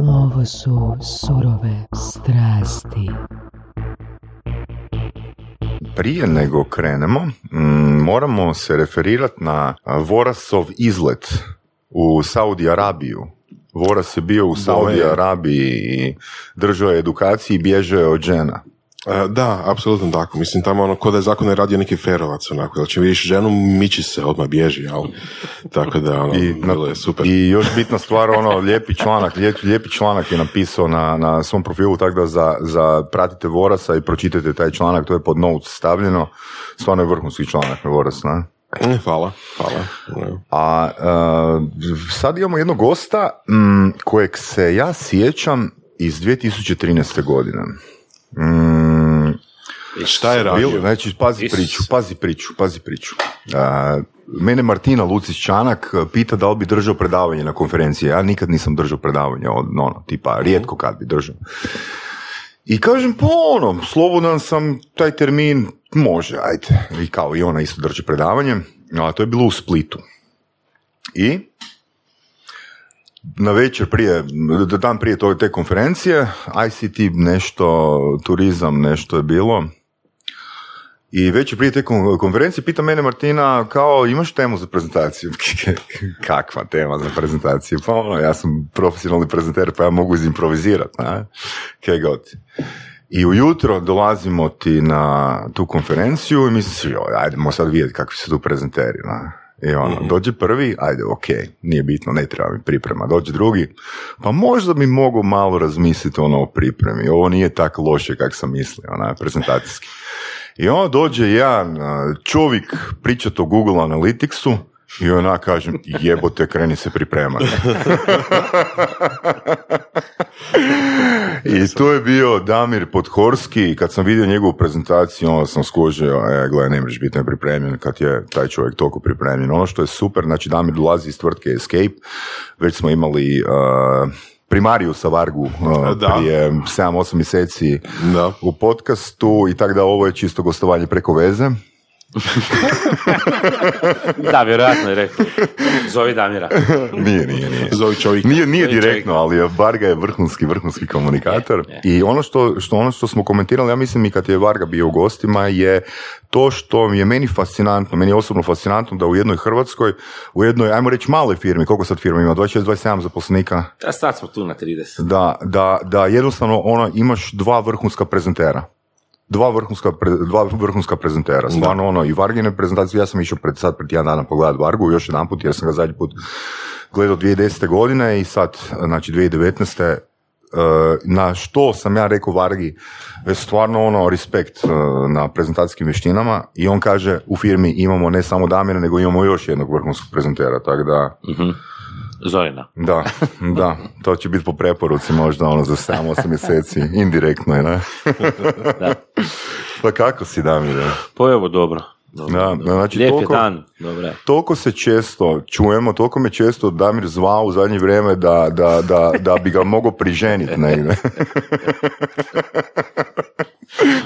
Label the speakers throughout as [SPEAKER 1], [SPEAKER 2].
[SPEAKER 1] Ovo su surove strasti.
[SPEAKER 2] Prije nego krenemo, mm, moramo se referirati na Vorasov izlet u Saudi Arabiju. Voras je bio u Saudi. Arabiji i držao je edukaciji i bježao je od žena.
[SPEAKER 3] E, Da, apsolutno tako. Mislim, tamo ono, ko da je zakon ne radio neki ferovac, onako. Znači, vidiš ženu, miči se, odmah bježi, jel? Tako da, ono,
[SPEAKER 2] I,
[SPEAKER 3] bilo je super.
[SPEAKER 2] I još bitna stvar, ono, lijepi članak, lijep, lijepi članak je napisao na, na svom profilu, tako da za, za pratite Vorasa i pročitajte taj članak, to je pod notes stavljeno. Stvarno je vrhunski članak na Voras, ne?
[SPEAKER 3] E, Hvala, hvala.
[SPEAKER 2] A e, sad imamo jednog gosta m, kojeg se ja sjećam iz 2013. godine. Mm,
[SPEAKER 3] Šta je radio?
[SPEAKER 2] Bilo, znači, pazi
[SPEAKER 4] Isus.
[SPEAKER 2] priču, pazi priču, pazi priču. A, mene Martina Lucić Čanak a, pita da li bi držao predavanje na konferenciji. Ja nikad nisam držao predavanje, od, ono, tipa, rijetko kad bi držao. I kažem, pa ono, slobodan sam, taj termin može, ajde. I kao i ona isto drži predavanje, a to je bilo u Splitu. I na večer prije, dan prije tog, te konferencije, ICT nešto, turizam nešto je bilo. I večer prije te kon- konferencije pita mene Martina kao imaš temu za prezentaciju? Kakva tema za prezentaciju? Pa ono, ja sam profesionalni prezenter pa ja mogu izimprovizirati. Ne? Kaj god. I ujutro dolazimo ti na tu konferenciju i mislim si, joj, ajdemo sad vidjeti kakvi su tu prezenteri. Ne? I ono, dođe prvi, ajde, ok, nije bitno, ne treba mi priprema. Dođe drugi, pa možda bi mogao malo razmisliti ono o pripremi. Ovo nije tako loše kak sam mislio, ona, prezentacijski. I onda dođe jedan čovjek pričat o Google Analyticsu i ona kažem, jebote, kreni se pripremati. I to je bio Damir Podhorski i kad sam vidio njegovu prezentaciju, onda sam skužio, e, gledaj, ne možeš biti nepripremljen kad je taj čovjek toliko pripremljen. Ono što je super, znači Damir dolazi iz tvrtke Escape, već smo imali uh, Primariusa Vargu uh,
[SPEAKER 3] Da.
[SPEAKER 2] prije 7-8 mjeseci
[SPEAKER 3] Da.
[SPEAKER 2] u podcastu i tako da ovo je čisto gostovanje preko veze.
[SPEAKER 4] Da, vjerojatno je rekao. Zovi Damira.
[SPEAKER 2] nije, nije, nije.
[SPEAKER 3] Zovi čovjek.
[SPEAKER 2] Nije, nije
[SPEAKER 4] Čovjek.
[SPEAKER 2] direktno, ali je Varga je vrhunski, vrhunski komunikator.
[SPEAKER 4] Je, je.
[SPEAKER 2] I ono što, što, ono što smo komentirali, ja mislim i kad je Varga bio u gostima, je to što je meni fascinantno, meni je osobno fascinantno da u jednoj Hrvatskoj, u jednoj, ajmo reći, maloj firmi, koliko sad firma ima, 26-27 zaposlenika,
[SPEAKER 4] A sad smo tu na 30.
[SPEAKER 2] da, da, da jednostavno ono, imaš dva vrhunska prezentera. Dva vrhunska, pre- dva vrhunska prezentera. Stvarno ono, i Vargine prezentacije, ja sam išao pred, sad pred jedan dana pogledat Vargu, još jedan put, jer sam ga zadnji put gledao 2010. godine i sad, znači 2019. e, na što sam ja rekao Vargi, je stvarno ono respekt e, na prezentacijskim vještinama i on kaže u firmi imamo ne samo Damira, nego imamo još jednog vrhunskog prezentera, tako da
[SPEAKER 4] Zorina.
[SPEAKER 2] da, da, to će biti po preporuci možda ono za 7-8 mjeseci, indirektno je, ne?
[SPEAKER 4] Da.
[SPEAKER 2] Pa kako si, Damire?
[SPEAKER 4] Pa evo, dobro. Dobro.
[SPEAKER 2] Da, znači
[SPEAKER 4] Lijep
[SPEAKER 2] toliko,
[SPEAKER 4] je dan. Dobro
[SPEAKER 2] toliko se često čujemo, toliko me često Damir zvao u zadnje vrijeme da, da, da, da bi ga mogao priženiti negdje.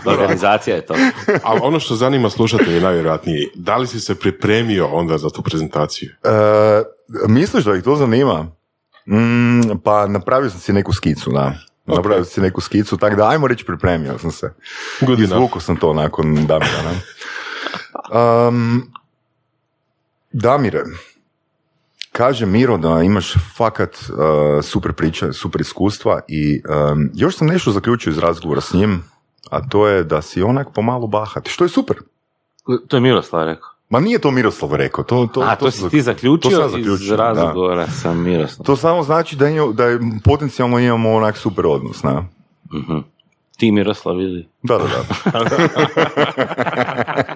[SPEAKER 4] Organizacija je to.
[SPEAKER 3] A ono što zanima slušatelje najvjerojatnije, da li si se pripremio onda za tu prezentaciju?
[SPEAKER 2] E, misliš da ih to zanima? Mm, pa napravio sam si neku skicu, da. Napravio sam si neku skicu, tako da ajmo reći pripremio sam se. Izvukao sam to nakon Damira. Ne? Um, Damire, kaže Miro da imaš fakat uh, super priče, super iskustva i um, još sam nešto zaključio iz razgovora s njim, a to je da si onak pomalo bahat, što je super.
[SPEAKER 4] To je Miroslav rekao.
[SPEAKER 2] Ma nije to Miroslav rekao, to, to,
[SPEAKER 4] A, to,
[SPEAKER 2] sam
[SPEAKER 4] si ti
[SPEAKER 2] zak-
[SPEAKER 4] zaključio,
[SPEAKER 2] to sam
[SPEAKER 4] iz
[SPEAKER 2] zaključio, da.
[SPEAKER 4] razgovora sa Miroslavom.
[SPEAKER 2] To samo znači da, je, da je potencijalno imamo onak super odnos, ne?
[SPEAKER 4] Mhm. Ti Miroslav ili...
[SPEAKER 2] Da, da, da.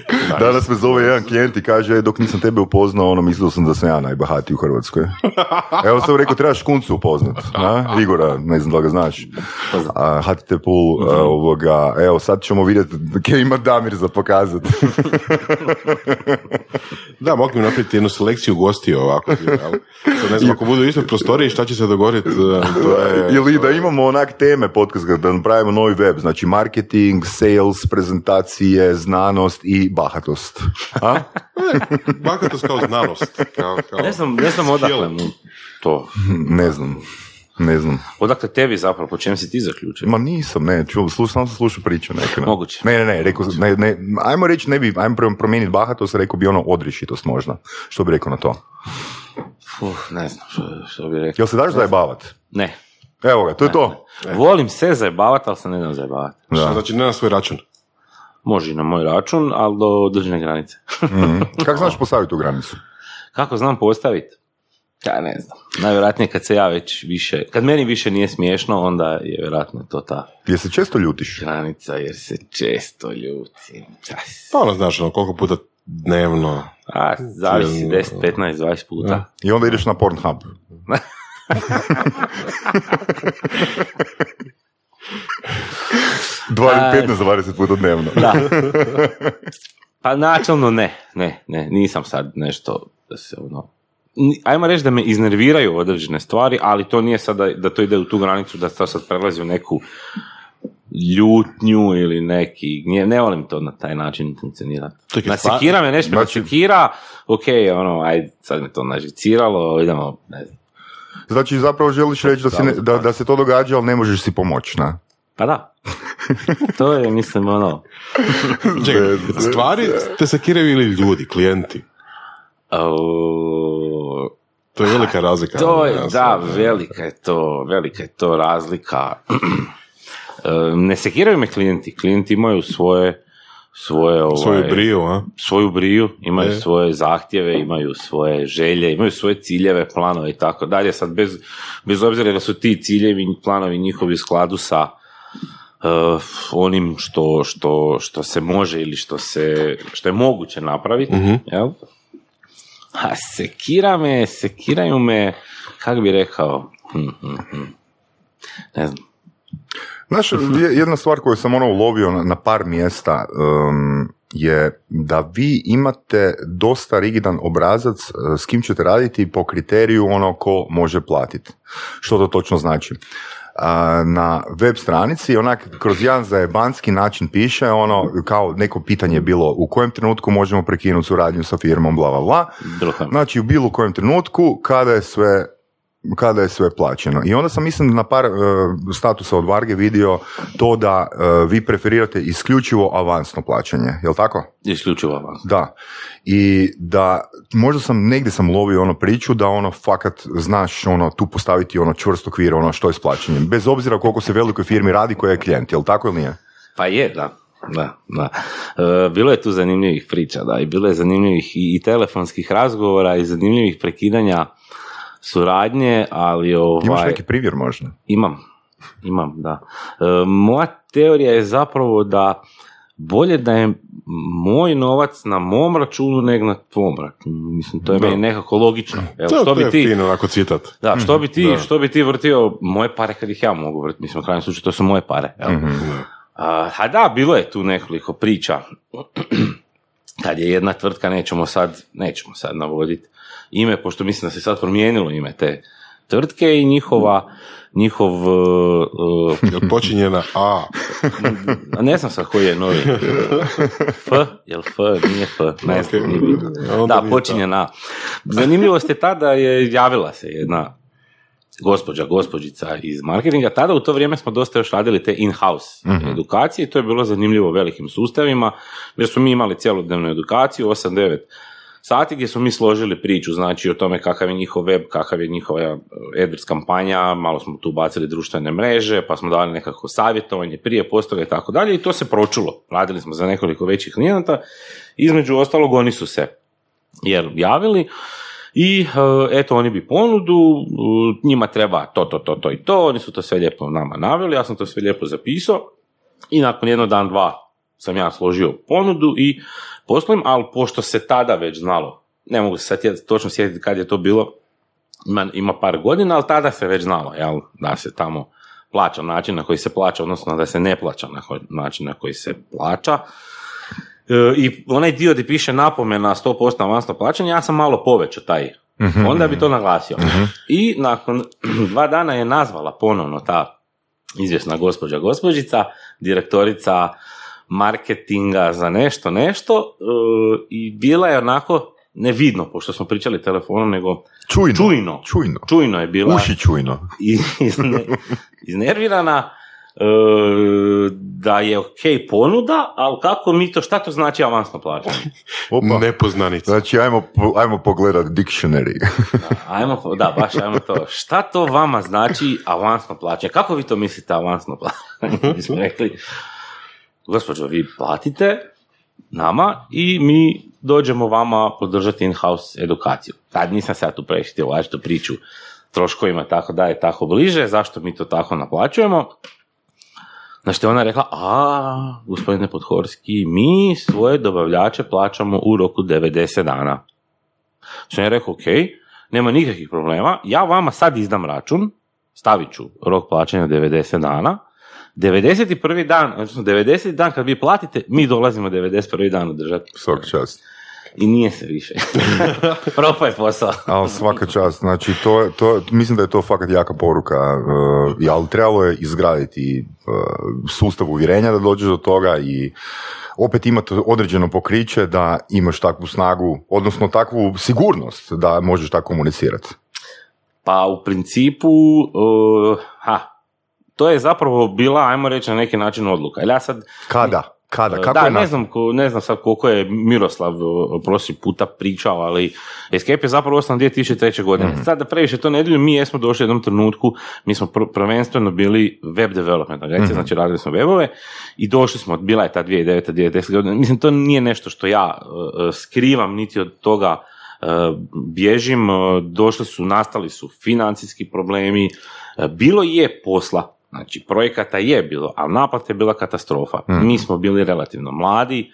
[SPEAKER 2] Danas me zove jedan klijent i kaže, "E, dok nisam tebe upoznao, ono, mislio sam da sam ja najbahatiji u Hrvatskoj. Evo sam rekao, trebaš kuncu upoznat, na? Igora, ne znam da li ga znaš. A, HTT Pool, a, ovoga, evo, sad ćemo vidjeti gdje ima Damir za pokazati.
[SPEAKER 3] Da, mogli bi napraviti jednu selekciju gostiju ovako. Sad ne znam, ako budu ispred prostorije, šta će se dogoditi? e, To je,
[SPEAKER 2] Ili da imamo onak teme podcast, da napravimo novi web, znači marketing, sales, prezentacije, znanost i bahat bahatost. A?
[SPEAKER 3] Bahatost kao znanost. Kao, kao...
[SPEAKER 4] Ne znam, ne znam odakle mu to.
[SPEAKER 2] Ne znam. Ne znam.
[SPEAKER 4] Odakle tebi zapravo, po čem si ti zaključio?
[SPEAKER 2] Ma nisam, ne, ču, slušao sam slušao priču neku. ne.
[SPEAKER 4] Moguće.
[SPEAKER 2] Ne, ne, ne, rekao, ne, ne, ajmo reći, ne bi, ajmo pro- promijeniti bahatost, rekao bi ono odrišitost možda. Što bi rekao na to?
[SPEAKER 4] Uf, ne znam što, što bi rekao.
[SPEAKER 2] Jel se daš zajebavat?
[SPEAKER 4] Ne.
[SPEAKER 2] Evo ga, to je to.
[SPEAKER 4] Volim se zajebavati, ali se ne dam zajebavati.
[SPEAKER 3] Znači ne na svoj račun.
[SPEAKER 4] Može i na moj račun, ali do određene granice.
[SPEAKER 2] Mhm. Kako znaš postaviti tu granicu?
[SPEAKER 4] Kako znam postaviti? Ja ne znam. Najvjerojatnije kad se ja već više, kad meni više nije smiješno, onda je vjerojatno to ta
[SPEAKER 2] Jel se često ljutiš?
[SPEAKER 4] granica, jer se često ljutim.
[SPEAKER 3] Pa ono, znaš, ono, koliko puta dnevno.
[SPEAKER 4] A, zavisi 10, 15, 20 puta.
[SPEAKER 2] I onda ideš na Pornhub. 20, 15-20 puta dnevno.
[SPEAKER 4] Da. Pa načelno ne, ne, ne, nisam sad nešto da se ono... Ajmo reći da me iznerviraju određene stvari, ali to nije sad da, da to ide u tu granicu da to sad prelazi u neku ljutnju ili neki gnjev. Ne volim to na taj način funkcionirati. Nasekira me nešto,
[SPEAKER 2] Znači-
[SPEAKER 4] nasekira, ok, ono, ajde, sad me to nažiciralo, idemo, ne znam.
[SPEAKER 2] Znači zapravo želiš reći da, si ne- da, da se to događa, ali ne možeš si pomoći, na?
[SPEAKER 4] Pa da. to je, mislim, ono,
[SPEAKER 3] Čekaj, stvari te sekiraju ili ljudi, klijenti?
[SPEAKER 4] o,
[SPEAKER 3] To je velika razlika.
[SPEAKER 4] To je,
[SPEAKER 3] Ja
[SPEAKER 4] da,
[SPEAKER 3] sam-
[SPEAKER 4] velika je to, velika je to razlika. E, ne sekiraju me klijenti, klijenti imaju svoje, svoje, ovaj,
[SPEAKER 3] Svoju briju, a?
[SPEAKER 4] svoju briju, imaju
[SPEAKER 3] E.
[SPEAKER 4] svoje zahtjeve, imaju svoje želje, imaju svoje ciljeve, planove i tako dalje. Sad bez, bez obzira da su ti ciljevi, planovi njihovi u skladu sa e, onim što, što, što se može ili što, se, što je moguće napraviti,
[SPEAKER 3] Mhm.
[SPEAKER 4] jel? A sekira me, sekiraju me, kako bi rekao, hm, hm, hm. ne znam,
[SPEAKER 2] Znaš, je- jedna stvar koju sam ono ulovio na, par mjesta um, je da vi imate dosta rigidan obrazac uh, s kim ćete raditi po kriteriju ono ko može platiti. Što to točno znači? A, na web stranici onak kroz jedan zajebanski način piše ono kao neko pitanje je bilo u kojem trenutku možemo prekinuti suradnju sa firmom bla bla bla. Znači u bilo kojem trenutku kada je sve kada je sve plaćeno. I onda sam mislim na par e, statusa od Varge vidio to da e, vi preferirate isključivo avansno plaćanje, jel tako?
[SPEAKER 4] Isključivo avans.
[SPEAKER 2] Da. I da možda sam negdje sam lovio ono priču da ono fakat znaš ono tu postaviti ono čvrst okvir ono što je s plaćanjem. Bez obzira koliko se velikoj firmi radi koja je klijent, jel tako ili nije?
[SPEAKER 4] Pa je, da. Da, da. E, bilo je tu zanimljivih priča, da, i bilo je zanimljivih i, i telefonskih razgovora i zanimljivih prekidanja suradnje, ali ovaj...
[SPEAKER 2] Imaš neki primjer možda?
[SPEAKER 4] Imam, imam, da. E, moja teorija je zapravo da bolje da je moj novac na mom računu nego na tvom računu. Mislim, to je
[SPEAKER 3] Da.
[SPEAKER 4] meni nekako logično. Evo,
[SPEAKER 3] To,
[SPEAKER 4] što
[SPEAKER 3] to
[SPEAKER 4] bi
[SPEAKER 3] je
[SPEAKER 4] ti,
[SPEAKER 3] fino, onako citat.
[SPEAKER 4] da, što bi ti,
[SPEAKER 3] Da.
[SPEAKER 4] što bi ti vrtio moje pare kad ih ja mogu vrtiti? Mislim, u krajnjem slučaju to su moje pare. jel? A, a da, bilo je tu nekoliko priča. Kad je jedna tvrtka, nećemo sad, nećemo sad navoditi ime, pošto mislim da se sad promijenilo ime te tvrtke i njihova, njihov, uh, uh,
[SPEAKER 3] Jel počinje na A.
[SPEAKER 4] a ne znam sad koji je novi. F, jel F, nije F, ne znam, nije bitno. Da, počinje na. Zanimljivost je ta da je javila se jedna gospođa, gospođica iz marketinga. Tada u to vrijeme smo dosta još radili te in-house edukacije i to je bilo zanimljivo velikim sustavima, jer smo mi imali cjelodnevnu edukaciju, 8-9 sati gdje smo mi složili priču, znači o tome kakav je njihov web, kakav je njihova eh, AdWords kampanja, malo smo tu bacili društvene mreže, pa smo dali nekako savjetovanje prije, postoje i tako dalje i to se pročulo. Radili smo za nekoliko većih klijenata, između ostalog oni su se jer javili i e, eto oni bi ponudu, e, njima treba to, to, to, to i to, oni su to sve lijepo nama naveli, ja sam to sve lijepo zapisao i nakon jedno dan, dva sam ja složio ponudu i poslovim, ali pošto se tada već znalo, ne mogu se sad točno sjetiti kad je to bilo, ima, ima par godina, ali tada se već znalo, jel, da se tamo plaća način na koji se plaća, odnosno da se ne plaća na ko- način na koji se plaća. E, I onaj dio gdje piše napomena 100% avansno plaćanje, ja sam malo povećao taj onda bi to naglasio. I nakon dva dana je nazvala ponovno ta izvjesna gospođa gospođica, direktorica marketinga za nešto, nešto e, i bila je onako nevidno, pošto smo pričali telefonom, nego
[SPEAKER 2] Čujno.
[SPEAKER 4] čujno.
[SPEAKER 2] Čujno.
[SPEAKER 4] Čujno je bila
[SPEAKER 2] Uši čujno.
[SPEAKER 4] iz- izne- iznervirana e, da je ok ponuda, ali kako mi to, šta to znači avansno plaćanje?
[SPEAKER 2] Opa.
[SPEAKER 3] Nepoznanica.
[SPEAKER 2] Znači, ajmo, ajmo pogledat dictionary.
[SPEAKER 4] Ajmo, da, baš ajmo to. Šta to vama znači avansno plaćanje? Kako vi to mislite avansno plaćanje? Mi smo rekli, gospođo, vi platite nama i mi dođemo vama podržati in-house edukaciju. Tad nisam ja tu previše htio priču troškovima tako da je tako bliže, zašto mi to tako naplaćujemo. Na što je ona rekla, a, gospodine Podhorski, mi svoje dobavljače plaćamo u roku 90 dana. Što je rekao, ok, nema nikakvih problema, ja vama sad izdam račun, stavit ću rok plaćanja 90 dana, 91. dan, odnosno 90. dan kad vi platite, mi dolazimo 91. dan održati.
[SPEAKER 2] Svaka čast.
[SPEAKER 4] I nije se više. Propao je posao.
[SPEAKER 2] Ali svaka čast, znači to, to, mislim da je to fakat jaka poruka, uh, ali trebalo je izgraditi uh, sustav uvjerenja da dođeš do toga i opet imati određeno pokriće da imaš takvu snagu, odnosno takvu sigurnost da možeš tako komunicirati.
[SPEAKER 4] Pa u principu, uh, to je zapravo bila, ajmo reći, na neki način odluka. Jer ja sad,
[SPEAKER 2] Kada? Kada? Kako
[SPEAKER 4] da,
[SPEAKER 2] je
[SPEAKER 4] ne znam, ne znam sad koliko je Miroslav prošli puta pričao, ali Escape je zapravo osnovan 2003. godine.
[SPEAKER 2] Mhm.
[SPEAKER 4] Sad da previše to nedjelju, mi jesmo došli u jednom trenutku, mi smo pr- prvenstveno bili web development agencija,
[SPEAKER 2] Mhm.
[SPEAKER 4] znači radili smo webove i došli smo, bila je ta 2009. 2010. godina, mislim to nije nešto što ja uh, skrivam, niti od toga uh, bježim, uh, došli su, nastali su financijski problemi, bilo je posla, znači projekata je bilo, ali naplata je bila katastrofa.
[SPEAKER 2] Mhm.
[SPEAKER 4] Mi smo bili relativno mladi,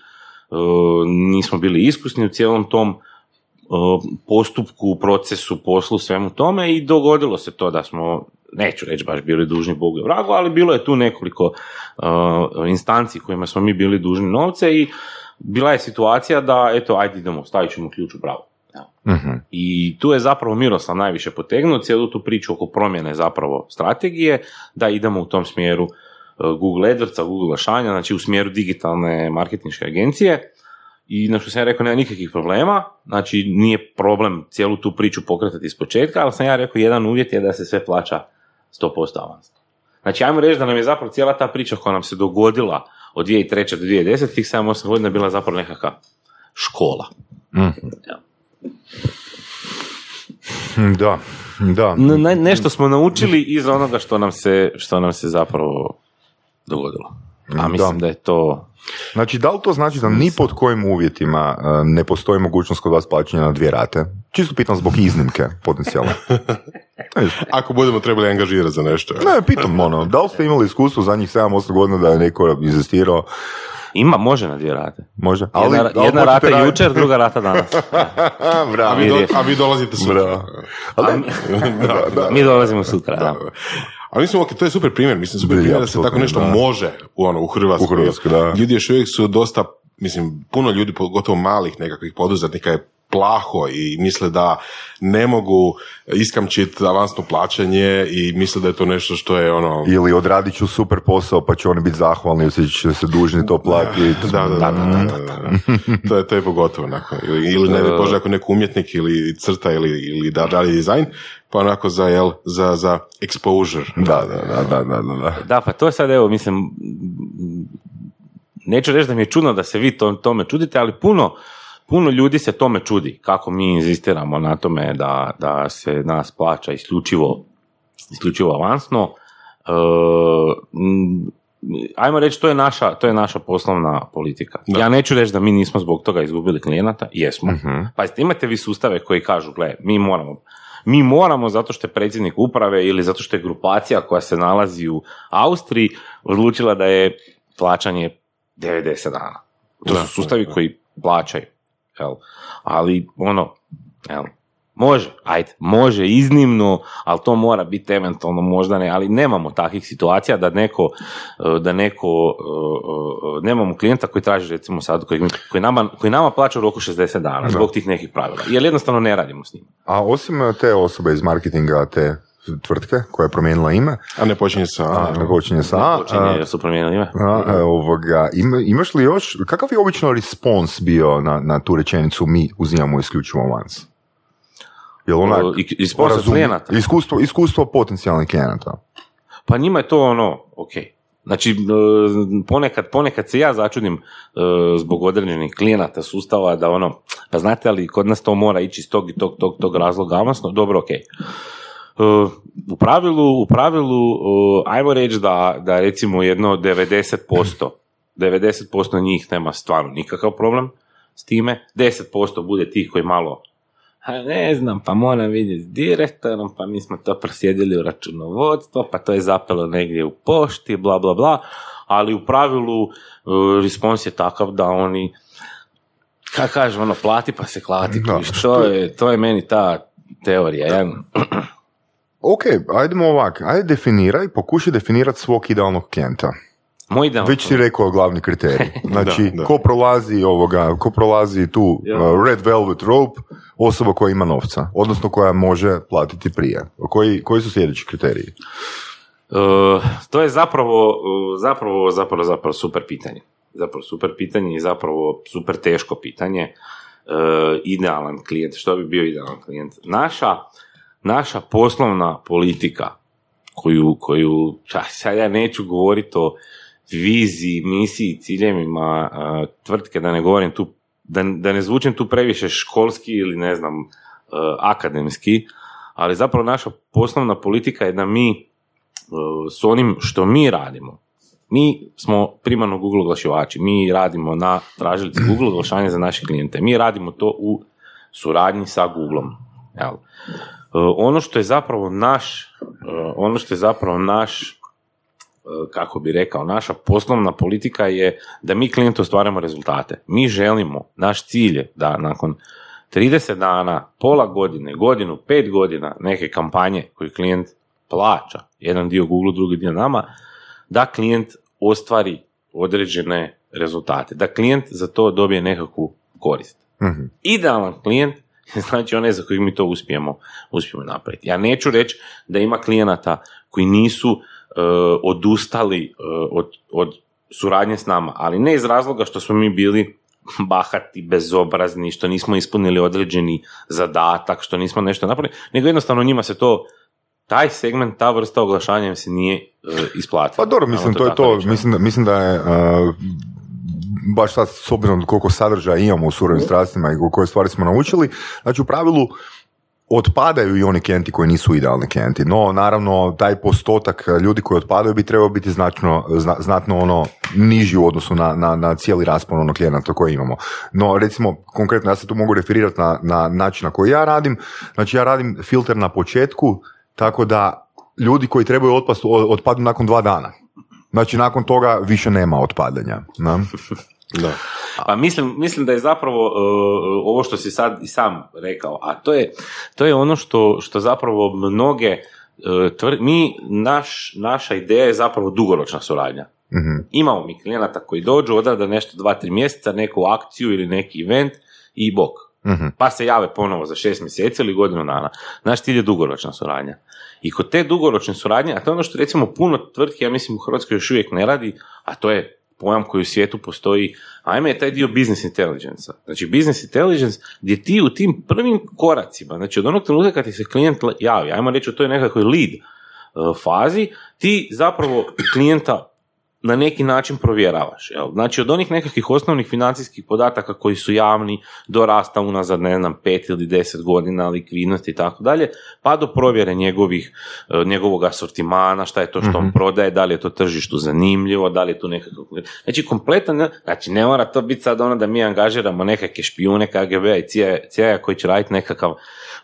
[SPEAKER 4] uh, nismo bili iskusni u cijelom tom uh, postupku, procesu, poslu, svemu tome i dogodilo se to da smo, neću reći baš bili dužni Bogu i vragu, ali bilo je tu nekoliko uh, instanci kojima smo mi bili dužni novce i bila je situacija da, eto, ajde idemo, stavit ćemo ključ u bravu. Evo.
[SPEAKER 2] Mhm.
[SPEAKER 4] I tu je zapravo Miroslav najviše potegnuo cijelu tu priču oko promjene zapravo strategije, da idemo u tom smjeru uh, Google AdWordsa, Google Ašanja, znači u smjeru digitalne marketinške agencije. I na što sam ja rekao, nema nikakvih problema, znači nije problem cijelu tu priču pokretati iz početka, ali sam ja rekao, jedan uvjet je da se sve plaća 100% avans. Znači, ajmo reći da nam je zapravo cijela ta priča koja nam se dogodila od 2003. do 2010. tih 7-8 godina bila zapravo nekakva škola.
[SPEAKER 2] Mhm.
[SPEAKER 4] Ja.
[SPEAKER 2] Da, da.
[SPEAKER 4] Ne- nešto smo naučili iz onoga što nam se, što nam se zapravo dogodilo. A mislim da, je to...
[SPEAKER 2] Znači, da li to znači da ni pod kojim uvjetima uh, ne postoji mogućnost kod vas plaćanja na dvije rate? Čisto pitam zbog iznimke potencijalne. Ne,
[SPEAKER 3] Ako budemo trebali angažirati za nešto.
[SPEAKER 2] Ne, pitam ono, da li ste imali iskustvo zadnjih 7-8 godina da je neko inzistirao,
[SPEAKER 4] Ima, može na dvije rate.
[SPEAKER 2] može?
[SPEAKER 4] Jedna,
[SPEAKER 2] ali
[SPEAKER 4] jedna
[SPEAKER 2] hoćete
[SPEAKER 4] rata
[SPEAKER 2] raditi-
[SPEAKER 4] jučer, druga rata danas.
[SPEAKER 3] A
[SPEAKER 2] Bravo.
[SPEAKER 3] vi, do- a vi dolazite sutra.
[SPEAKER 2] Bravo. Ali,
[SPEAKER 3] da, da.
[SPEAKER 4] Mi dolazimo sutra. Da.
[SPEAKER 3] Ali mislim, ok, to je super primjer. Mislim, super
[SPEAKER 2] Da,
[SPEAKER 3] primjer da se tako nešto
[SPEAKER 2] da.
[SPEAKER 3] može u, ono, u Hrvatskoj.
[SPEAKER 2] U Hrvatskoj, da.
[SPEAKER 3] Ljudi još uvijek su dosta, mislim, puno ljudi, pogotovo malih nekakvih poduzetnika je plaho i misle da ne mogu iskamčiti avansno plaćanje i misle da je to nešto što je ono...
[SPEAKER 2] ili odradit ću super posao pa će oni biti zahvalni, osjećat će se dužni to platiti.
[SPEAKER 3] Da, da, da, da, da, da. to, je, to je pogotovo onako. Ili, ili ne Bože ako neko umjetnik ili crta ili, ili da radi dizajn, pa onako za, jel, za, za exposure.
[SPEAKER 2] Da, da, da, da, da, da.
[SPEAKER 4] Da, pa to je sad, evo, mislim, neću reći da mi je čudno da se vi to, tome čudite, ali puno, puno ljudi se tome čudi, kako mi inzistiramo na tome da, da se nas plaća isključivo, isključivo avansno. E, m, ajmo reći, to je naša, to je naša poslovna politika.
[SPEAKER 3] Da.
[SPEAKER 4] Ja neću reći da mi nismo zbog toga izgubili klijenata, jesmo.
[SPEAKER 2] Mhm.
[SPEAKER 4] Pazite, imate vi sustave koji kažu, gle, mi moramo, mi moramo zato što je predsjednik uprave ili zato što je grupacija koja se nalazi u Austriji odlučila da je plaćanje 90 dana. To
[SPEAKER 3] Da,
[SPEAKER 4] su sustavi
[SPEAKER 3] da.
[SPEAKER 4] koji plaćaju. Jel? Ali ono, jel, može, ajde, može iznimno, ali to mora biti eventualno možda ne, ali nemamo takvih situacija da neko, e, da neko, e, e, nemamo klijenta koji traži recimo sad, koji, koji, nama, koji nama plaća u roku 60 dana zbog tih nekih pravila, jer jednostavno ne radimo s njim.
[SPEAKER 2] A osim te osobe iz marketinga, te tvrtke koja je promijenila ime,
[SPEAKER 3] A ne počinje sa...
[SPEAKER 2] a, ne počinje sa A,
[SPEAKER 4] Počinje
[SPEAKER 2] a,
[SPEAKER 4] jer su promijenili ime.
[SPEAKER 2] a, e, ovoga, ima- imaš li još, kakav je obično respons bio na, na tu rečenicu mi uzimamo isključivo avans? Jel onak,
[SPEAKER 4] iskustvo
[SPEAKER 2] razum-
[SPEAKER 4] klijenata.
[SPEAKER 2] Iskustvo, iskustvo potencijalnih klijenata.
[SPEAKER 4] Pa njima je to ono, ok. Znači, e, ponekad, ponekad se ja začudim e, zbog određenih klijenata sustava da ono, pa znate ali kod nas to mora ići iz tog i tog, tog, tog razloga avansno, dobro, ok. U pravilu, u pravilu, e, ajmo reći da, da recimo jedno 90%, 90% njih nema stvarno nikakav problem s time, 10% bude tih koji malo a ne znam, pa moram vidjeti s direktorom, pa mi smo to prosjedili u računovodstvo, pa to je zapelo negdje u pošti, bla, bla, bla, ali u pravilu e, respons je takav da oni, kako kažem, ono, plati pa se klati,
[SPEAKER 2] Da,
[SPEAKER 4] kužiš, to je, to je meni ta teorija, ja,
[SPEAKER 2] Ok, ajdemo ovak, ajde definiraj, pokušaj definirati svog idealnog klijenta.
[SPEAKER 4] moj ideal,
[SPEAKER 2] Već si rekao glavni kriterij. Znači,
[SPEAKER 3] Da, da.
[SPEAKER 2] ko prolazi ovoga, ko prolazi tu
[SPEAKER 4] Ja.
[SPEAKER 2] uh, red velvet rope, osoba koja ima novca, odnosno koja može platiti prije. Koji, koji su sljedeći kriteriji?
[SPEAKER 4] E, to je zapravo, e, zapravo, zapravo, zapravo super pitanje. Zapravo super pitanje i zapravo super teško pitanje. E, idealan klijent, što bi bio idealan klijent? Naša, naša poslovna politika koju, koju sad ja neću govoriti o viziji, misiji, ciljevima tvrtke, da ne govorim tu, da, da ne zvučim tu previše školski ili ne znam, e, akademski, ali zapravo naša poslovna politika je da mi e, s onim što mi radimo, mi smo primarno Google oglašivači, mi radimo na tražilici Google oglašavanje za naše klijente, mi radimo to u suradnji sa Googleom. Jel? E, Ono što je zapravo naš, e, ono što je zapravo naš, e, kako bi rekao, naša poslovna politika je da mi klijentu ostvaramo rezultate. Mi želimo, naš cilj je da nakon 30 dana, pola godine, godinu, pet godina neke kampanje koju klijent plaća, jedan dio Google, drugi dio nama, da klijent ostvari određene rezultate, da klijent za to dobije nekakvu korist.
[SPEAKER 2] Mhm.
[SPEAKER 4] Idealan klijent je znači onaj za kojeg mi to uspijemo, uspijemo napraviti. Ja neću reći da ima klijenata koji nisu e, odustali e, od, od suradnje s nama, ali ne iz razloga što smo mi bili bahati, bezobrazni, što nismo ispunili određeni zadatak, što nismo nešto napravili, nego jednostavno njima se to taj segment, ta vrsta oglašanja se nije e, isplatila.
[SPEAKER 2] Pa dobro, mislim, to je to, mislim, mislim da je uh, baš sad s obzirom koliko sadržaja imamo u surovim strastima i koje stvari smo naučili, znači u pravilu otpadaju i oni klijenti koji nisu idealni klijenti, no naravno taj postotak ljudi koji otpadaju bi trebao biti značno, zna- znatno ono niži u odnosu na, na, na cijeli raspon onog klijenata koji imamo. No recimo konkretno ja se tu mogu referirati na, na način na koji ja radim, znači ja radim filter na početku tako da ljudi koji trebaju otpast otpadnu nakon dva dana. Znači nakon toga više nema otpadanja. Da?
[SPEAKER 3] Da.
[SPEAKER 4] Pa mislim, mislim da je zapravo uh, ovo što si sad i sam rekao, a to je, to je ono što, što zapravo mnoge uh, tvr- mi, naš, naša ideja je zapravo dugoročna suradnja.
[SPEAKER 2] Mhm.
[SPEAKER 4] Imamo mi klijenata koji dođu, odrade nešto dva, tri mjeseca, neku akciju ili neki event i bok.
[SPEAKER 2] Mhm.
[SPEAKER 4] Pa se jave ponovo za šest mjeseci ili godinu dana. Naš cilj je dugoročna suradnja. I kod te dugoročne suradnje, a to je ono što recimo puno tvrtki, ja mislim u Hrvatskoj još uvijek ne radi, a to je pojam koji u svijetu postoji, ajme je taj dio business intelligence Znači business intelligence gdje ti u tim prvim koracima, znači od onog trenutka kad ti se klijent javi, ajmo reći u toj nekakvoj lead uh, fazi, ti zapravo klijenta na neki način provjeravaš. Jel? Znači od onih nekakvih osnovnih financijskih podataka koji su javni do rasta unazad, ne znam, pet ili deset godina, likvidnosti i tako dalje, pa do provjere njegovih, e, njegovog asortimana, šta je to što on prodaje, da li je to tržištu zanimljivo, da li je tu nekakav... Znači kompletan, znači ne mora to biti sad ono da mi angažiramo nekakve špijune KGB-a i CIA koji će raditi nekakav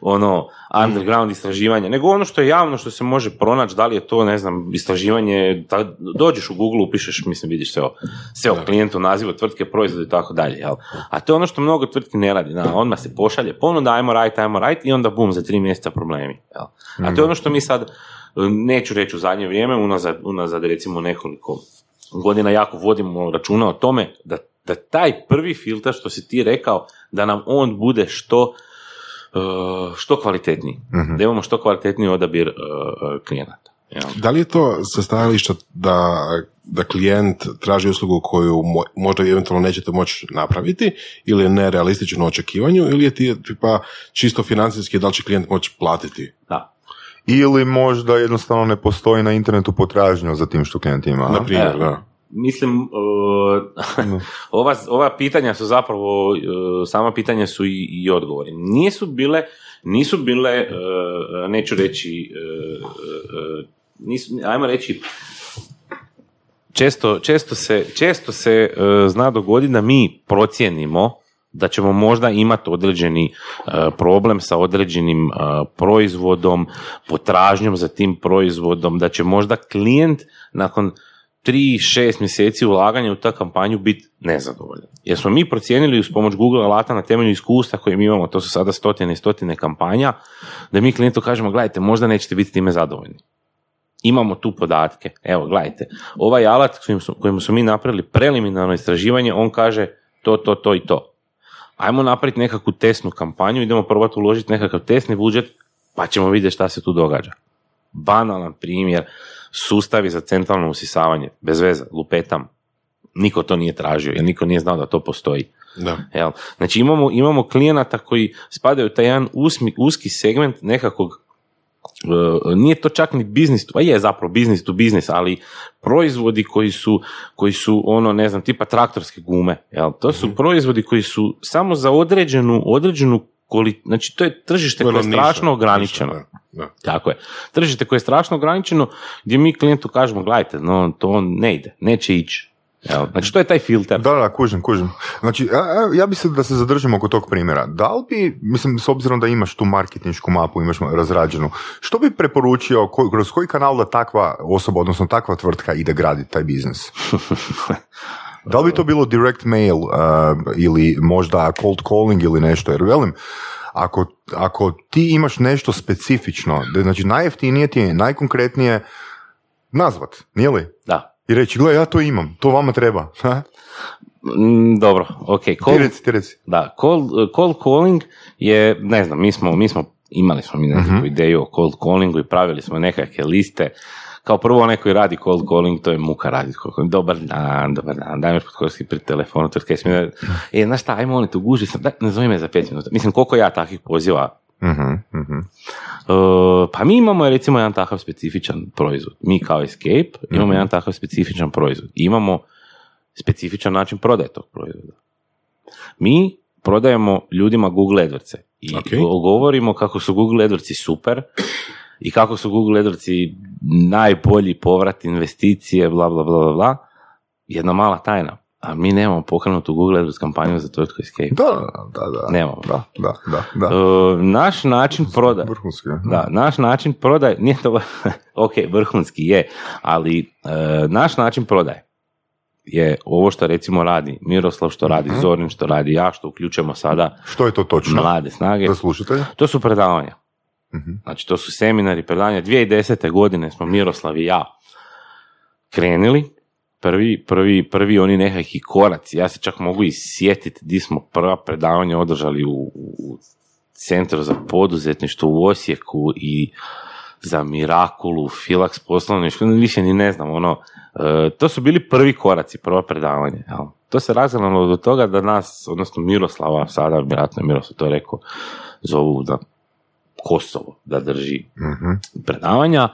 [SPEAKER 4] ono underground istraživanje, nego ono što je javno, što se može pronaći, da li je to, ne znam, istraživanje, da, dođeš u Google, upišeš, mislim, vidiš sve o, sve o klijentu, nazivu tvrtke, proizvodu i tako dalje, jel? A to je ono što mnogo tvrtki ne radi, na, odmah se pošalje ponuda, ajmo raditi, ajmo raditi i onda bum, za tri mjeseca problemi, jel? A to je ono što mi sad, neću reći u zadnje vrijeme, unazad, unazad recimo nekoliko godina jako vodimo računa o tome da, da taj prvi filter što si ti rekao, da nam on bude što što kvalitetniji.
[SPEAKER 2] Mhm.
[SPEAKER 4] Da imamo što kvalitetniji odabir uh, klijenata.
[SPEAKER 3] Da li je to sa stajališta da, da klijent traži uslugu koju mo- možda eventualno nećete moći napraviti ili je nerealistično u očekivanju ili je ti tipa čisto financijski da li će klijent moći platiti?
[SPEAKER 4] Da.
[SPEAKER 2] Ili možda jednostavno ne postoji na internetu potražnja za tim što klijent ima.
[SPEAKER 3] Na primjer,
[SPEAKER 4] Evo.
[SPEAKER 3] da.
[SPEAKER 4] Mislim, uh, ova, ova pitanja su zapravo, uh, sama pitanja su i, i odgovori. Nisu bile, nisu bile, uh, neću reći, uh, uh, nisu, ajmo reći, često, često se, često se uh, zna dogoditi da mi procijenimo da ćemo možda imati određeni problem sa određenim proizvodom, potražnjom za tim proizvodom, da će možda klijent nakon 3-6 mjeseci ulaganja u ta kampanju biti nezadovoljan. Jer smo mi procijenili uz pomoć Google alata na temelju iskustva koje mi imamo, to su sada stotine i stotine kampanja, da mi klijentu kažemo, gledajte, možda nećete biti time zadovoljni. Imamo tu podatke. Evo, gledajte, ovaj alat kojim su, kojim su mi napravili preliminarno istraživanje, on kaže to, to, to i to. Ajmo napraviti nekakvu testnu kampanju, idemo probati uložiti nekakav testni budžet, pa ćemo vidjeti šta se tu događa. Banalan primjer, sustavi za centralno usisavanje, bez veze, lupetam. Niko to nije tražio, jer niko nije znao da to postoji.
[SPEAKER 3] da.
[SPEAKER 4] Jel? Znači imamo, imamo klijenata koji spadaju u taj jedan usmi, uski segment nekakvog e, nije to čak ni biznis, a je zapravo biznis to biznis, ali proizvodi koji su, koji su ono, ne znam, tipa traktorske gume, jel? to su proizvodi koji su samo za određenu, određenu kvali- znači to je tržište koje je
[SPEAKER 3] niša,
[SPEAKER 4] strašno ograničeno.
[SPEAKER 3] niša, da, da.
[SPEAKER 4] Tako je. Tržište koje je strašno ograničeno, gdje mi klijentu kažemo, gledajte, no, to ne ide, neće ići. Evo, znači, to je taj filter.
[SPEAKER 2] Da, da, kužim, kužim. Znači, a- a- ja bi se da se zadržimo oko tog primjera. Da li bi, mislim, s obzirom da imaš tu marketinšku mapu, imaš razrađenu, što bi preporučio, ko- kroz koji kanal da takva osoba, odnosno takva tvrtka ide graditi taj biznis? Da li bi to bilo direct mail uh, ili možda cold calling ili nešto, jer velim, ako, ako ti imaš nešto specifično, da- znači najjeftinije ti je, najkonkretnije nazvat, nije li?
[SPEAKER 4] Da.
[SPEAKER 2] I reći, gle, ja to imam, to vama treba.
[SPEAKER 4] Mm, dobro, ok.
[SPEAKER 2] Ti
[SPEAKER 4] Cold,
[SPEAKER 2] reci, ti reci.
[SPEAKER 4] da, cold, cold calling je, ne znam, mi smo, mi smo imali smo mi nekakvu
[SPEAKER 2] Mhm.
[SPEAKER 4] ideju o cold callingu i pravili smo nekakve liste. Kao prvo onaj koji radi cold calling, to je muka raditi. cold calling. Dobar dan, dobar dan, daj mi podkorski pri telefonu, to je e, znaš šta, ajmo oni tu guži sam, daj, nazove me za pet minuta. Mislim, koliko ja takvih poziva
[SPEAKER 2] Mhm, mhm.
[SPEAKER 4] Uh, pa mi imamo recimo jedan takav specifičan proizvod. Mi kao Escape imamo jedan takav specifičan proizvod. Imamo specifičan način prodaje tog proizvoda. Mi prodajemo ljudima Google AdWords i
[SPEAKER 3] Ok.
[SPEAKER 4] go- govorimo kako su Google AdWords super i kako su Google AdWords najbolji povrat investicije, bla, bla, bla, bla, bla. Jedna mala tajna. A mi nemamo pokrenutu Google AdWords kampanju za tvrtku Escape.
[SPEAKER 2] Da, da, da.
[SPEAKER 4] Nemamo.
[SPEAKER 2] Da, da, da. da.
[SPEAKER 4] Uh, naš način prodaje
[SPEAKER 2] Vrhunski.
[SPEAKER 4] da, naš način prodaje, nije to, ok, vrhunski je, ali e, naš način prodaje je ovo što recimo radi Miroslav, što radi
[SPEAKER 2] Mhm.
[SPEAKER 4] Zorin, što radi ja, što uključujemo sada
[SPEAKER 2] Što je to točno?
[SPEAKER 4] mlade snage.
[SPEAKER 2] Za slušatelje?
[SPEAKER 4] To su predavanja.
[SPEAKER 2] Mhm.
[SPEAKER 4] Znači, to su seminari, predavanja. 2010. godine smo Miroslav i ja krenuli. Prvi, prvi, prvi oni nekakvi koraci. Ja se čak mogu i sjetiti di smo prva predavanja održali u, u Centru za poduzetništvo u Osijeku i za Mirakulu, Filax poslovne škole, više ni ne znam, ono, e, to su bili prvi koraci, prva predavanja, jel? To se razgledalo do toga da nas, odnosno Miroslava, sada vjerojatno je Miroslav to rekao, zovu da Kosovo da drži
[SPEAKER 2] Mhm.
[SPEAKER 4] predavanja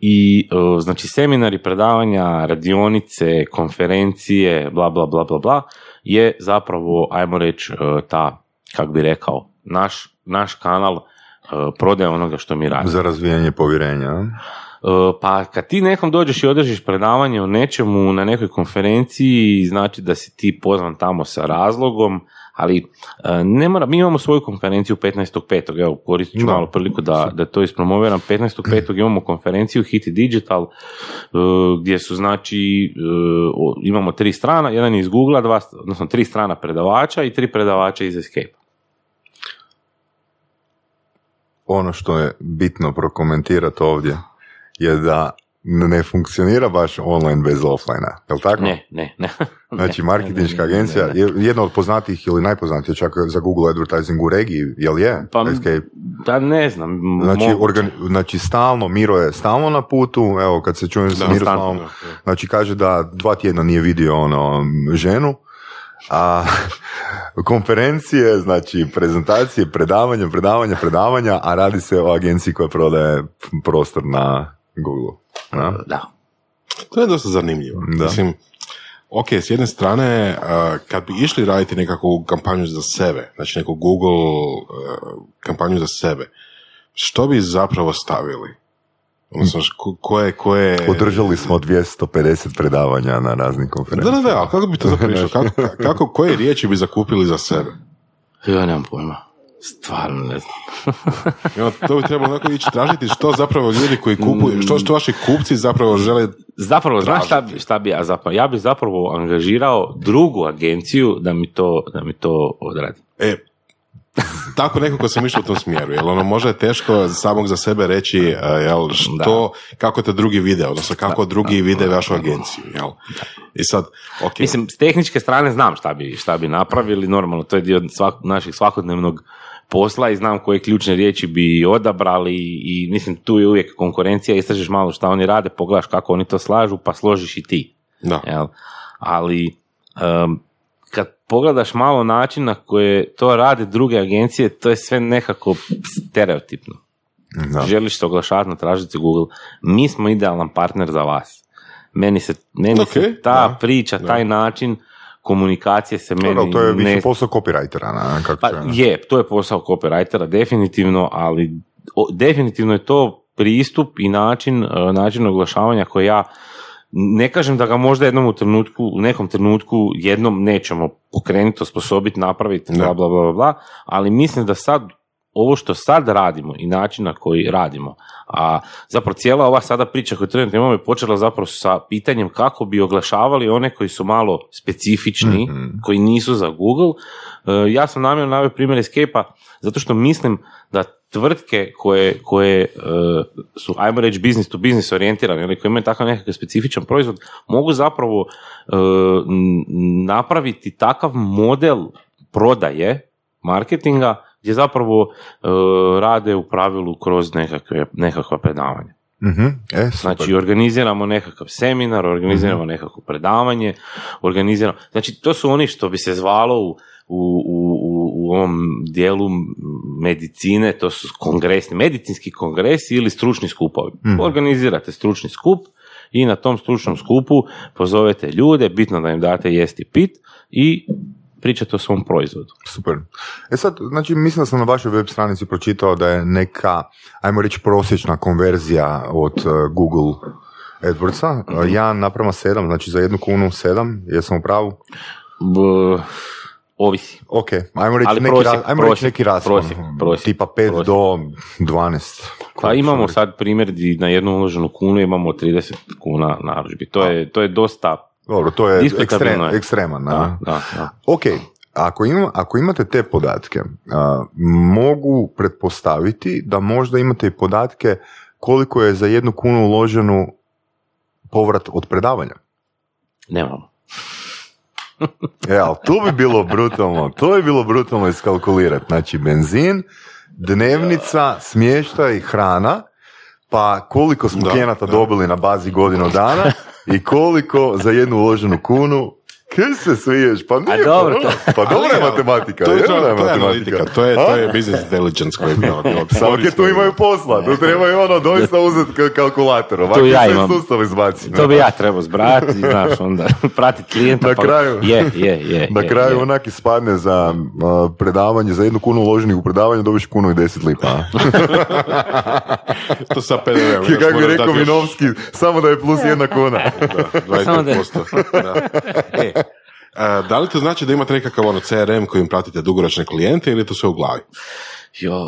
[SPEAKER 4] i e, znači seminari, predavanja, radionice, konferencije, bla bla bla bla bla je zapravo, ajmo reći, e, ta, kak bi rekao, naš, naš kanal e, prodaje onoga što mi radimo.
[SPEAKER 2] Za razvijanje povjerenja.
[SPEAKER 4] Pa kad ti nekom dođeš i održiš predavanje o nečemu na nekoj konferenciji, znači da si ti pozvan tamo sa razlogom, ali e, ne mora, mi imamo svoju konferenciju 15.5. Evo, koristit ću
[SPEAKER 2] Da.
[SPEAKER 4] malo priliku da, da to ispromoviram. 15.5. imamo konferenciju Hit Digital, e, gdje su znači, e, imamo tri strana, jedan je iz Google, dva, odnosno tri strana predavača i tri predavača iz Escape.
[SPEAKER 2] Ono što je bitno prokomentirati ovdje je da ne funkcionira baš online bez offline jel tako?
[SPEAKER 4] Ne, ne, ne.
[SPEAKER 2] Znači,
[SPEAKER 4] Ne,
[SPEAKER 2] marketinška
[SPEAKER 4] ne, ne, ne,
[SPEAKER 2] agencija,
[SPEAKER 4] ne.
[SPEAKER 2] je jedna od poznatijih ili najpoznatija čak za Google Advertising u regiji, jel je?
[SPEAKER 4] Pa. Da ne znam.
[SPEAKER 2] Znači, organi- znači, stalno, Miro je stalno na putu, evo, kad se čujem sa Miroslavom, znači, kaže da dva tjedna nije vidio ono, ženu, a konferencije, znači, prezentacije, predavanja, predavanja, predavanja, a radi se o agenciji koja prodaje prostor na Google. Da?
[SPEAKER 4] Da.
[SPEAKER 3] To je dosta zanimljivo.
[SPEAKER 2] Da.
[SPEAKER 3] Mislim, ok, s jedne strane, uh, kad bi išli raditi nekakvu kampanju za sebe, znači neku Google uh, kampanju za sebe, što bi zapravo stavili? Odnosno, ko- koje, koje...
[SPEAKER 2] Održali smo 250 predavanja na raznim
[SPEAKER 3] Da,
[SPEAKER 2] konferencijama.
[SPEAKER 3] da, da, ali kako bi to zapravo išlo? Kako, kako, koje riječi bi zakupili za sebe?
[SPEAKER 4] Ja nemam pojma. Stvarno ne znam.
[SPEAKER 3] Onda to bi trebalo onako ići tražiti što zapravo ljudi koji kupuju, što, što vaši kupci zapravo žele
[SPEAKER 4] Zapravo, znaš šta,
[SPEAKER 3] Tražiti.
[SPEAKER 4] šta bi ja zapravo? Ja bi zapravo angažirao drugu agenciju da mi to, da mi to odradi.
[SPEAKER 3] E, tako nekako sam išao u tom smjeru, jer ono možda je teško samog za sebe reći uh, jel, što, kako te drugi vide, odnosno kako drugi vide vašu agenciju, jel? I sad, ok,
[SPEAKER 4] Mislim, s tehničke strane znam šta bi, šta bi napravili, normalno, to je dio svak, našeg svakodnevnog posla i znam koje ključne riječi bi odabrali i mislim tu je uvijek konkurencija, istražiš malo šta oni rade, pogledaš kako oni to slažu, pa složiš i ti.
[SPEAKER 3] da,
[SPEAKER 4] Jel? Ali em, kad pogledaš malo način na koje to rade druge agencije, to je sve nekako stereotipno.
[SPEAKER 2] Da.
[SPEAKER 4] Želiš se oglašavati na tražici Google, mi smo idealan partner za vas. Meni se, meni
[SPEAKER 3] Ok,
[SPEAKER 4] se ta
[SPEAKER 3] da,
[SPEAKER 4] priča,
[SPEAKER 3] da.
[SPEAKER 4] taj način komunikacije se meni
[SPEAKER 2] Dobro, to je
[SPEAKER 4] ne
[SPEAKER 2] više posao copywritera, na, kako
[SPEAKER 4] pa je, to je posao copywritera definitivno, ali o, definitivno je to pristup i način, e, način oglašavanja koji ja ne kažem da ga možda jednom u trenutku, u nekom trenutku jednom nećemo pokrenuti, osposobiti, napraviti, bla, bla, bla, bla, ali mislim da sad ovo što sad radimo i način na koji radimo, a zapravo cijela ova sada priča koju trenutno imamo je počela zapravo sa pitanjem kako bi oglašavali one koji su malo specifični,
[SPEAKER 2] Mhm.
[SPEAKER 4] koji nisu za Google. E, Ja sam namjerno naveo primjer Escape-a zato što mislim da tvrtke koje, koje e, su, ajmo reći, business to business orijentirane ili koje imaju takav nekakav specifičan proizvod, mogu zapravo e, napraviti takav model prodaje, marketinga, gdje zapravo e, rade u pravilu kroz nekakve, nekakva predavanja.
[SPEAKER 2] Mhm, E.
[SPEAKER 4] Znači, organiziramo nekakav seminar, organiziramo nekakvo predavanje, organiziramo... Znači, to su oni što bi se zvalo u, u, u, u- ovom dijelu medicine, to su kongresni, medicinski kongresi ili stručni skupovi.
[SPEAKER 2] Mhm.
[SPEAKER 4] Organizirate stručni skup i na tom stručnom skupu pozovete ljude, bitno da im date jesti pit i pričate o svom proizvodu.
[SPEAKER 2] Super. E sad, znači, mislim da sam na vašoj web stranici pročitao da je neka, ajmo reći, prosječna konverzija od uh, Google AdWordsa,
[SPEAKER 4] Mhm.
[SPEAKER 2] uh, 1 naprema 7, znači za jednu kunu 7, jesam u pravu?
[SPEAKER 4] B- ovisi.
[SPEAKER 2] Ok, ajmo reći
[SPEAKER 4] Ali
[SPEAKER 2] neki,
[SPEAKER 4] prosjek,
[SPEAKER 2] ra- ajmo reći
[SPEAKER 4] prosjek,
[SPEAKER 2] neki raspon,
[SPEAKER 4] prosjek, prosjek,
[SPEAKER 2] tipa 5
[SPEAKER 4] prosjek.
[SPEAKER 2] do 12.
[SPEAKER 4] Pa imamo sad primjer di na jednu uloženu kunu imamo 30 kuna narudžbi. To je, to je dosta...
[SPEAKER 2] Dobro, to je ekstrem,
[SPEAKER 4] je.
[SPEAKER 2] ekstreman.
[SPEAKER 4] Da,
[SPEAKER 2] Da.
[SPEAKER 4] da.
[SPEAKER 2] Ok, ako, ima, ako imate te podatke, a, mogu pretpostaviti da možda imate i podatke koliko je za jednu kunu uloženu povrat od predavanja.
[SPEAKER 4] Nemamo.
[SPEAKER 2] E, ali tu bi bilo brutalno, to bi bilo brutalno iskalkulirati. Znači, benzin, dnevnica, smještaj, hrana, pa koliko smo
[SPEAKER 3] Da,
[SPEAKER 2] klijenata
[SPEAKER 3] da.
[SPEAKER 2] dobili na bazi godinu dana i koliko za jednu uloženu kunu Kaj se smiješ? Pa nije,
[SPEAKER 4] dobro,
[SPEAKER 2] pa,
[SPEAKER 4] to-
[SPEAKER 2] pa dobra je matematika.
[SPEAKER 3] To je,
[SPEAKER 2] jedna
[SPEAKER 3] to je,
[SPEAKER 2] matematika.
[SPEAKER 3] to je, to
[SPEAKER 2] A?
[SPEAKER 3] je business intelligence koji je bilo.
[SPEAKER 2] Samo tu imaju posla, tu trebaju ono doista uzeti kalkulator, ovako
[SPEAKER 4] Tu ja imam.
[SPEAKER 2] sustav izbaci.
[SPEAKER 4] To bi ja trebao zbrati, znaš, onda pratiti klijenta.
[SPEAKER 2] Na
[SPEAKER 4] pa-
[SPEAKER 2] kraju.
[SPEAKER 4] Je, je, je.
[SPEAKER 2] Na
[SPEAKER 4] je,
[SPEAKER 2] kraju
[SPEAKER 4] je.
[SPEAKER 2] onak ispadne za a, predavanje, za jednu kunu uloženih u predavanje dobiš kunu i deset lipa. a?
[SPEAKER 3] To sa PDV-om.
[SPEAKER 2] Kako bi rekao Minovski, samo da je plus jedna kuna.
[SPEAKER 3] Da,
[SPEAKER 4] Samo da-
[SPEAKER 3] 25%. Da. E, a, da li to znači da imate nekakav ono CRM kojim pratite dugoročne klijente ili je to sve u glavi?
[SPEAKER 4] Joj.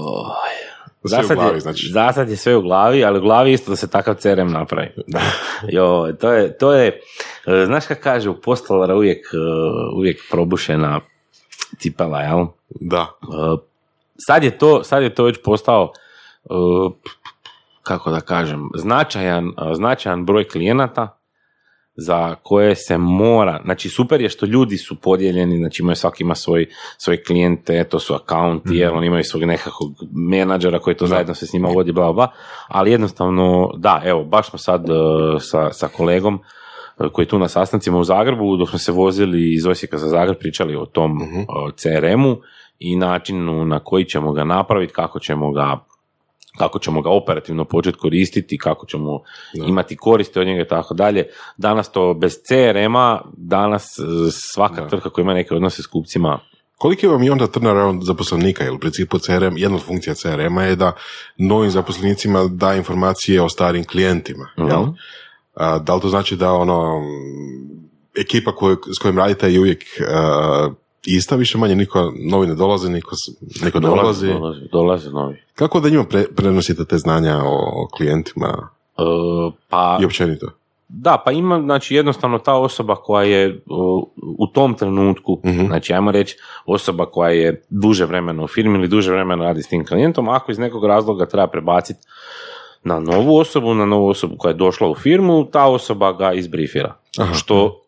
[SPEAKER 3] Sve u
[SPEAKER 4] Zasad
[SPEAKER 3] glavi,
[SPEAKER 4] je,
[SPEAKER 3] znači.
[SPEAKER 4] zasad je sve u glavi, ali u glavi isto da se takav CRM napravi. Da. Joj, to je, to je, e, znaš kako kaže, u postolara uvijek, e, uvijek probušena cipela, jel?
[SPEAKER 3] Da.
[SPEAKER 4] E, sad je to, sad je to već postao kako da kažem, značajan, značajan broj klijenata za koje se mora, znači super je što ljudi su podijeljeni, znači imaju svaki ima svoj, svoje klijente, to su akaunti, jer oni imaju svog nekakvog menadžera koji to zajedno se s njima vodi, bla, bla, ali jednostavno, da, evo, baš smo sad uh, sa, sa kolegom uh, koji je tu na sastancima u Zagrebu, dok smo se vozili iz Osijeka za Zagreb, pričali o tom uh, CRM-u i načinu na koji ćemo ga napraviti, kako ćemo ga kako ćemo ga operativno početi koristiti, kako ćemo imati koristi od njega i tako dalje. Danas to bez CRM-a, danas e, svaka
[SPEAKER 3] Da.
[SPEAKER 4] tvrtka koja ima neke odnose s kupcima,
[SPEAKER 3] Koliki vam je onda turnaround zaposlenika? Jer u principu CRM, jedna od funkcija CRM-a je da novim zaposlenicima da informacije o starim klijentima. Jel?
[SPEAKER 4] Mhm.
[SPEAKER 3] A, da li to znači da ono, ekipa koju, s kojim radite je uvijek a, ista, više manje niko novi ne dolazi, niko, niko dolazi.
[SPEAKER 4] dolaze, dolaze novi.
[SPEAKER 3] Kako da njima pre- prenosite te znanja o, o klijentima
[SPEAKER 4] E, pa
[SPEAKER 3] i općenito?
[SPEAKER 4] Da, pa ima, znači jednostavno ta osoba koja je o, u tom trenutku,
[SPEAKER 3] Mhm.
[SPEAKER 4] znači ajmo reći osoba koja je duže vremena u firmi ili duže vremena radi s tim klijentom, ako iz nekog razloga treba prebaciti na novu osobu, na novu osobu koja je došla u firmu, ta osoba ga izbrifira.
[SPEAKER 3] Aha.
[SPEAKER 4] Što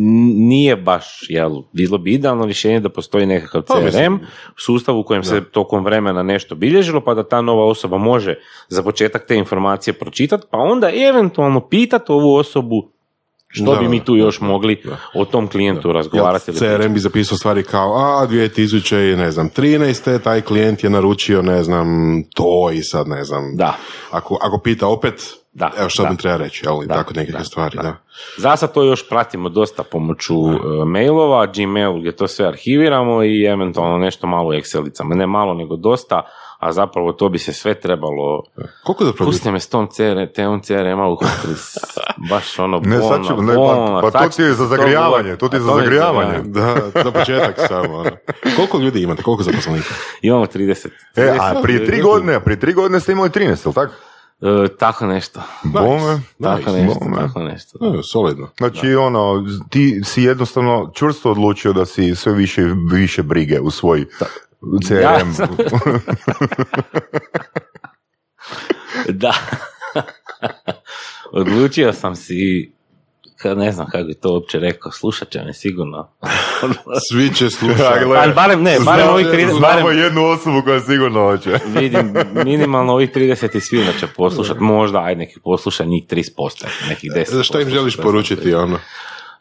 [SPEAKER 4] nije baš, jel, bilo bi idealno rješenje da postoji nekakav
[SPEAKER 3] Pa,
[SPEAKER 4] CRM
[SPEAKER 3] mislim,
[SPEAKER 4] sustav u kojem se tokom vremena nešto bilježilo, pa da ta nova osoba može za početak te informacije pročitati, pa onda eventualno pitati ovu osobu što
[SPEAKER 3] Da,
[SPEAKER 4] bi mi
[SPEAKER 3] da,
[SPEAKER 4] tu
[SPEAKER 3] da,
[SPEAKER 4] još
[SPEAKER 3] da,
[SPEAKER 4] mogli
[SPEAKER 3] da.
[SPEAKER 4] o tom klijentu razgovarati. ili
[SPEAKER 3] CRM bi zapisao stvari kao, a 2000, ne znam, 13. taj klijent je naručio, ne znam, to i sad, ne znam.
[SPEAKER 4] Da.
[SPEAKER 3] Ako, ako pita opet,
[SPEAKER 4] Da,
[SPEAKER 3] evo što
[SPEAKER 4] da.
[SPEAKER 3] mi treba reći, jel, i
[SPEAKER 4] Da,
[SPEAKER 3] tako nekakve
[SPEAKER 4] da,
[SPEAKER 3] stvari, da.
[SPEAKER 4] da. Za sad to još pratimo dosta pomoću e, mailova, Gmail gdje to sve arhiviramo i eventualno nešto malo u Excelicama. Ne malo, nego dosta, a zapravo to bi se sve trebalo...
[SPEAKER 3] Koliko da.
[SPEAKER 4] Pusti me s tom CR, teom CRM-a s- baš ono
[SPEAKER 2] Ne, sad ću- ne, pa-
[SPEAKER 4] bolno,
[SPEAKER 2] pa to
[SPEAKER 4] sad
[SPEAKER 2] ti je za
[SPEAKER 4] to
[SPEAKER 2] zagrijavanje, to ti je za zagrijavanje.
[SPEAKER 3] Da, za početak samo. ono. Koliko ljudi imate, koliko zaposlenika?
[SPEAKER 4] Imamo 30.
[SPEAKER 2] E, a
[SPEAKER 4] 30
[SPEAKER 2] prije tri godine, prije tri godine ste imali 13, jel tako?
[SPEAKER 4] E, tako nešto.
[SPEAKER 2] Bome.
[SPEAKER 4] Tako
[SPEAKER 3] Nice.
[SPEAKER 4] nešto,
[SPEAKER 2] bome.
[SPEAKER 4] tako nešto.
[SPEAKER 3] E, solidno.
[SPEAKER 2] Znači, ono, ti si jednostavno čvrsto odlučio da si sve više više brige u svoj CRM.
[SPEAKER 4] Ja sam- Da. Odlučio sam si, ne znam kako bi to uopće rekao, slušat će me sigurno.
[SPEAKER 3] Svi će slušati.
[SPEAKER 4] Ali barem ne, barem
[SPEAKER 2] znamo-
[SPEAKER 4] ovih 30,
[SPEAKER 2] Znamo
[SPEAKER 4] barem,
[SPEAKER 2] jednu osobu koja sigurno hoće.
[SPEAKER 4] vidim, minimalno ovih 30 i svi će poslušat, možda, ajde neki posluša njih 30%, nekih 10%.
[SPEAKER 3] Za što im želiš poručiti, ono?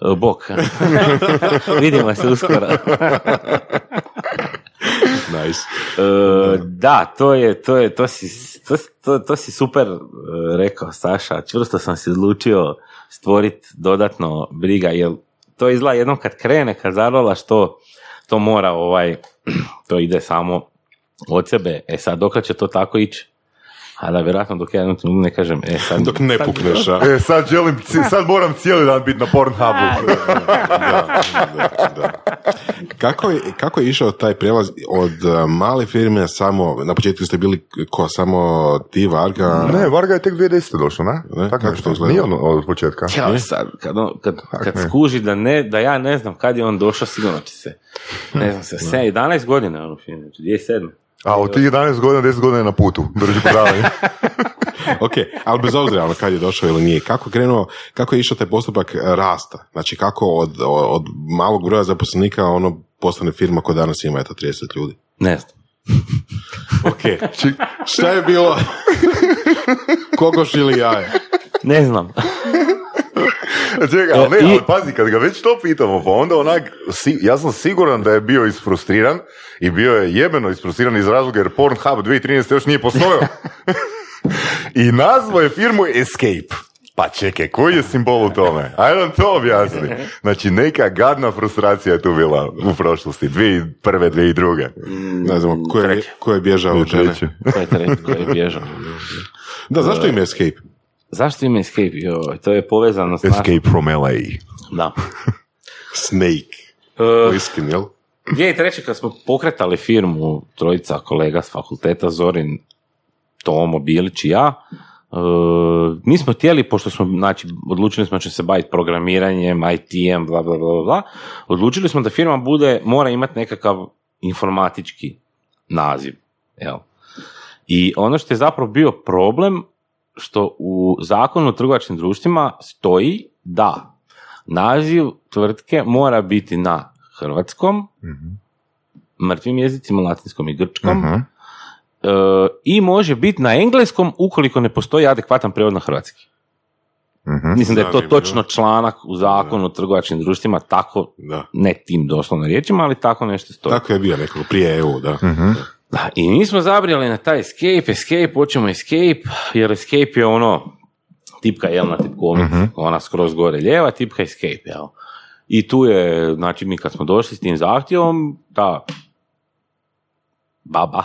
[SPEAKER 4] E, Bok. Vidimo se uskoro.
[SPEAKER 3] Nice.
[SPEAKER 4] E, da, to je, to je, to si, to, to, to si super e, rekao, Saša. Čvrsto sam se odlučio stvoriti dodatno briga, jer to izgleda jednom kad krene, kad zarolaš to, to mora ovaj, to ide samo od sebe. E sad, dok će to tako ići? A da, vjerojatno dok ja ne kažem, e sad...
[SPEAKER 3] Dok ne pukneš, a?
[SPEAKER 2] E, sad želim, sad moram cijeli dan biti na Pornhubu.
[SPEAKER 3] da, da, da. Kako, je, kako je išao taj prijelaz od uh, male firme samo, na početku ste bili ko, samo ti, Varga?
[SPEAKER 2] Ne, Varga je tek 2010. došao, ne?
[SPEAKER 3] Ne,
[SPEAKER 2] Tako
[SPEAKER 3] kako
[SPEAKER 2] nešto. Nije ono od početka.
[SPEAKER 4] Ja, sad, kad, on, kad, kad
[SPEAKER 2] ne.
[SPEAKER 4] skuži da, ne, da ja ne znam kad je on došao, sigurno će se, ne znam se, se 11 godina je on u znači 2007.
[SPEAKER 2] A od tih 11 godina, 10 godina je na putu. Drži predavanje.
[SPEAKER 3] ok, ali bez obzira ono kad je došao ili nije, kako je krenuo, kako je išao taj postupak e, rasta? Znači kako od, od malog broja zaposlenika ono postane firma koja danas ima eto 30 ljudi?
[SPEAKER 4] Ne znam.
[SPEAKER 3] Ok, šta je bilo? Kokoš ili jaje?
[SPEAKER 4] Ne znam.
[SPEAKER 2] Čekaj, ali ne,
[SPEAKER 4] E, i-
[SPEAKER 2] ali pazi, kad ga već to pitamo, pa onda onak, si- ja sam siguran da je bio isfrustriran i bio je jebeno isfrustriran iz razloga jer Pornhub 2013. još nije postojao. I nazvao je firmu Escape. Pa čekaj, koji je simbol u tome? Ajde nam to objasni. Znači, neka gadna frustracija je tu bila u prošlosti, 2001. 2002.
[SPEAKER 3] Ne znam, ko je, ko je bježao od žene?
[SPEAKER 2] Treće.
[SPEAKER 4] Ko je treći, ko je bježao.
[SPEAKER 3] Da, zašto im je Escape?
[SPEAKER 4] Zašto ima Escape? Joj, to je povezano s našim...
[SPEAKER 2] Escape from LA.
[SPEAKER 4] Da.
[SPEAKER 3] Snake.
[SPEAKER 4] Uh,
[SPEAKER 3] Liskin, jel?
[SPEAKER 4] 2003. kad smo pokretali firmu, trojica kolega s fakulteta, Zorin, Tomo, Bilić i ja, uh, mi smo htjeli, pošto smo, znači, odlučili smo da će se baviti programiranjem, IT-em, bla, bla, bla, bla, odlučili smo da firma bude, mora imati nekakav informatički naziv, jel? I ono što je zapravo bio problem što u zakonu o trgovačkim društvima stoji da naziv tvrtke mora biti na hrvatskom, mrtvim jezicima, latinskom i grčkom,
[SPEAKER 2] Mhm.
[SPEAKER 4] e, i može biti na engleskom ukoliko ne postoji adekvatan prijevod na hrvatski.
[SPEAKER 2] Mhm.
[SPEAKER 4] Mislim da je to točno članak u zakonu o trgovačkim društvima, tako,
[SPEAKER 3] Da.
[SPEAKER 4] ne tim doslovno riječima, ali tako nešto stoji.
[SPEAKER 3] Tako je bio nekako prije EU, da.
[SPEAKER 2] Mhm.
[SPEAKER 4] Da, i mi smo zabrijali na taj escape, escape, hoćemo escape, jer escape je ono, tipka jel na tipkovnici, ona skroz gore lijeva, tipka escape, jel. I tu je, znači mi kad smo došli s tim zahtjevom, ta baba,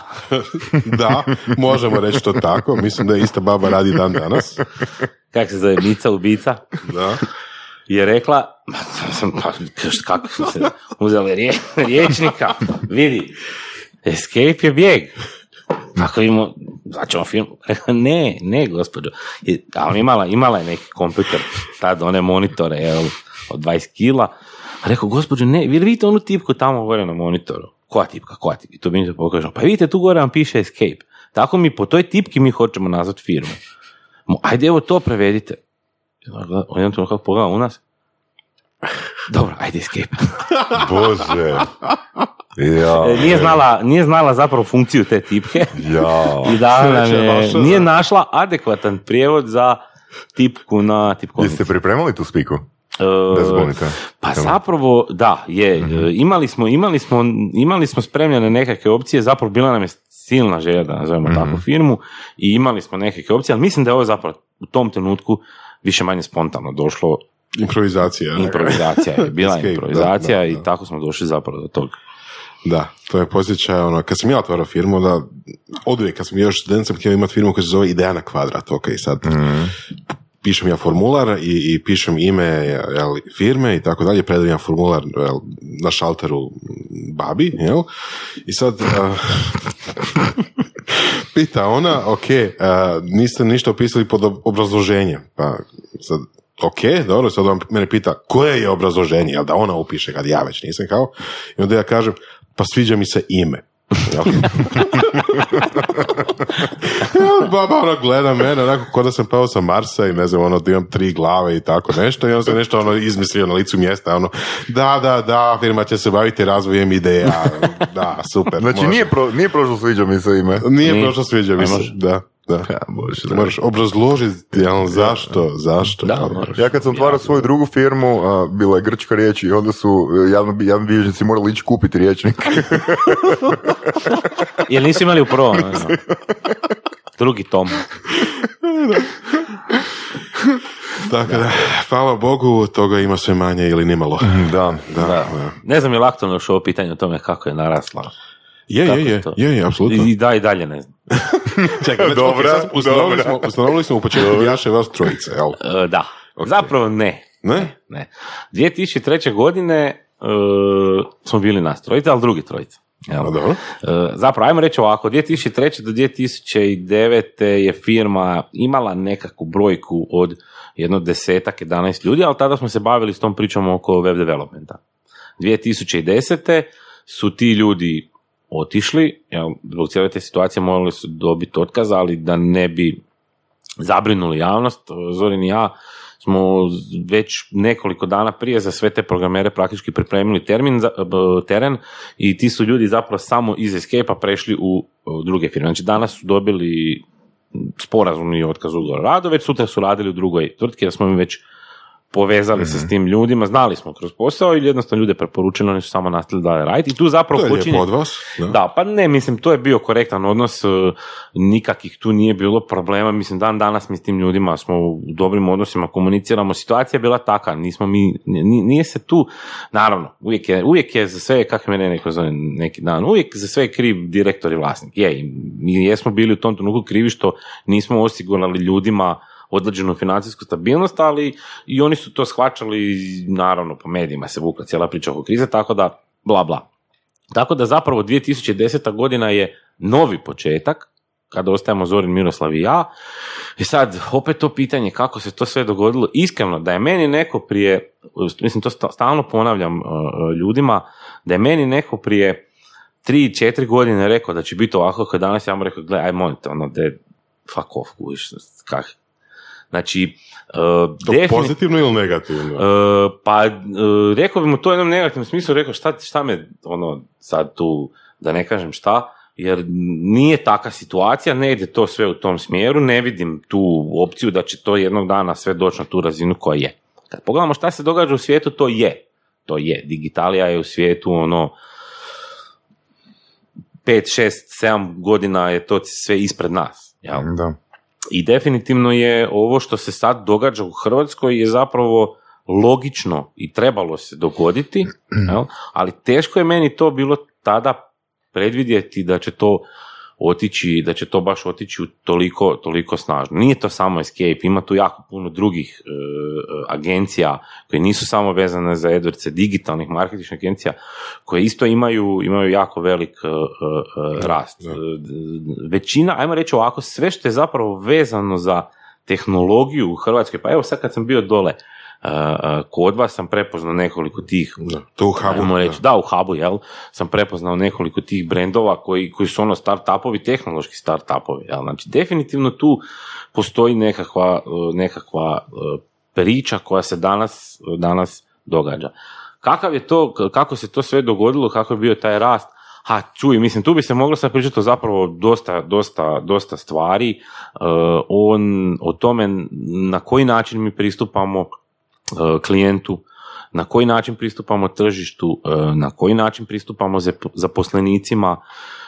[SPEAKER 3] da, možemo reći to tako. Mislim da je ista baba radi dan danas.
[SPEAKER 4] kak se zove, Mica ubica,
[SPEAKER 3] Da.
[SPEAKER 4] je rekla, pa, kako su se uzeli rije, riječnika, vidi, escape je bijeg. Ako imamo, začemo film, Rekla, ne, ne, gospođo. I, a ona imala, imala je neki kompjuter, tad one monitore, jel, od 20 kila. A rekao, gospođo, ne, vi vidite onu tipku tamo gore na monitoru? Koja tipka, koja tipka? I to mi se pokažemo. Pa vidite, tu gore vam piše escape. Tako mi, po toj tipki mi hoćemo nazvati firmu. Ajde, evo to prevedite. On jednom trenutku pogleda u nas. Dobro, ajde escape.
[SPEAKER 2] Bože. Ja.
[SPEAKER 4] E, nije, znala, nije znala zapravo funkciju te tipke
[SPEAKER 2] Ja.
[SPEAKER 4] i da nam je, nije našla adekvatan prijevod za tipku na tipkovnici.
[SPEAKER 2] Jeste pripremali tu spiku?
[SPEAKER 4] E,
[SPEAKER 2] Da zbunite.
[SPEAKER 4] Pa zapravo, da, je.
[SPEAKER 2] Mhm.
[SPEAKER 4] E, Imali, smo, imali, smo, imali smo spremljene nekakve opcije, zapravo bila nam je silna želja da nazovemo
[SPEAKER 2] Mhm.
[SPEAKER 4] takvu firmu i imali smo nekakve opcije, ali mislim da je ovo zapravo u tom trenutku više manje spontano došlo.
[SPEAKER 3] Improvizacija.
[SPEAKER 4] Improvizacija je, bila
[SPEAKER 3] Escape,
[SPEAKER 4] improvizacija
[SPEAKER 3] da, da,
[SPEAKER 4] i
[SPEAKER 3] da.
[SPEAKER 4] tako smo došli zapravo do toga.
[SPEAKER 3] Da, to je posjećaj, ono, kad sam ja otvarao firmu, da od uvijek, kad sam još student, sam htio imati firmu koja se zove Ideja na kvadrat, ok, sad pišem ja formular i, i pišem ime jel, firme i tako dalje, predajem ja formular jel, na šalteru babi, jel, i sad uh, pita ona, ok, uh, niste ništa opisali pod ob- obrazloženje, pa sad, ok, dobro, sad on mene pita koje je obrazloženje, jel da ona upiše kad ja već nisam kao, i onda ja kažem, pa sviđa mi se ime. Ja, Baba ono gleda mene, onako ko da sam pao sa Marsa i ne znam, ono, da imam tri glave i tako nešto i on se nešto ono izmislio na licu mjesta, ono, da, da, da, firma će se baviti razvojem ideja, da, super.
[SPEAKER 2] Znači
[SPEAKER 3] može.
[SPEAKER 2] nije, pro, nije prošlo sviđa mi se ime.
[SPEAKER 3] Nije
[SPEAKER 4] Nije.
[SPEAKER 3] prošlo sviđa mi se, da, da.
[SPEAKER 2] Ja, bože, da.
[SPEAKER 3] Moraš obrazložiti, jel, zašto, zašto.
[SPEAKER 4] Da, moraš.
[SPEAKER 2] Ja kad sam otvarao svoju drugu firmu, a, bila je grčka riječ i onda su e, javno, javni bilježnici morali ići kupiti riječnik.
[SPEAKER 4] Jel nisu imali u prvom? ono? Drugi tom.
[SPEAKER 3] Tako da, hvala Bogu, toga ima sve manje ili nimalo.
[SPEAKER 2] da.
[SPEAKER 3] Da, da.
[SPEAKER 4] Ne znam je li aktualno još ovo pitanje o tome kako je narasla.
[SPEAKER 3] Je, je,
[SPEAKER 4] je
[SPEAKER 3] je, je, apsolutno.
[SPEAKER 4] I da i dalje ne znam.
[SPEAKER 3] Čekaj,
[SPEAKER 2] Dobra,
[SPEAKER 3] ok, sad ustanovili,
[SPEAKER 2] dobra.
[SPEAKER 3] smo, ustanovili smo u početku Jaše vas trojice, jel?
[SPEAKER 4] E, da. Zapravo ne.
[SPEAKER 3] Ne?
[SPEAKER 4] ne. 2003. godine e, smo bili nas trojica, ali drugi trojica. Jel?
[SPEAKER 3] A dobro.
[SPEAKER 4] E, zapravo, ajmo reći ovako, 2003. do 2009. je firma imala nekakvu brojku od jedno desetak, 11 ljudi, ali tada smo se bavili s tom pričom oko web developmenta. 2010. su ti ljudi otišli, jel, zbog cijele te situacije morali su dobiti otkaz, ali da ne bi zabrinuli javnost, Zorin i ja smo već nekoliko dana prije za sve te programere praktički pripremili termin teren i ti su ljudi zapravo samo iz Escape-a prešli u, druge firme. Znači danas su dobili sporazumni otkaz ugovor o radu, već sutra su radili u drugoj tvrtki jer smo mi već povezali se s tim ljudima, znali smo kroz posao ili jednostavno ljude preporučeno, oni su samo nastavili dalje raditi i tu zapravo
[SPEAKER 3] To je
[SPEAKER 4] počinje...
[SPEAKER 3] od vas. Da.
[SPEAKER 4] Da, pa ne, mislim, to je bio korektan odnos, e, nikakvih tu nije bilo problema, mislim, dan danas mi s tim ljudima smo u dobrim odnosima, komuniciramo, situacija je bila taka, nismo mi, ni- nije se tu, naravno, uvijek je, uvijek je za sve, kako me neko zove neki dan, uvijek za sve je kriv direktor i vlasnik, je, i mi jesmo bili u tom trenutku krivi što nismo osigurali ljudima određenu financijsku stabilnost, ali i oni su to shvaćali, naravno, po medijima se vukla cijela priča oko krize, tako da, bla, bla. Tako da zapravo 2010. godina je novi početak, kada ostajemo Zorin, Miroslav i ja. I sad, opet to pitanje kako se to sve dogodilo. Iskreno, da je meni neko prije, mislim to sta- stalno ponavljam uh, ljudima, da je meni neko prije 3-4 godine rekao da će biti ovako kako je danas, ja mu rekao, gledaj, aj molim te, ono, de, fuck off, kužiš, kak, Znači, uh,
[SPEAKER 3] To
[SPEAKER 4] defini-
[SPEAKER 3] pozitivno ili negativno?
[SPEAKER 4] Uh, pa uh, rekao bi mu to u jednom negativnom smislu, rekao šta, šta me ono sad tu, da ne kažem šta, jer nije taka situacija, ne ide to sve u tom smjeru, ne vidim tu opciju da će to jednog dana sve doći na tu razinu koja je. Kad pogledamo šta se događa u svijetu, to je. To je. Digitalija je u svijetu ono 5, 6, 7 godina je to sve ispred nas. Jel?
[SPEAKER 2] Da.
[SPEAKER 4] I definitivno je ovo što se sad događa u Hrvatskoj je zapravo logično i trebalo se dogoditi, ali teško je meni to bilo tada predvidjeti da će to otići, da će to baš otići u toliko, toliko snažno. Nije to samo Escape, ima tu jako puno drugih e, agencija koje nisu samo vezane za AdWords, digitalnih marketinških agencija koje isto imaju, imaju jako velik e, e, rast.
[SPEAKER 3] da.
[SPEAKER 4] E, Većina, ajmo reći ovako, sve što je zapravo vezano za tehnologiju u Hrvatskoj, pa evo sad kad sam bio dole, e, e, kod vas sam prepoznao nekoliko tih
[SPEAKER 3] Da, to u hubu.
[SPEAKER 4] Reći, da, u hubu, jel, sam prepoznao nekoliko tih brendova koji, koji su ono start-upovi, tehnološki start-upovi, jel, znači definitivno tu postoji nekakva, e, nekakva e, priča koja se danas, danas događa. Kakav je to, kako se to sve dogodilo, kako je bio taj rast, Ha, čuj, mislim, tu bi se moglo sad pričati o zapravo dosta, dosta, dosta stvari, e, on, o tome na koji način mi pristupamo klijentu, na koji način pristupamo tržištu, e, na koji način pristupamo zap- zaposlenicima,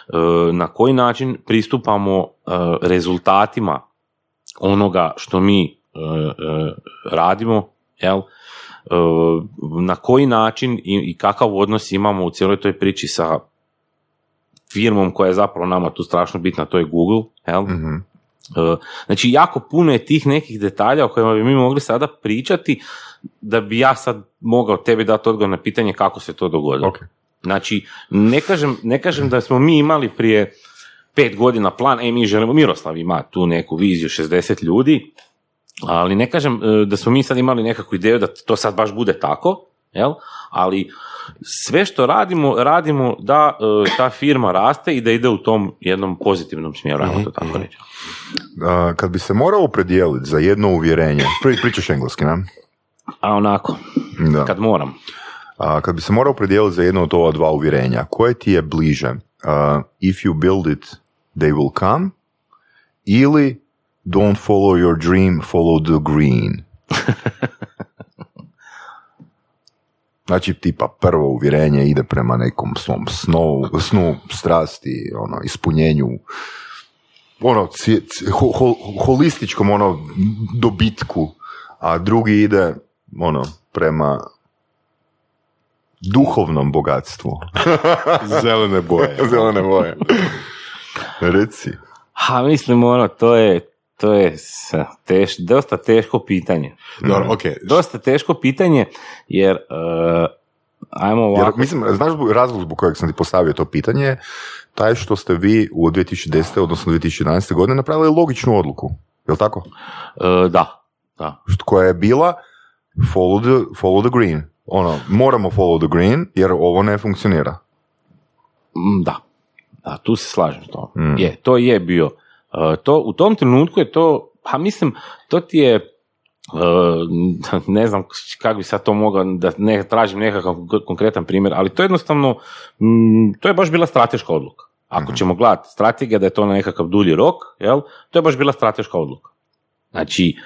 [SPEAKER 4] e, na koji način pristupamo e, rezultatima onoga što mi e, e, radimo, jel? E, na koji način i, kakav odnos imamo u cijeloj toj priči sa firmom koja je zapravo nama tu strašno bitna, to je Google, jel?
[SPEAKER 2] Mhm.
[SPEAKER 4] E, Znači, jako puno je tih nekih detalja o kojima bi mi mogli sada pričati, da bi ja sad mogao tebi dati odgovor na pitanje kako se to dogodilo.
[SPEAKER 2] Ok.
[SPEAKER 4] Znači, ne kažem, ne kažem da smo mi imali prije pet godina plan, e, mi želimo, Miroslav ima tu neku viziju 60 ljudi, ali ne kažem e, da smo mi sad imali nekakvu ideju da to sad baš bude tako, jel? ali sve što radimo, radimo da e, ta firma raste i da ide u tom jednom pozitivnom smjeru, ajmo to tako reći.
[SPEAKER 2] A, kad bi se morao opredijeliti za jedno uvjerenje, pri, pričaš engleski, ne?
[SPEAKER 4] A onako,
[SPEAKER 2] Da.
[SPEAKER 4] kad moram.
[SPEAKER 2] A, kad bi se morao opredijeliti za jedno od ova dva uvjerenja, koje ti je bliže? A, if you build it, they will come, ili don't follow your dream, follow the green. Znači, tipa, prvo uvjerenje ide prema nekom svom snu, snu strasti, ono, ispunjenju, ono, ho- ho- holističkom, ono, dobitku, a drugi ide, ono, prema duhovnom bogatstvu.
[SPEAKER 3] Zelene boje.
[SPEAKER 2] Zelene boje. Reci.
[SPEAKER 4] Ha, mislim, ono, to je, to je teš, dosta teško pitanje.
[SPEAKER 3] Dobro, ok.
[SPEAKER 4] Dosta teško pitanje, jer, uh, ajmo
[SPEAKER 2] Jer,
[SPEAKER 4] ovako,
[SPEAKER 2] mislim, znaš zbog- razlog zbog kojeg sam ti postavio to pitanje, taj što ste vi u 2010. odnosno 2011. godine napravili logičnu odluku. Je li tako?
[SPEAKER 4] uh, da, da.
[SPEAKER 2] Koja je bila follow the, follow the green. Ono, moramo follow the green jer ovo ne funkcionira.
[SPEAKER 4] Mm, Da, da, tu se slažem s tom.
[SPEAKER 2] Mm.
[SPEAKER 4] Je, to je bio. Uh, to, u tom trenutku je to, pa mislim, to ti je, uh, ne znam kako bi sad to mogao, da ne tražim nekakav konkretan primjer, ali to je jednostavno, mm, to je baš bila strateška odluka. Ako ćemo gledati strategija da je to na nekakav dulji rok, jel, to je baš bila strateška odluka. Znači,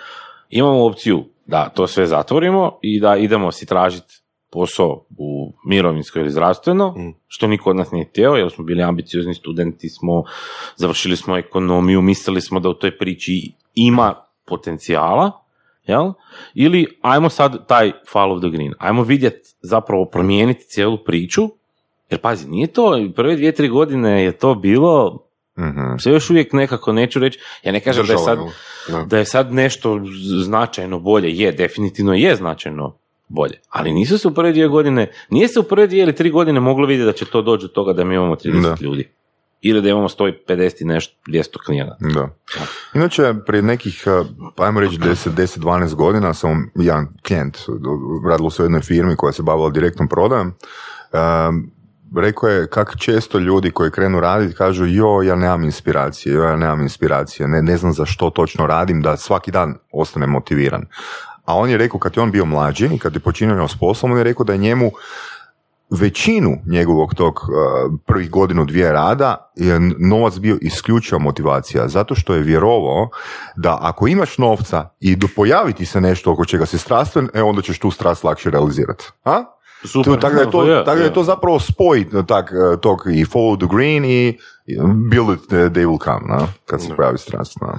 [SPEAKER 4] imamo opciju da to sve zatvorimo i da idemo si tražiti posao u mirovinsko ili zdravstveno,
[SPEAKER 3] Mm.
[SPEAKER 4] što niko od nas nije htio, jer smo bili ambiciozni studenti, smo, završili smo ekonomiju, mislili smo da u toj priči ima potencijala, jel? Ili ajmo sad taj follow the green, ajmo vidjeti zapravo promijeniti cijelu priču, jer pazi, nije to, prve dvije, tri godine je to bilo,
[SPEAKER 2] Mhm.
[SPEAKER 4] sve još uvijek nekako neću reći, ja ne kažem da je sad?
[SPEAKER 3] Da.
[SPEAKER 4] je sad nešto značajno bolje, je, definitivno je značajno bolje, ali nisu se u prve dvije godine, nije se u prve dvije ili tri godine moglo vidjeti da će to doći do toga da mi imamo 30
[SPEAKER 2] Da.
[SPEAKER 4] ljudi. Ili da imamo 150 i nešto, 200 klijenata.
[SPEAKER 2] Da. Inače, prije nekih, eh, pa ajmo reći 10, 10, 12 godina sam jedan klijent, radilo se u jednoj firmi koja se bavila direktnom prodajom, em, rekao je kak često ljudi koji krenu raditi kažu jo, ja nemam inspiracije, jo, ja nemam inspiracije, ne, ne znam za što točno radim, da svaki dan ostane motiviran. A on je rekao, kad je on bio mlađi i kad je počinio s poslom, on je rekao da je njemu većinu njegovog tog uh, prvih godinu dvije rada je novac bio isključiva motivacija, zato što je vjerovao da ako imaš novca i do pojaviti se nešto oko čega si strastven, e onda ćeš tu strast lakše realizirati. A?
[SPEAKER 4] Super.
[SPEAKER 2] tako da je to,
[SPEAKER 4] Je,
[SPEAKER 2] tako da je to zapravo spoj tak, uh, tog i follow the green i build it, they will come, na? kad se pojavi strast. Na?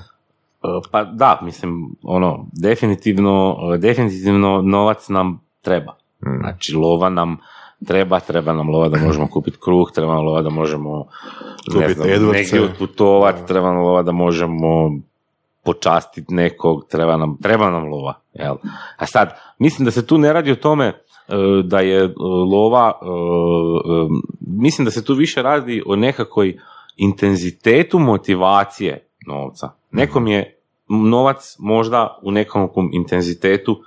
[SPEAKER 4] E, Pa da, mislim, ono, definitivno, definitivno novac nam treba.
[SPEAKER 2] Mm.
[SPEAKER 4] Znači, lova nam treba, treba nam lova da možemo kupiti kruh, treba nam lova da možemo ne znam, negdje otputovati, treba nam lova da možemo počastiti nekog, treba nam, treba nam lova. Jel? A sad, mislim da se tu ne radi o tome e, da je e, lova, e, e, mislim da se tu više radi o nekakvoj intenzitetu motivacije novca. Nekom je novac možda u nekom intenzitetu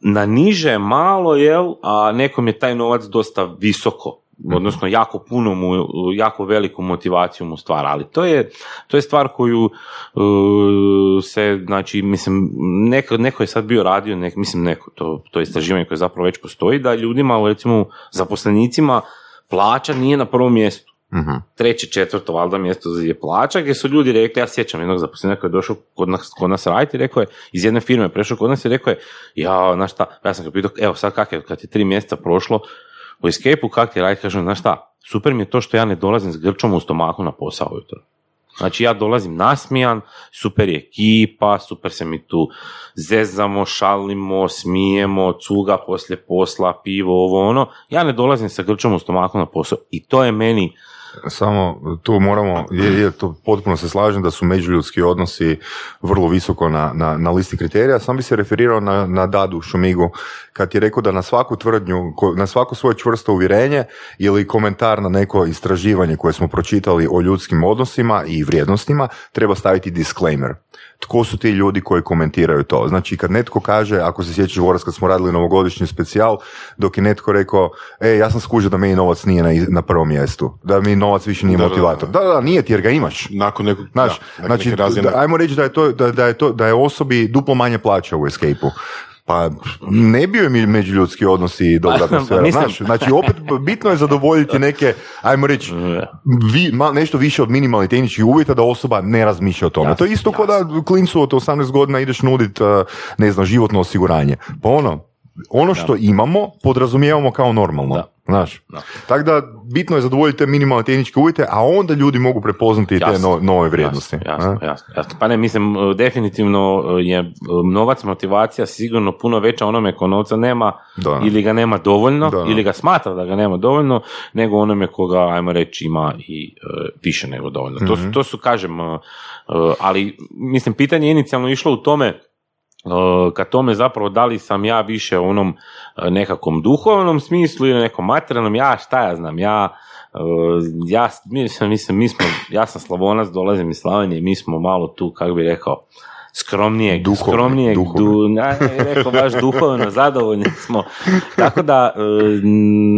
[SPEAKER 4] na niže malo, jel, a nekom je taj novac dosta visoko, odnosno jako puno mu, jako veliku motivaciju mu stvara, ali to je, to je stvar koju uh, se, znači, mislim, neko, neko je sad bio radio, nek, mislim, neko, to, to istraživanje koje zapravo već postoji, da ljudima, recimo, zaposlenicima, plaća nije na prvom mjestu
[SPEAKER 2] Mhm.
[SPEAKER 4] treće, četvrto valjda mjesto je plaća, gdje su ljudi rekli, ja sjećam jednog zaposlenika koji je došao kod nas, kod nas raditi i rekao je, iz jedne firme prešao kod nas i rekao je, ja, znaš šta, ja sam ga pitao, evo sad kak je, kad je tri mjeseca prošlo u escape kak ti raditi, kažem, znaš šta, super mi je to što ja ne dolazim s grčom u stomaku na posao ujutro. Znači ja dolazim nasmijan, super je ekipa, super se mi tu zezamo, šalimo, smijemo, cuga poslije posla, pivo, ovo ono. Ja ne dolazim sa grčom u stomaku na posao i to je meni
[SPEAKER 2] Samo tu moramo, je, je, to potpuno se slažem da su međuljudski odnosi vrlo visoko na, na, na listi kriterija, sam bi se referirao na, na Dadu Šumigu, kad je rekao da na svaku tvrdnju, na svako svoje čvrsto uvjerenje ili komentar na neko istraživanje koje smo pročitali o ljudskim odnosima i vrijednostima, treba staviti disclaimer. Tko su ti ljudi koji komentiraju to? Znači, kad netko kaže, ako se sjećaš Voras kad smo radili novogodišnji specijal, dok je netko rekao, e, ja sam skužio da meni novac nije na, na prvom mjestu, da mi novac više nije
[SPEAKER 3] Da, da,
[SPEAKER 2] motivator. Da, da, nije ti jer ga imaš.
[SPEAKER 3] Nakon nekog,
[SPEAKER 2] Znaš,
[SPEAKER 3] da, nakon
[SPEAKER 2] znači,
[SPEAKER 3] razine-
[SPEAKER 2] da, ajmo reći da je, to, da, da, je to, da je osobi duplo manje plaća u escape-u. Pa ne bio je mi međuljudski odnosi i dobra atmosfera,
[SPEAKER 4] mislim-
[SPEAKER 2] znaš, znači opet bitno je zadovoljiti neke, ajmo reći, vi, ma, nešto više od minimalnih tehničkih uvjeta da osoba ne razmišlja o tome.
[SPEAKER 4] Jasno,
[SPEAKER 2] to je isto kao da klincu od 18 godina ideš nudit, uh, ne znam, životno osiguranje. Pa ono, ono što imamo podrazumijevamo kao normalno.
[SPEAKER 4] Da.
[SPEAKER 2] Znaš,
[SPEAKER 4] Da.
[SPEAKER 2] tako da bitno je zadovoljiti te minimalne tehničke uvjete, a onda ljudi mogu prepoznati te
[SPEAKER 4] Jasno,
[SPEAKER 2] no- nove vrijednosti.
[SPEAKER 4] Jasno, jasno, jasno, jasno. Pa ne, mislim, e, definitivno e, je e, novac motivacija sigurno puno veća onome ko novca nema
[SPEAKER 2] Da.
[SPEAKER 4] ili ga nema dovoljno,
[SPEAKER 2] Da, da.
[SPEAKER 4] ili ga smatra da ga nema dovoljno, nego onome koga, ajmo reći, ima i e, više nego dovoljno. To,
[SPEAKER 2] Mhm.
[SPEAKER 4] su, to su, kažem, ali, mislim, pitanje je inicijalno išlo u tome Uh, ka tome zapravo da li sam ja više u onom uh, nekakvom duhovnom smislu ili nekom materijalnom, ja šta ja znam, ja uh, ja, mislim, mislim, mi smo, ja sam Slavonac, dolazim iz Slavonije, mi smo malo tu, kako bi rekao, skromnijeg,
[SPEAKER 2] Duhovni,
[SPEAKER 4] skromnijeg,
[SPEAKER 2] duhovni.
[SPEAKER 4] du, ne, rekao baš duhovno, zadovoljni smo. Tako da, uh,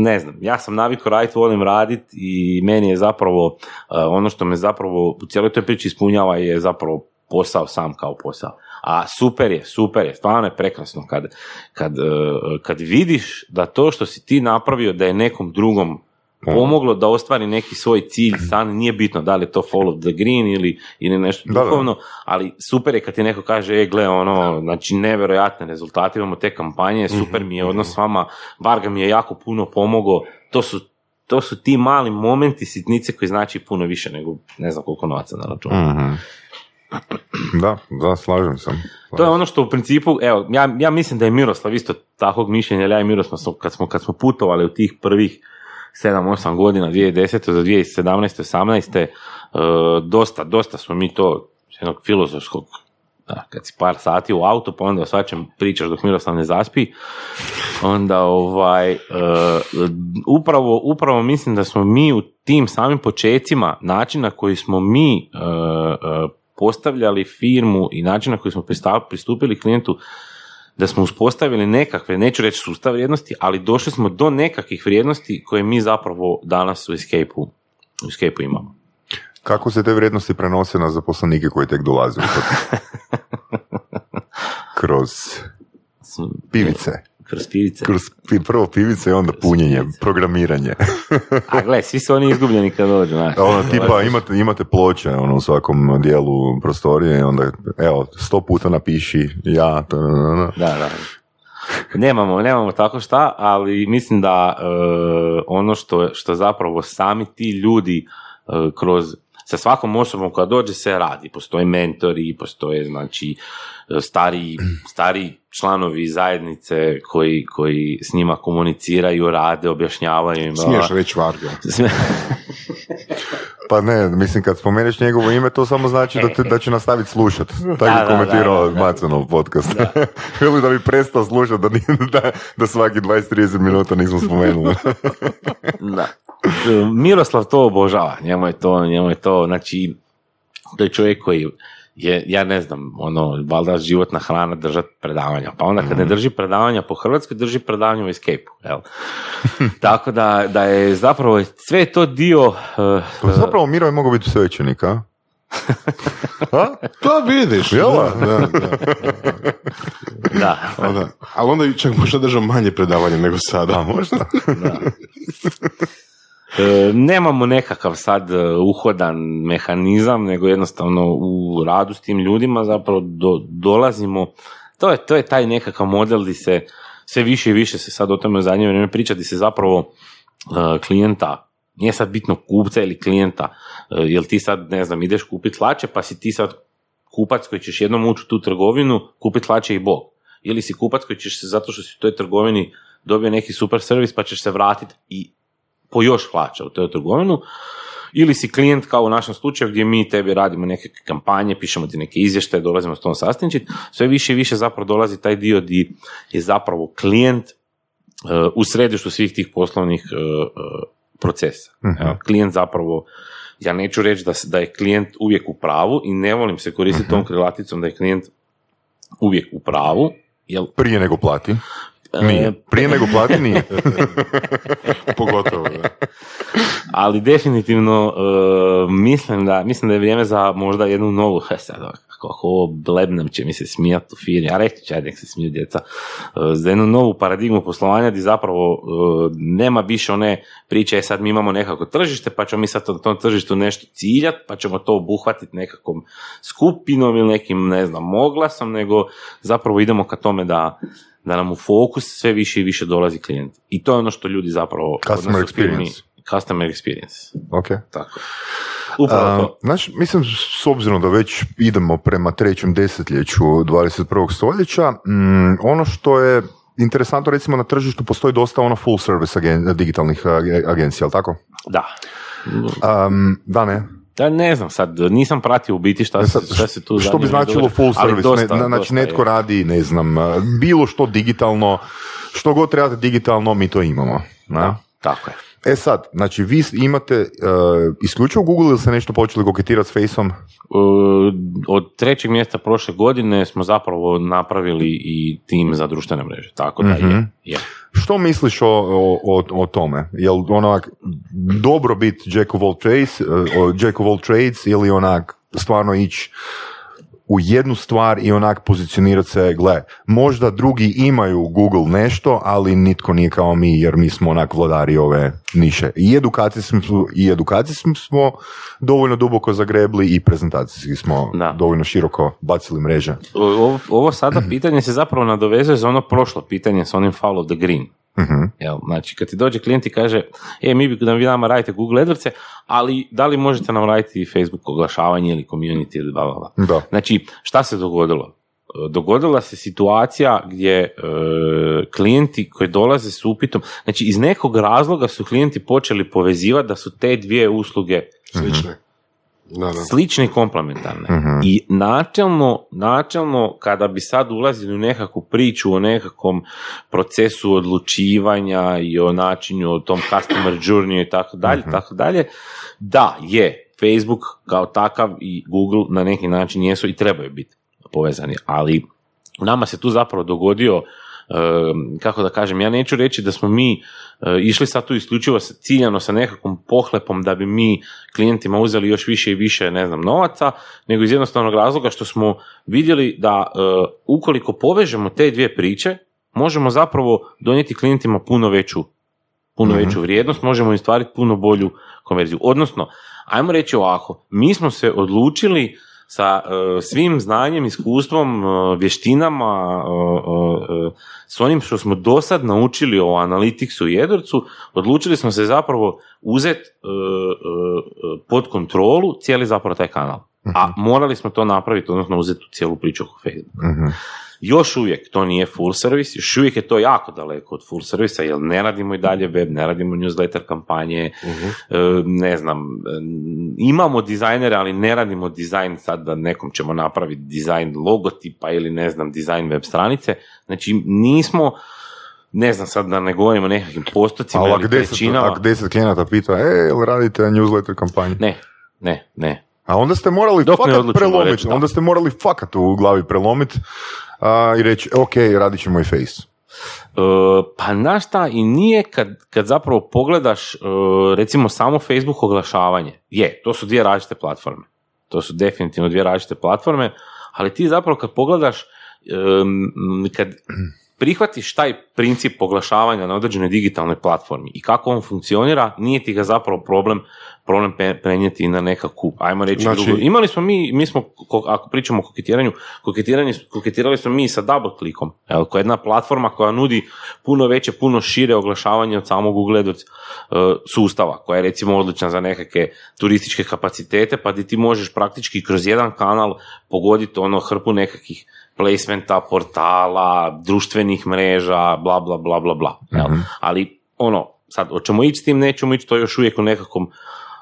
[SPEAKER 4] ne znam, ja sam navikao raditi, volim raditi i meni je zapravo, ono što me zapravo u cijeloj toj priči ispunjava je zapravo posao sam kao posao. A super je, super je, stvarno je prekrasno kad, kad, e, kad vidiš da to što si ti napravio da je nekom drugom pomoglo da ostvari neki svoj cilj san, nije bitno da li je to follow the green ili, ili nešto
[SPEAKER 2] Da, da.
[SPEAKER 4] duhovno, ali super je kad ti neko kaže, e, gle, ono, znači nevjerojatne rezultate, imamo te kampanje, super mi je odnos s vama, Varga mi je jako puno pomogao, to su to su ti mali momenti, sitnice koji znači puno više nego ne znam koliko novaca na računu.
[SPEAKER 2] Mhm. Da, da, slažem se.
[SPEAKER 4] To je ono što u principu, evo, ja, ja mislim da je Miroslav isto takvog mišljenja, ja i Miroslav kad smo, kad smo putovali u tih prvih 7-8 godina, 2010. do 2017. 18. Uh, dosta, dosta smo mi to jednog filozofskog da, kad si par sati u autu, pa onda o svačem pričaš dok Miroslav ne zaspi, onda ovaj, e, upravo, upravo mislim da smo mi u tim samim počecima, način na koji smo mi e, e, postavljali firmu i način na koji smo pristupili klijentu, da smo uspostavili nekakve, neću reći sustav vrijednosti, ali došli smo do nekakvih vrijednosti koje mi zapravo danas u Escape-u, u Escape-u imamo.
[SPEAKER 2] Kako se te vrijednosti prenose na zaposlenike koji tek dolaze? u? Kroz pivice.
[SPEAKER 4] Kroz pivice.
[SPEAKER 2] Kroz pi- prvo pivice i onda punjenje, programiranje.
[SPEAKER 4] A gle, svi su oni izgubljeni kad dođu, znaš.
[SPEAKER 2] ono, tipa, imate, imate ploče ono, u svakom dijelu prostorije i onda, evo, sto puta napiši ja, to,
[SPEAKER 4] Da, da. Nemamo, nemamo tako šta, ali mislim da e, ono što, što zapravo sami ti ljudi e, kroz sa svakom osobom koja dođe se radi. Postoje mentori, postoje znači stari, stari članovi zajednice koji, koji s njima komuniciraju, rade, objašnjavaju im.
[SPEAKER 3] Smiješ reći Varga.
[SPEAKER 2] Pa ne, mislim kad spomeneš njegovo ime, to samo znači da, te, da će nastaviti slušat. Tako je komentirao. Macanov podcast. Veli da bi prestao slušati, da, da, da svaki 20-30 minuta nismo spomenuli.
[SPEAKER 4] Da. Miroslav to obožava, njemu je to, njemu je to, znači, to je čovjek koji je, ja ne znam, ono, valjda životna hrana držati predavanja, pa onda kad ne drži predavanja po Hrvatskoj, drži predavanja u Escape-u, jel? Tako da, da je zapravo sve to dio... uh,
[SPEAKER 2] Pa zapravo Miro je mogao biti svećenik, a? a?
[SPEAKER 3] To vidiš.
[SPEAKER 2] Jel?
[SPEAKER 3] Da, da, da.
[SPEAKER 4] da,
[SPEAKER 3] A da. Ali onda čak možda držao manje predavanja nego sada.
[SPEAKER 2] A možda?
[SPEAKER 4] E, nemamo nekakav sad e, uhodan mehanizam, nego jednostavno u radu s tim ljudima zapravo do, dolazimo, to je, to je taj nekakav model di se sve više i više se sad o tome u zadnje vrijeme priča, di se zapravo e, klijenta, nije sad bitno kupca ili klijenta, e, jel ti sad, ne znam, ideš kupiti hlače, pa si ti sad kupac koji ćeš jednom ući u tu trgovinu, kupiti hlače i bog. Ili si kupac koji ćeš se, zato što si u toj trgovini dobio neki super servis, pa ćeš se vratiti i po još hlača u toj trgovinu, ili si klijent kao u našem slučaju gdje mi tebi radimo neke kampanje, pišemo ti neke izvještaje, dolazimo s tom sastančit, sve više i više zapravo dolazi taj dio di je zapravo klijent uh, u središtu svih tih poslovnih uh, uh, procesa. Evo, Klijent zapravo, ja neću reći da, da je klijent uvijek u pravu i ne volim se koristiti tom krilaticom da je klijent uvijek u pravu, jer
[SPEAKER 2] Prije nego plati.
[SPEAKER 4] E,
[SPEAKER 2] Nije. Prije nego plati nije.
[SPEAKER 3] Pogotovo, da.
[SPEAKER 4] ali definitivno e, mislim da mislim da je vrijeme za možda jednu novu he, sad, ako, ako ovo blebnem će mi se smijati u firmi, a reći će, nek se smiju djeca, e, za jednu novu paradigmu poslovanja gdje zapravo e, nema više one priče, e sad mi imamo nekako tržište, pa ćemo mi sad na tom tržištu nešto ciljati, pa ćemo to obuhvatiti nekakvom skupinom ili nekim, ne znam, oglasom, nego zapravo idemo ka tome da da nam u fokus sve više i više dolazi klijent. I to je ono što ljudi zapravo...
[SPEAKER 2] Customer experience.
[SPEAKER 4] Customer experience.
[SPEAKER 2] Ok.
[SPEAKER 4] Tako. Upravo
[SPEAKER 2] A,
[SPEAKER 4] to.
[SPEAKER 2] znaš, mislim, s obzirom da već idemo prema trećem desetljeću 21. stoljeća, mm, ono što je interesantno, recimo na tržištu postoji dosta ono full service agen- digitalnih ag- agencija, jel tako?
[SPEAKER 4] Da.
[SPEAKER 2] Um, da, ne.
[SPEAKER 4] Da, ne znam sad, nisam pratio u biti šta,
[SPEAKER 2] E
[SPEAKER 4] se,
[SPEAKER 2] sad,
[SPEAKER 4] šta se tu
[SPEAKER 2] što bi značilo
[SPEAKER 4] događa,
[SPEAKER 2] full service?
[SPEAKER 4] dosta-
[SPEAKER 2] ne, znači
[SPEAKER 4] dosta
[SPEAKER 2] netko
[SPEAKER 4] je.
[SPEAKER 2] radi, ne znam, bilo što digitalno, što god trebate digitalno, mi to imamo. Na?
[SPEAKER 4] Tako je.
[SPEAKER 2] E sad, znači vi imate uh, isključivo Google ili ste nešto počeli koketirati s Faceom?
[SPEAKER 4] E, Od trećeg mjesta prošle godine smo zapravo napravili i tim za društvene mreže, tako da
[SPEAKER 2] Mhm.
[SPEAKER 4] je. je.
[SPEAKER 2] Što misliš o, o, o, tome? Jel onak dobro biti Jack of all trades, uh, Jack of all trades ili onak stvarno ići u jednu stvar i onak pozicionirati se, gle, možda drugi imaju Google nešto, ali nitko nije kao mi, jer mi smo onak vladari ove niše. I edukacijski smo, i edukacijski smo dovoljno duboko zagrebli i prezentacijski smo
[SPEAKER 4] Da.
[SPEAKER 2] dovoljno široko bacili mreže.
[SPEAKER 4] Ovo, ovo sada pitanje se zapravo nadovezuje za ono prošlo pitanje s onim follow the green.
[SPEAKER 2] Mhm.
[SPEAKER 4] Jel, znači, kad ti dođe klijent i kaže, e, mi bi da vi nama radite Google AdWords, ali da li možete nam raditi Facebook oglašavanje ili community ili bla, bla, bla.
[SPEAKER 2] Da.
[SPEAKER 4] Znači, šta se dogodilo? Dogodila se situacija gdje e, klijenti koji dolaze s upitom, znači iz nekog razloga su klijenti počeli povezivati da su te dvije usluge
[SPEAKER 3] Slične. Da, da.
[SPEAKER 4] slične i komplementarne.
[SPEAKER 2] Mhm.
[SPEAKER 4] I načelno, načelno, kada bi sad ulazili u nekakvu priču o nekakvom procesu odlučivanja i o načinu, o tom customer journey i tako dalje, tako dalje, da, je, Facebook kao takav i Google na neki način jesu i trebaju biti povezani, ali nama se tu zapravo dogodio kako da kažem, ja neću reći da smo mi e, išli sad tu isključivo ciljano sa nekakvom pohlepom da bi mi klijentima uzeli još više i više, ne znam, novaca, nego iz jednostavnog razloga što smo vidjeli da e, ukoliko povežemo te dvije priče, možemo zapravo donijeti klijentima puno veću puno mhm. veću vrijednost, možemo im stvariti puno bolju konverziju. Odnosno, ajmo reći ovako, mi smo se odlučili sa e, svim znanjem, iskustvom, uh, vještinama, uh, s onim što smo do sad naučili o Analyticsu i Edorcu, odlučili smo se zapravo uzeti pod kontrolu cijeli zapravo taj kanal. A mhm. morali smo to napraviti, odnosno uzeti cijelu priču oko Facebooka. Mhm. Još uvijek to nije full service, još uvijek je to jako daleko od full servisa, jer ne radimo i dalje web, ne radimo newsletter kampanje, uh ne znam, e, imamo dizajnere, ali ne radimo dizajn sad da nekom ćemo napraviti dizajn logotipa ili ne znam, dizajn web stranice, znači nismo, ne znam sad da ne govorimo o nekakvim postocima
[SPEAKER 2] ili trećinama. Ako deset klijenata pita, e, jel radite newsletter kampanju?
[SPEAKER 4] Ne, ne, ne.
[SPEAKER 2] A onda ste morali Dok fakat prelomiti, onda ste morali fakat u glavi prelomiti i reći, ok, radit ćemo i face.
[SPEAKER 4] Uh, pa na šta i nije kad, kad zapravo pogledaš uh, recimo samo Facebook oglašavanje. Je, to su dvije različite platforme. To su definitivno dvije različite platforme, ali ti zapravo kad pogledaš um, kad prihvatiš taj princip oglašavanja na određenoj digitalnoj platformi i kako on funkcionira, nije ti ga zapravo problem problem prenijeti na nekakvu, ajmo reći znači... drugu. Imali smo mi, mi smo, ako pričamo o koketiranju, koketirali smo mi sa double klikom, jel, koja je jedna platforma koja nudi puno veće, puno šire oglašavanje od samog Google uh, sustava, koja je recimo odlična za nekakve turističke kapacitete, pa di ti možeš praktički kroz jedan kanal pogoditi ono hrpu nekakvih placementa, portala, društvenih mreža, bla, bla, bla, bla, bla. mm Ali, ono, sad, hoćemo ići s tim, nećemo ići, to još uvijek u nekakvom,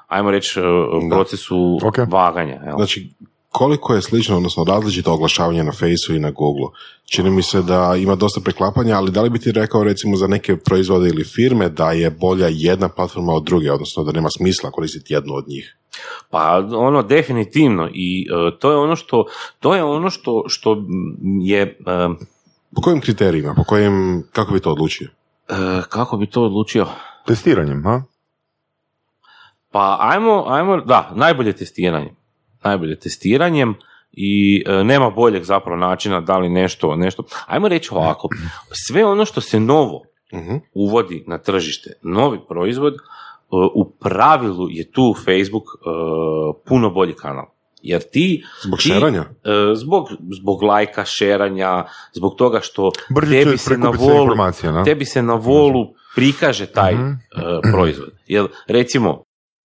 [SPEAKER 4] ajmo reći, e, procesu okay. vaganja. Jel?
[SPEAKER 3] Znači, koliko je slično, odnosno različito oglašavanje na Faceu i na Google. Čini mi se da ima dosta preklapanja, ali da li bi ti rekao recimo za neke proizvode ili firme da je bolja jedna platforma od druge, odnosno da nema smisla koristiti jednu od njih?
[SPEAKER 4] Pa ono definitivno i uh, to je ono što to je ono što, što je uh,
[SPEAKER 3] po kojim kriterijima, po kojim kako bi to odlučio?
[SPEAKER 4] Uh, kako bi to odlučio?
[SPEAKER 2] Testiranjem, ha?
[SPEAKER 4] Pa ajmo, ajmo, da, najbolje testiranje. Najbolje testiranjem i nema boljeg zapravo načina da li nešto, nešto, ajmo reći ovako, sve ono što se novo mhm. uvodi na tržište, novi proizvod, u pravilu je tu Facebook uh, puno bolji kanal. Jer ti...
[SPEAKER 3] Zbog šeranja?
[SPEAKER 4] Uh, zbog, zbog lajka, šeranja, zbog toga što tebi se, na volu, tebi se na volu prikaže taj uh proizvod. Jer recimo...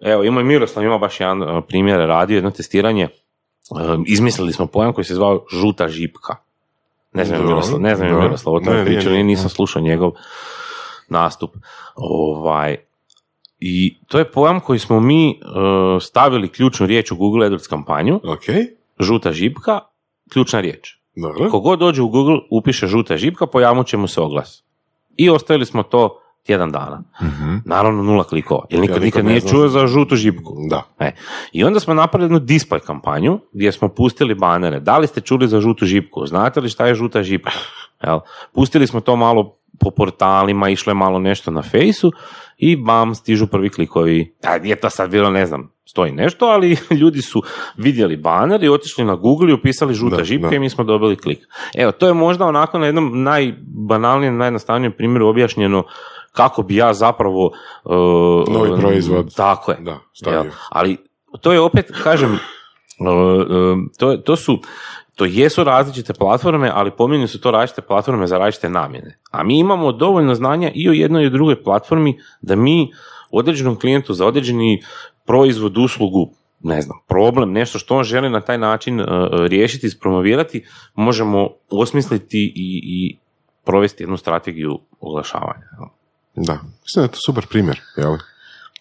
[SPEAKER 4] Evo, ima i Miroslav, ima baš jedan uh, primjer, radio jedno testiranje. Um, izmislili smo pojam koji se zvao žuta žipka. Ne znam, Miroslav, ne znam Miroslav o tome pričali, nisam slušao njegov nastup. Ovaj, I to je pojam koji smo mi uh, stavili ključnu riječ u Google AdWords kampanju.
[SPEAKER 3] Okay.
[SPEAKER 4] Žuta žipka, ključna riječ. Dobro. Kogod dođe u Google, upiše žuta žipka, pojavit će mu se oglas. I ostavili smo to tjedan dana. mm Naravno nula klikova, jer nikad, nikad nije čuo za žutu žipku.
[SPEAKER 3] Da.
[SPEAKER 4] E. I onda smo napravili jednu display kampanju gdje smo pustili banere. Da li ste čuli za žutu žipku? Znate li šta je žuta žipka? Jel? Pustili smo to malo po portalima, išlo je malo nešto na fejsu i bam, stižu prvi klikovi. A je to sad bilo, ne znam, stoji nešto, ali ljudi su vidjeli baner i otišli na Google i upisali žuta žipka i mi smo dobili klik. Evo, to je možda onako na jednom najbanalnijem, najjednostavnijem primjeru objašnjeno kako bi ja zapravo...
[SPEAKER 3] Uh, Novi proizvod.
[SPEAKER 4] Tako je. Da, Ali to je opet, kažem, uh, uh, to, to su to jesu različite platforme, ali pomeni su to različite platforme za različite namjene. A mi imamo dovoljno znanja i o jednoj i o drugoj platformi da mi određenom klijentu za određeni proizvod, uslugu, ne znam, problem, nešto što on želi na taj način uh, riješiti, ispromovirati, možemo osmisliti i, i provesti jednu strategiju oglašavanja.
[SPEAKER 3] Da, mislim da je to super primjer, jel?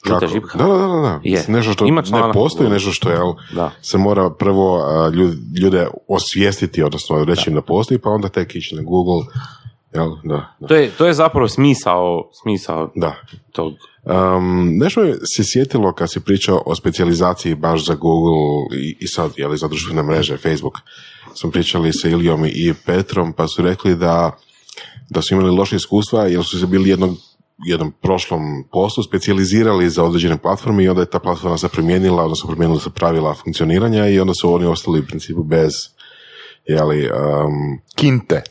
[SPEAKER 4] Žuta
[SPEAKER 3] Kako?
[SPEAKER 4] žipka.
[SPEAKER 3] Da, da, da, da.
[SPEAKER 4] Je.
[SPEAKER 3] Nešto što
[SPEAKER 4] Ima
[SPEAKER 3] ne postoji, nešto što jel,
[SPEAKER 4] Da.
[SPEAKER 3] se mora prvo ljude osvijestiti, odnosno reći im da postoji, pa onda tek ići na Google. Jel, da, da.
[SPEAKER 4] To je, to je zapravo smisao, smisao
[SPEAKER 3] da.
[SPEAKER 4] tog.
[SPEAKER 3] Um, nešto me se sjetilo kad si pričao o specijalizaciji baš za Google i, i sad, jeli, za društvene mreže, Facebook. Smo pričali sa Ilijom i Petrom, pa su rekli da, da su imali loše iskustva jer su se bili jednog jednom prošlom poslu specijalizirali za određene platforme i onda je ta platforma se promijenila, odnosno promijenila se pravila funkcioniranja i onda su oni ostali u principu bez jeli, um,
[SPEAKER 2] Kinte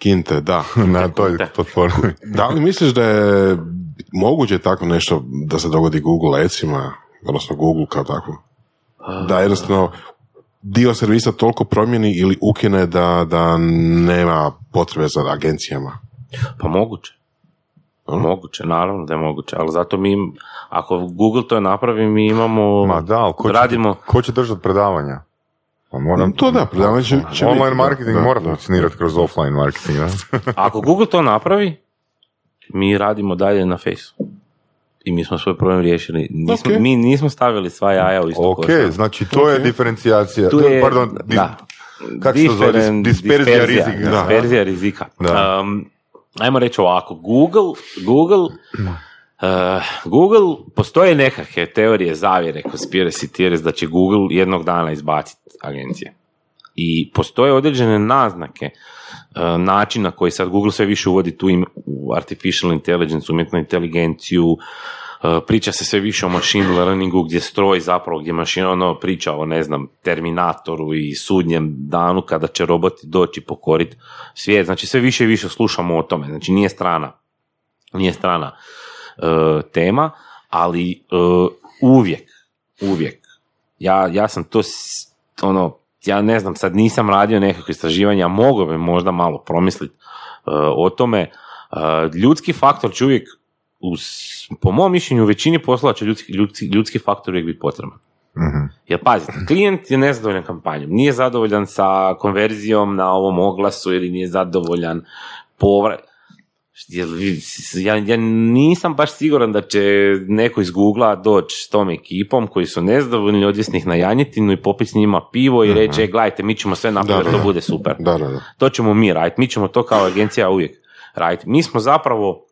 [SPEAKER 3] kinte, da.
[SPEAKER 2] na toj platformi.
[SPEAKER 3] Da li misliš da je moguće tako nešto da se dogodi Google Adsima, odnosno Google kao tako? Da jednostavno dio servisa toliko promijeni ili ukine da, da nema potrebe za agencijama?
[SPEAKER 4] Pa moguće. Moguće, naravno da je moguće, ali zato mi, ako Google to napravi, mi imamo,
[SPEAKER 2] Ma da, ali ko će,
[SPEAKER 4] radimo,
[SPEAKER 2] ko će držati predavanja? Pa moram,
[SPEAKER 3] To da, predavanje će, će
[SPEAKER 2] Online
[SPEAKER 3] biti,
[SPEAKER 2] marketing
[SPEAKER 3] da,
[SPEAKER 2] mora
[SPEAKER 3] da.
[SPEAKER 2] funkcionirati kroz offline marketing. Da?
[SPEAKER 4] ako Google to napravi, mi radimo dalje na Faceu. I mi smo svoj problem riješili. Nismo,
[SPEAKER 3] Ok.
[SPEAKER 4] Mi nismo stavili sva jaja u isto
[SPEAKER 2] ok,
[SPEAKER 4] koš.
[SPEAKER 2] znači to je
[SPEAKER 3] Ok.
[SPEAKER 2] diferencijacija.
[SPEAKER 4] Tu je,
[SPEAKER 2] Pardon,
[SPEAKER 4] da,
[SPEAKER 2] kako se to zove? Disperzija rizika.
[SPEAKER 3] Da.
[SPEAKER 4] Disperzija rizika.
[SPEAKER 2] Da.
[SPEAKER 4] Um, ajmo reći ovako, Google, Google, uh, Google, postoje nekakve teorije zavjere, conspiracy theories, da će Google jednog dana izbaciti agencije. I postoje određene naznake uh, načina koji sad Google sve više uvodi tu im u artificial intelligence, umjetnu inteligenciju, uh, priča se sve više o machine learningu gdje stroj zapravo, gdje mašina ono priča o ne znam Terminatoru i sudnjem danu kada će roboti doći pokoriti svijet, znači sve više i više slušamo o tome, znači nije strana, nije strana uh, tema, ali uh, uvijek, uvijek, ja, ja sam to ono, ja ne znam, sad nisam radio nekakve istraživanja, mogao bi možda malo promisliti o tome. Uh, ljudski faktor će uvijek, u s- po mom mišljenju, u većini poslova će ljudski, ljudski, ljudski faktor uvijek biti potreban.
[SPEAKER 2] Mhm.
[SPEAKER 4] Jer pazite, klijent je nezadovoljan kampanjom, nije zadovoljan sa konverzijom na ovom oglasu ili nije zadovoljan povrat. Ja, ja nisam baš siguran da će neko iz Googlea doći s tom ekipom koji su nezadovoljni odvesti ih na janjetinu i popiti s njima pivo i reći, e, gledajte, mi ćemo sve napraviti
[SPEAKER 3] Da,
[SPEAKER 4] da
[SPEAKER 3] da,
[SPEAKER 4] to bude super.
[SPEAKER 3] Da, da, da.
[SPEAKER 4] To ćemo mi raditi, mi ćemo to kao agencija uvijek raditi. Mi smo zapravo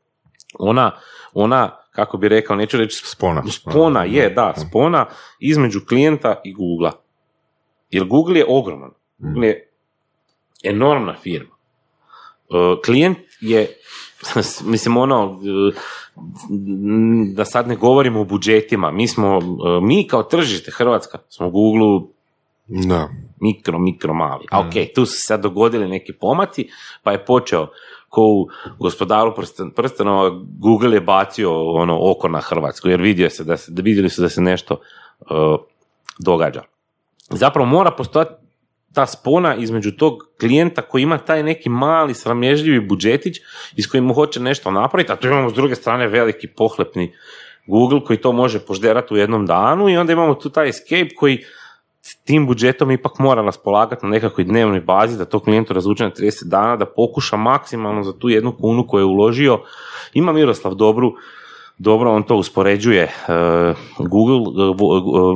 [SPEAKER 4] ona, ona kako bi rekao, neću reći
[SPEAKER 2] Spona.
[SPEAKER 4] spona je, da, spona između klijenta i Googlea. Jer Google je ogroman. Google je enormna firma. E, Klijent je, mislim ono, e, da sad ne govorimo o budžetima, mi smo, e, mi kao tržište Hrvatska smo Google
[SPEAKER 3] Da.
[SPEAKER 4] mikro, mikro mali. A ok, tu su se sad dogodili neki pomaci, pa je počeo ko u gospodaru prsten, prstenova, Google je bacio ono oko na Hrvatsku, jer vidio se da se, vidjeli su da se nešto uh, događa. Zapravo mora postojati ta spona između tog klijenta koji ima taj neki mali sramežljivi budžetić i s kojim mu hoće nešto napraviti, a tu imamo s druge strane veliki pohlepni Google koji to može požderati u jednom danu i onda imamo tu taj escape koji tim budžetom ipak mora raspolagati na nekakvoj dnevnoj bazi da to klijentu razvuče na 30 dana, da pokuša maksimalno za tu jednu kunu koju je uložio. Ima Miroslav dobru, dobro on to uspoređuje. E, Google, e, e,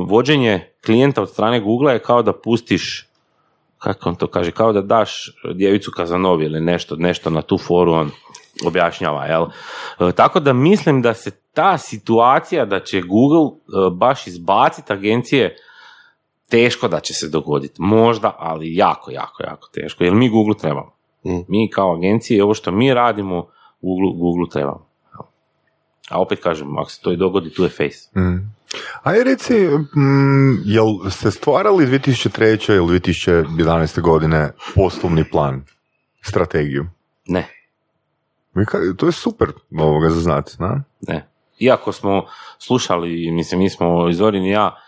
[SPEAKER 4] vođenje klijenta od strane Google je kao da pustiš kako on to kaže, kao da daš djevicu Kazanovi ili nešto, nešto na tu foru on objašnjava, jel? Tako da mislim da se ta situacija da će Google baš izbaciti agencije teško da će se dogoditi. Možda, ali jako, jako, jako teško. Jer mi Google trebamo.
[SPEAKER 3] Mm.
[SPEAKER 4] Mi kao agencije, ovo što mi radimo, Google, Google trebamo. A opet kažem, ako se to i dogodi, tu je face.
[SPEAKER 2] Mm. Aj reci, mm, jel ste stvarali 2003. ili 2011. godine poslovni plan, strategiju?
[SPEAKER 4] Ne,
[SPEAKER 2] To je super ovoga za znati, na?
[SPEAKER 4] ne. Iako smo slušali, mislim, mi smo Zorin i ja,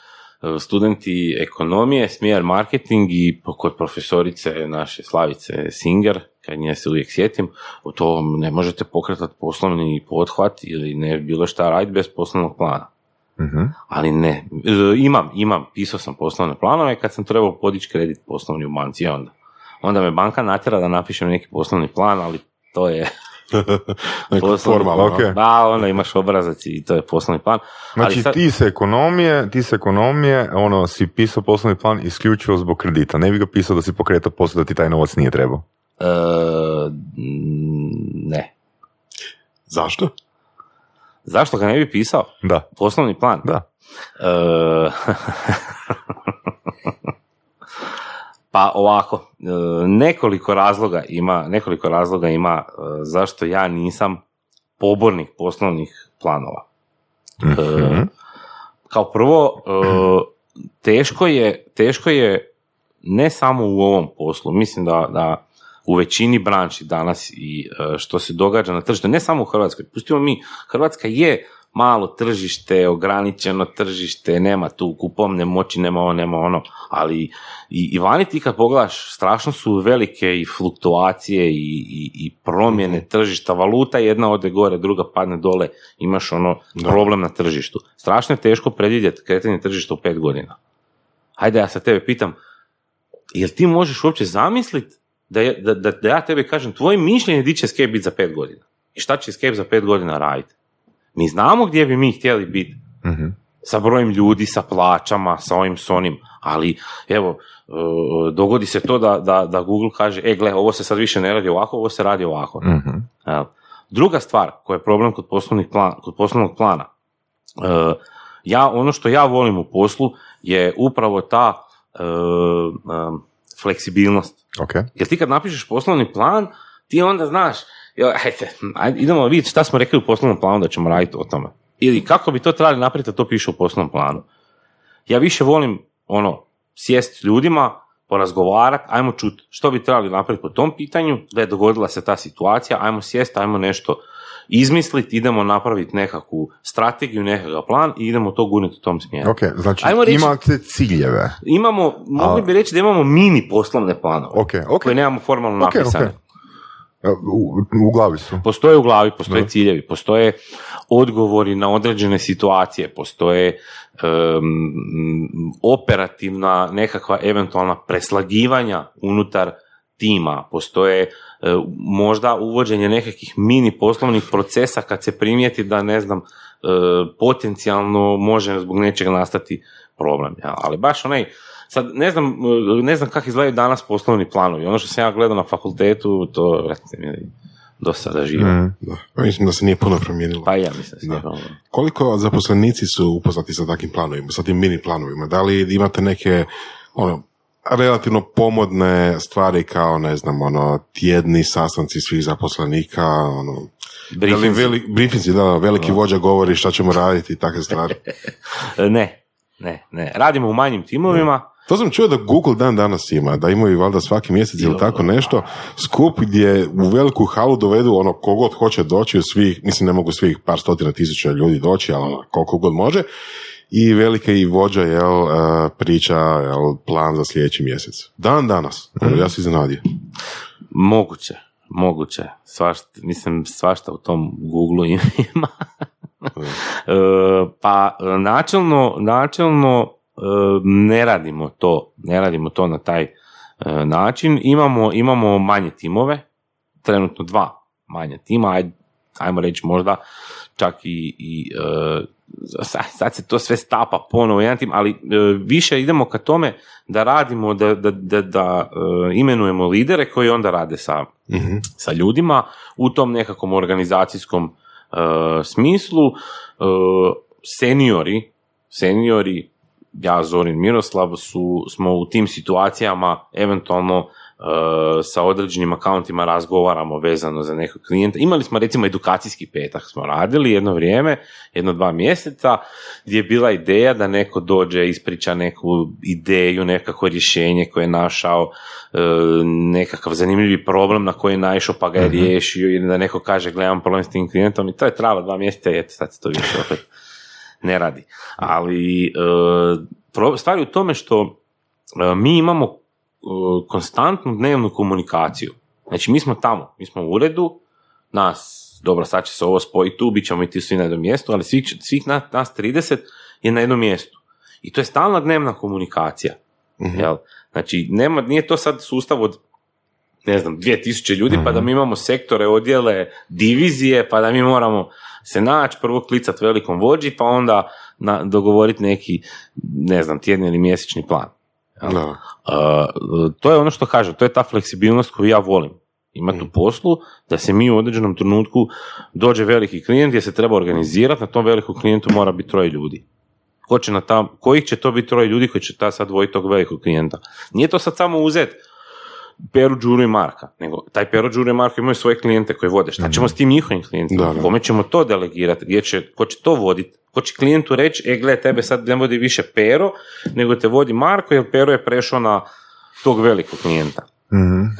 [SPEAKER 4] studenti ekonomije, smjer marketing i kod profesorice naše Slavice Singer, kad nje se uvijek sjetim, o to ne možete pokretati poslovni pothvat ili ne bilo šta raditi bez poslovnog plana.
[SPEAKER 2] Mhm.
[SPEAKER 4] Ali ne, e, imam, imam, pisao sam poslovne planove kad sam trebao podići kredit poslovni u banci onda. Onda me banka natjera da napišem neki poslovni plan, ali to je
[SPEAKER 3] formalno.
[SPEAKER 2] ok.
[SPEAKER 4] Da, onda imaš obrazac i to je poslovni plan.
[SPEAKER 2] Znači
[SPEAKER 4] Ali sad-
[SPEAKER 2] ti se ekonomije, ti se ekonomije, ono, si pisao poslovni plan isključivo zbog kredita. Ne bi ga pisao da si pokretao posao da ti taj novac nije trebao.
[SPEAKER 4] E, ne.
[SPEAKER 3] Zašto?
[SPEAKER 4] Zašto ga ne bi pisao?
[SPEAKER 2] Da,
[SPEAKER 4] Poslovni plan?
[SPEAKER 2] da.
[SPEAKER 4] E, pa ovako, e, nekoliko razloga ima, nekoliko razloga ima e, zašto ja nisam pobornik poslovnih planova.
[SPEAKER 2] Mhm.
[SPEAKER 4] kao prvo, teško je, teško je ne samo u ovom poslu, mislim da, da u većini branši danas i što se događa na tržištu, ne samo u Hrvatskoj, pustimo mi, Hrvatska je malo tržište, ograničeno tržište, nema tu kupovne moći, nema ovo, nema ono, ali i, i vani ti kad pogledaš, strašno su velike i fluktuacije i, i, i promjene tržišta, valuta jedna ode gore, druga padne dole, imaš ono
[SPEAKER 3] Da.
[SPEAKER 4] problem na tržištu. Strašno je teško predvidjeti kretanje tržišta u pet godina. Hajde ja sad tebe pitam, jel ti možeš uopće zamisliti da, je- da, da, da ja tebi kažem tvoje mišljenje di će Escape biti za pet godina? I šta će Escape za pet godina raditi? Mi znamo gdje bi mi htjeli biti
[SPEAKER 2] Mhm.
[SPEAKER 4] sa brojem ljudi, sa plaćama, sa ovim, s onim, ali evo, e, dogodi se to da, da, da Google kaže, e gle, ovo se sad više ne radi ovako, ovo se radi ovako. Jel? Druga stvar koja je problem kod, poslovnih plan, kod poslovnog plana, e, ja, ono što ja volim u poslu je upravo ta e, fleksibilnost.
[SPEAKER 2] Ok.
[SPEAKER 4] Jer ti kad napišeš poslovni plan, ti onda znaš, jel, ajde, ajde, idemo vidjeti šta smo rekli u poslovnom planu da ćemo raditi o tome. Ili kako bi to trebali napraviti da to piše u poslovnom planu. Ja više volim ono, sjest s ljudima, porazgovarati, ajmo čuti što bi trebali napraviti po tom pitanju, da je dogodila se ta situacija, ajmo sjest, ajmo nešto izmisliti, idemo napraviti nekakvu strategiju, nekakav plan i idemo to gurniti u tom smjeru.
[SPEAKER 2] Ok, znači
[SPEAKER 4] Ajmo reći-
[SPEAKER 2] imate ciljeve.
[SPEAKER 4] Imamo, mogli bi reći da imamo mini poslovne planove,
[SPEAKER 2] Ok, ok.
[SPEAKER 4] koje nemamo formalno
[SPEAKER 2] Ok,
[SPEAKER 4] napisane.
[SPEAKER 2] Ok. U, u glavi su.
[SPEAKER 4] Postoje u glavi, postoje
[SPEAKER 2] Da.
[SPEAKER 4] ciljevi, postoje odgovori na određene situacije, postoje em, operativna nekakva eventualna preslagivanja unutar tima, postoje e, možda uvođenje nekakvih mini poslovnih procesa kad se primijeti da ne znam e, potencijalno može zbog nečega nastati problem. Ja, ali baš onaj Sad, ne znam, ne znam kako izgledaju danas poslovni planovi. Ono što sam ja gledao na fakultetu, to rekli mi je do sada živo.
[SPEAKER 2] Mhm.
[SPEAKER 3] Da. Pa Mislim da se nije puno promijenilo.
[SPEAKER 4] Pa ja mislim
[SPEAKER 3] Da. Koliko zaposlenici su upoznati sa takvim planovima, sa tim mini planovima? Da li imate neke ono, relativno pomodne stvari kao, ne znam, ono, tjedni sastanci svih zaposlenika, ono, da li veli, briefinzi, da, veliki vođa govori šta ćemo raditi i takve stvari.
[SPEAKER 4] Ne, ne, ne. Radimo u manjim timovima.
[SPEAKER 3] To sam čuo da Google dan danas ima, da imaju valjda svaki mjesec ili tako nešto, skup gdje u veliku halu dovedu ono kogod hoće doći, svih, mislim ne mogu svih par stotina tisuća ljudi doći, ali ono, koliko god može, i velika i vođa jel, e, priča jel, plan za sljedeći mjesec. Dan danas, Ono, ja se iznenadio.
[SPEAKER 4] Moguće, moguće. Svašta, mislim, svašta u tom Google ima. E, pa načelno, načelno ne radimo to, ne radimo to na taj e, način. Imamo, imamo manje timove, trenutno dva manja tima, aj, ajmo reći možda čak i, i e, sad, sad se to sve stapa ponovo jedan tim, ali e, više idemo ka tome da radimo, da, da, da, da imenujemo lidere koji onda rade sa,
[SPEAKER 3] Mhm.
[SPEAKER 4] sa ljudima u tom nekakvom organizacijskom smislu. Seniori, seniori, ja, Zorin, Miroslav, su, smo u tim situacijama eventualno e, sa određenim akauntima razgovaramo vezano za nekog klijenta. Imali smo recimo edukacijski petak smo radili jedno vrijeme, jedno dva mjeseca, gdje je bila ideja da neko dođe, ispriča neku ideju, nekako rješenje koje je našao, e, nekakav zanimljivi problem na koji je naišao pa ga je riješio ili da neko kaže gledam problem s tim klijentom i to je trajalo dva mjeseca i eto sad se to više opet ne radi. Ali e, stvar je u tome što e, mi imamo e, konstantnu dnevnu komunikaciju. Znači mi smo tamo, mi smo u uredu, nas, dobro sad će se ovo spojiti tu, bit ćemo i ti svi na jednom mjestu, ali svih, svih nas, nas 30 je na jednom mjestu. I to je stalna dnevna komunikacija. Jel? Znači, nema, nije to sad sustav od ne znam, 2000 ljudi, pa da mi imamo sektore, odjele, divizije, pa da mi moramo se naći, prvo klicat velikom vođi, pa onda na, dogovoriti neki, ne znam, tjedni ili mjesečni plan.
[SPEAKER 3] Da.
[SPEAKER 4] Uh, to je ono što kažem, to je ta fleksibilnost koju ja volim imati u poslu, da se mi u određenom trenutku dođe veliki klijent gdje se treba organizirati, na tom velikom klijentu mora biti troje ljudi. Ko će na tam, kojih će to biti troje ljudi koji će ta sad vojiti tog velikog klijenta? Nije to sad samo uzet Peru, Đuru i Marka, nego taj Peru, Đuru i Marko imaju svoje klijente koje vode. Šta ćemo s tim njihovim klijentima?
[SPEAKER 3] Da, da.
[SPEAKER 4] Kome ćemo to delegirati? Gdje će, ko će to voditi? Ko će klijentu reći, e gle, tebe sad ne vodi više Pero, nego te vodi Marko, jer Pero je prešao na tog velikog klijenta.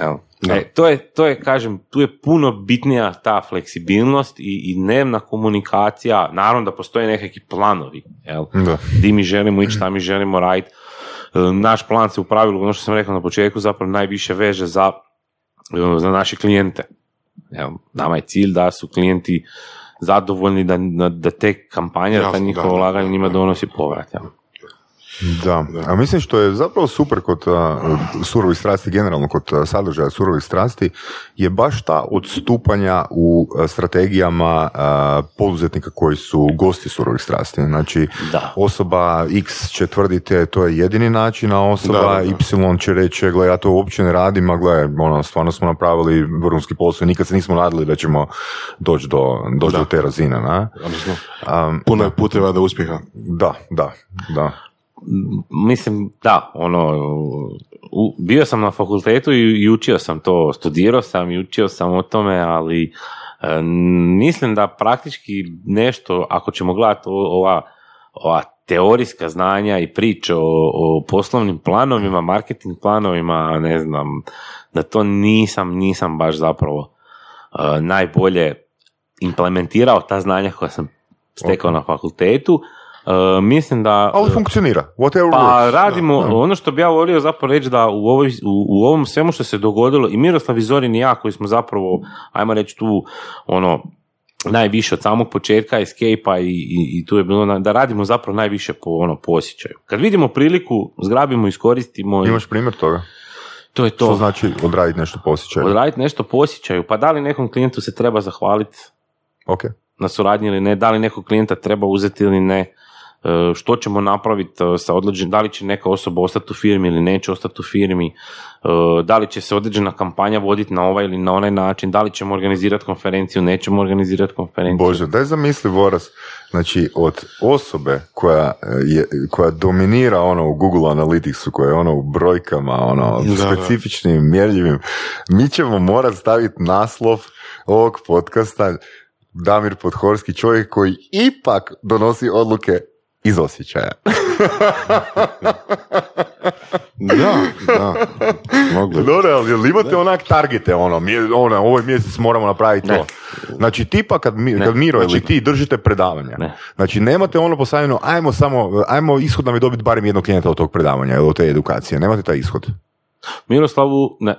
[SPEAKER 4] Evo. E, to, je, to je, kažem, tu je puno bitnija ta fleksibilnost i, i dnevna komunikacija. Naravno da postoje nekakvi planovi, jel?
[SPEAKER 2] Da.
[SPEAKER 4] Di mi želimo ići, šta mi želimo raditi. E, Naš plan se u pravilu, ono što sam rekao na početku, zapravo najviše veže za, e, za naše klijente. Evo, nama je cilj da su klijenti zadovoljni da, da, te kampanje, da ta njihova ulaganja njima donosi povrat. Jel?
[SPEAKER 2] Da, a mislim što je zapravo super kod a, surovih strasti, generalno kod sadržaja surovih strasti, je baš ta odstupanja u strategijama a, poduzetnika koji su gosti surovih strasti. Znači,
[SPEAKER 4] Da.
[SPEAKER 2] osoba X će tvrdite to je jedini način, a osoba
[SPEAKER 3] Da, da, da.
[SPEAKER 2] Y će reći, gle, ja to uopće ne radim, a gle, ono, stvarno smo napravili vrhunski posao i nikad se nismo nadali da ćemo doći do, doći
[SPEAKER 3] Da.
[SPEAKER 2] do te razine, ne?
[SPEAKER 3] Odnosno,
[SPEAKER 2] Um,
[SPEAKER 3] puno je puteva do uspjeha.
[SPEAKER 2] da, da, da.
[SPEAKER 4] Mislim, da, ono, u, bio sam na fakultetu i, i učio sam to, studirao sam i učio sam o tome, ali e, mislim da praktički nešto, ako ćemo gledati ova, ova teorijska znanja i priče o, o poslovnim planovima, marketing planovima, ne znam, da to nisam, nisam baš zapravo e, najbolje implementirao ta znanja koja sam stekao na fakultetu. E, mislim da...
[SPEAKER 2] Ali funkcionira, whatever
[SPEAKER 4] Pa
[SPEAKER 2] works.
[SPEAKER 4] radimo,
[SPEAKER 2] Da, da.
[SPEAKER 4] ono što bi ja volio zapravo reći da u, ovoj, u, u ovom svemu što se dogodilo i Miroslav i Zorin i ja koji smo zapravo, ajmo reći tu, ono, najviše od samog početka escape i, i, i tu je bilo na- da radimo zapravo najviše po ono po osjećaju. Kad vidimo priliku, zgrabimo, iskoristimo i
[SPEAKER 2] Imaš primjer toga?
[SPEAKER 4] to je
[SPEAKER 2] To
[SPEAKER 4] to.
[SPEAKER 2] znači odraditi nešto po osjećaju.
[SPEAKER 4] Odraditi nešto po osjećaju, pa da li nekom klijentu se treba zahvaliti
[SPEAKER 2] Ok.
[SPEAKER 4] na suradnji ili ne, da li nekog klijenta treba uzeti ili ne, e, što ćemo napraviti e, sa određenim, da li će neka osoba ostati u firmi ili neće ostati u firmi, e, da li će se određena kampanja voditi na ovaj ili na onaj način, da li ćemo organizirati konferenciju, nećemo organizirati konferenciju.
[SPEAKER 2] Bože, daj zamisli Voras, znači od osobe koja, je, koja dominira ono u Google Analyticsu, koja je ono u brojkama, ono
[SPEAKER 3] da.
[SPEAKER 2] specifičnim, mjerljivim, mi ćemo morati staviti naslov ovog podcasta Damir Podhorski, čovjek koji ipak donosi odluke iz osjećaja.
[SPEAKER 3] Da, da. Mogli.
[SPEAKER 2] Dobro, ali jel imate onak targete, ono, mje, ono, ovaj mjesec moramo napraviti
[SPEAKER 4] Ne.
[SPEAKER 2] to. Znači, tipa kad, mi, kad Miro ili
[SPEAKER 4] Znači-
[SPEAKER 2] ti držite predavanja,
[SPEAKER 4] Ne.
[SPEAKER 2] znači nemate ono postavljeno, ajmo samo, ajmo ishod nam je dobiti barem jednog klijenta od tog predavanja ili od te edukacije, nemate taj ishod.
[SPEAKER 4] Miroslavu, ne.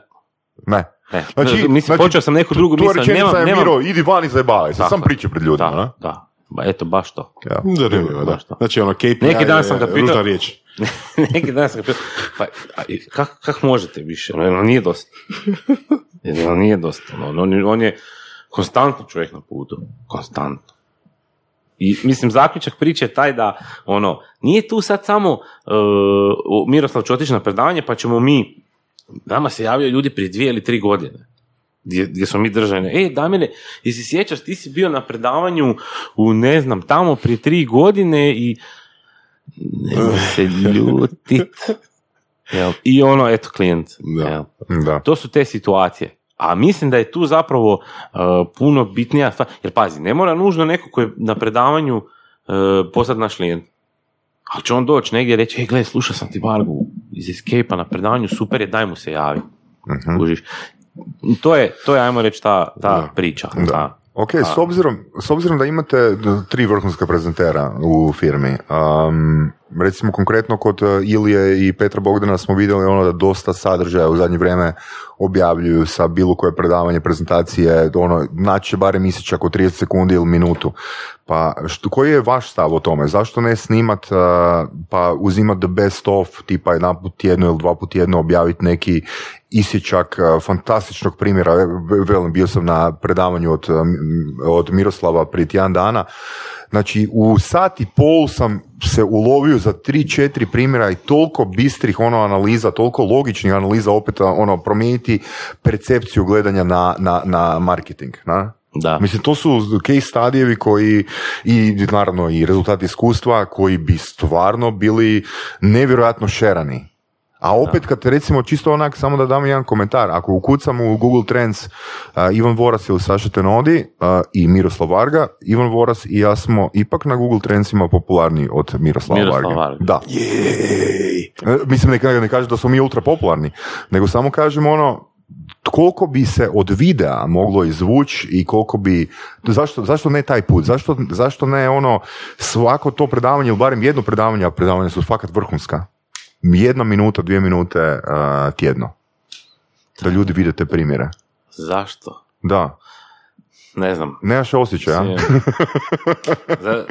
[SPEAKER 2] Ne.
[SPEAKER 4] Ne,
[SPEAKER 2] Znači,
[SPEAKER 4] mislim, počeo sam neku drugu
[SPEAKER 2] rečenica
[SPEAKER 4] nemam,
[SPEAKER 2] je
[SPEAKER 4] nemam,
[SPEAKER 2] Miro, idi van i zajebavaj sam priče pred ljudima,
[SPEAKER 4] da,
[SPEAKER 2] ne?
[SPEAKER 4] da, ba, eto, baš to.
[SPEAKER 2] Ja.
[SPEAKER 3] Zanimljivo, da.
[SPEAKER 4] Baš to.
[SPEAKER 3] Znači ono KPI
[SPEAKER 4] Neki dan sam ga pitao-
[SPEAKER 3] riječ.
[SPEAKER 4] Neki dan sam ga pitao, pa kak, kak možete više? Ono, ono nije dosta. Ono nije dosta. Ono, on, on je konstantno čovjek na putu. Konstantno. I mislim, zaključak priče je taj da, ono, nije tu sad samo uh, Miroslav će otići na predavanje, pa ćemo mi, nama se javljaju ljudi prije dvije ili tri godine, gdje, gdje smo mi držani. E, Damire, jesi sjećaš, ti si bio na predavanju u, ne znam, tamo prije tri godine i nemoj se ljutit. Jel? I ono, eto, klijent.
[SPEAKER 3] Da.
[SPEAKER 4] Jel?
[SPEAKER 2] Da.
[SPEAKER 4] To su te situacije. A mislim da je tu zapravo uh, puno bitnija stvar. Jer pazi, ne mora nužno neko koji je na predavanju uh, postati naš klijent. Ali će on doći negdje i reći, e, gledaj, slušao sam ti Vargu iz Escape-a na predavanju, super je, daj mu se javi.
[SPEAKER 2] Mhm.
[SPEAKER 4] To je, to je, ajmo reći, ta, ta
[SPEAKER 3] Da.
[SPEAKER 4] priča.
[SPEAKER 2] Da.
[SPEAKER 4] Ta-
[SPEAKER 2] Ok, s obzirom, s obzirom da imate tri vrhunska prezentera u firmi, um, recimo konkretno kod e, Ilije i Petra Bogdana smo vidjeli ono da dosta sadržaja u zadnje vrijeme objavljuju sa bilo koje predavanje, prezentacije, ono, naći barem mjesečak od 30 sekundi ili minutu. Pa što, koji je vaš stav o tome? Zašto ne snimat uh, pa uzimat the best of, tipa jedan put tjedno ili dva put tjedno objaviti neki isječak uh, fantastičnog primjera, velim, bio sam na predavanju od, od Miroslava prije tjedan dana, Znači, u sat i pol sam se ulovio za tri, četiri primjera i toliko bistrih ono analiza, toliko logičnih analiza opet ono promijeniti percepciju gledanja na, na, na marketing. Na?
[SPEAKER 4] Da.
[SPEAKER 2] Mislim, to su case stadijevi koji i naravno i rezultati iskustva koji bi stvarno bili nevjerojatno šerani. A opet kad recimo čisto onak, samo da dam jedan komentar, ako ukucamo u Google Trends uh, Ivan Voras ili Saša Tenodi uh, i Miroslav Varga, Ivan Voras i ja smo ipak na Google Trendsima popularniji od Miroslava
[SPEAKER 4] Miroslav
[SPEAKER 2] Varge.
[SPEAKER 4] Varga.
[SPEAKER 2] Da. E, Mislim, ne, ne kažem da smo mi ultra popularni, nego samo kažem ono, koliko bi se od videa moglo izvući i koliko bi, zašto, zašto ne taj put, zašto, zašto ne ono svako to predavanje ili barem jedno predavanje, a predavanja su fakat vrhunska, jedna minuta, dvije minute uh, tjedno, da ljudi vide te primjere.
[SPEAKER 4] Zašto?
[SPEAKER 2] Da,
[SPEAKER 4] Ne znam.
[SPEAKER 2] nemaš osjećaja?
[SPEAKER 4] Za-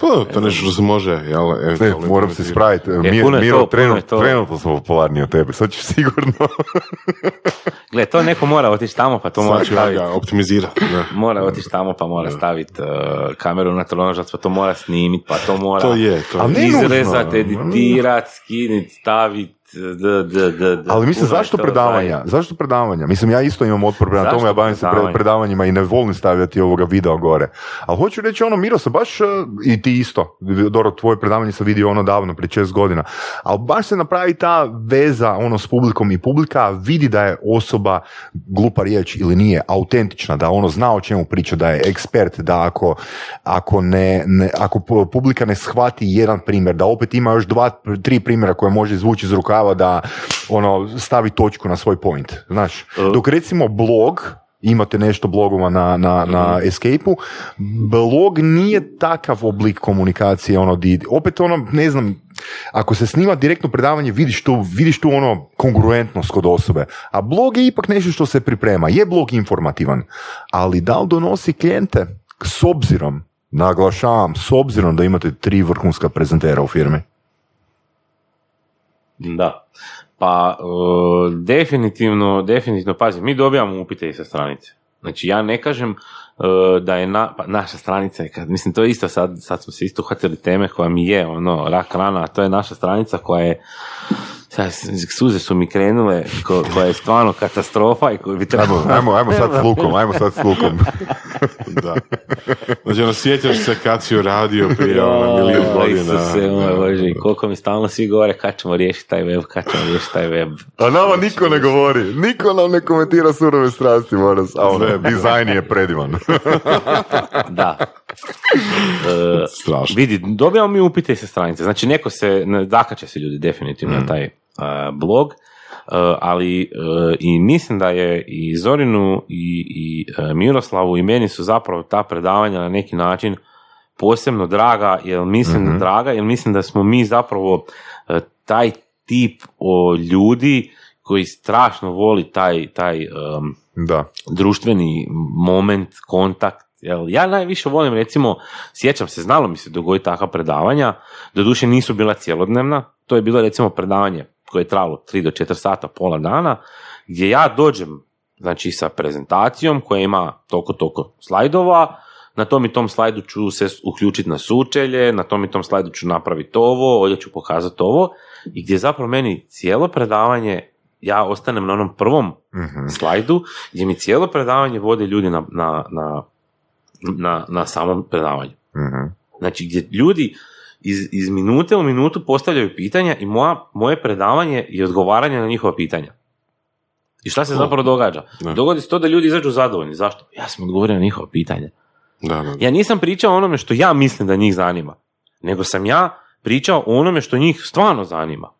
[SPEAKER 3] Pa, to nešto što se može, jel?
[SPEAKER 2] Ne, moram se
[SPEAKER 3] implementirati.
[SPEAKER 2] spraviti.
[SPEAKER 4] E,
[SPEAKER 2] Mi,
[SPEAKER 4] puno je
[SPEAKER 2] Miro,
[SPEAKER 4] to, puno je
[SPEAKER 2] trenut-
[SPEAKER 4] to.
[SPEAKER 2] trenutno smo popularniji od tebe, sad ćeš sigurno.
[SPEAKER 4] Gle, to neko mora otići tamo, pa to mora
[SPEAKER 3] Sad ću ja
[SPEAKER 4] staviti.
[SPEAKER 3] ga optimizirati. da.
[SPEAKER 4] Mora otići tamo, pa mora staviti uh, kameru na tronožac, pa to mora snimiti, pa to mora
[SPEAKER 3] To je, to
[SPEAKER 2] Ali
[SPEAKER 3] je.
[SPEAKER 2] ne
[SPEAKER 4] izrezat,
[SPEAKER 2] nužno.
[SPEAKER 4] editirat, skinit, stavit, d, d, d, d.
[SPEAKER 2] Ali mislim, zašto
[SPEAKER 4] to
[SPEAKER 2] predavanja? Zašto predavanja? Mislim, ja isto imam otpor prema tome, ja bavim se predavanjima i ne volim stavljati ovoga videa gore. Ali hoću reći ono, Miro se baš, e, i ti isto, Doro, tvoje predavanje sam vidio ono davno, prije šest godina, ali baš se napravi ta veza ono s publikom i publika vidi da je osoba, glupa riječ ili nije, autentična, da ono zna o čemu priča, da je ekspert, da ako, ako, ne, ne- ako pu- publika ne shvati jedan primjer, da opet ima još dva, tri primjera koje može izvući iz da ono stavi točku na svoj point, znaš. Dok recimo blog, imate nešto blogova na, na, na Escape-u, blog nije takav oblik komunikacije, ono, di, opet ono, ne znam, ako se snima direktno predavanje, vidiš tu, vidiš tu ono kongruentnost kod osobe, a blog je ipak nešto što se priprema, je blog informativan, ali da li donosi klijente s obzirom, naglašavam, s obzirom da imate tri vrhunska prezentera u firmi.
[SPEAKER 4] Da. Pa, uh, definitivno, definitivno, pazi, mi dobijamo upite i sa stranice. Znači, ja ne kažem uh, da je na, pa naša stranica, je kad, mislim, to je isto sad, sad smo se isto uhvatili teme koja mi je, ono, rak rana, a to je naša stranica koja je, sad, suze su mi krenule, ko- koja je stvarno katastrofa i koju bi trebalo...
[SPEAKER 2] Ajmo, ajmo, ajmo sad s lukom, ajmo sad s lukom.
[SPEAKER 3] Da. Znači, ono, sjećaš se kad si radio prije ono, milijun godina.
[SPEAKER 4] Isuse, moj Bože, i koliko mi stalno svi govore kad ćemo riješiti taj web, kad ćemo riješiti taj web.
[SPEAKER 2] A nama niko ne govori, niko nam ne komentira surove strasti, moram, a ono, dizajn je predivan.
[SPEAKER 4] Da. E,
[SPEAKER 3] Strašno.
[SPEAKER 4] vidi, dobijamo mi upite sa stranice. Znači, neko se, ne- zakače se ljudi definitivno na taj a, blog, a, ali e, i mislim da je i Zorinu i, i e, Miroslavu i meni su zapravo ta predavanja na neki način posebno draga, jer mislim, draga, jer mislim da smo mi zapravo e, taj tip o ljudi koji strašno voli taj, taj em,
[SPEAKER 2] Da.
[SPEAKER 4] društveni moment, kontakt. Jel, ja najviše volim, recimo, sjećam se, znalo mi se dogoditi takva predavanja, doduše nisu bila cjelodnevna, to je bilo recimo predavanje koje je trajalo 3 do 4 sata, pola dana, gdje ja dođem, znači sa prezentacijom koja ima toliko, toliko slajdova, na tom i tom slajdu ću se uključiti na sučelje, na tom i tom slajdu ću napraviti ovo, ovdje ću pokazati ovo, i gdje zapravo meni cijelo predavanje, ja ostanem na onom prvom slajdu, gdje mi cijelo predavanje vode ljudi na, na, na, na, na samom predavanju.
[SPEAKER 2] Mhm.
[SPEAKER 4] Znači, gdje ljudi iz, iz minute u minutu postavljaju pitanja i moja, moje predavanje je odgovaranje na njihova pitanja. I šta se zapravo događa?
[SPEAKER 3] Da.
[SPEAKER 4] Dogodi se to da ljudi izađu zadovoljni. Zašto? Ja sam odgovorio na njihova pitanja.
[SPEAKER 3] Da, da.
[SPEAKER 4] Ja nisam pričao onome što ja mislim da njih zanima, nego sam ja pričao o onome što njih stvarno zanima.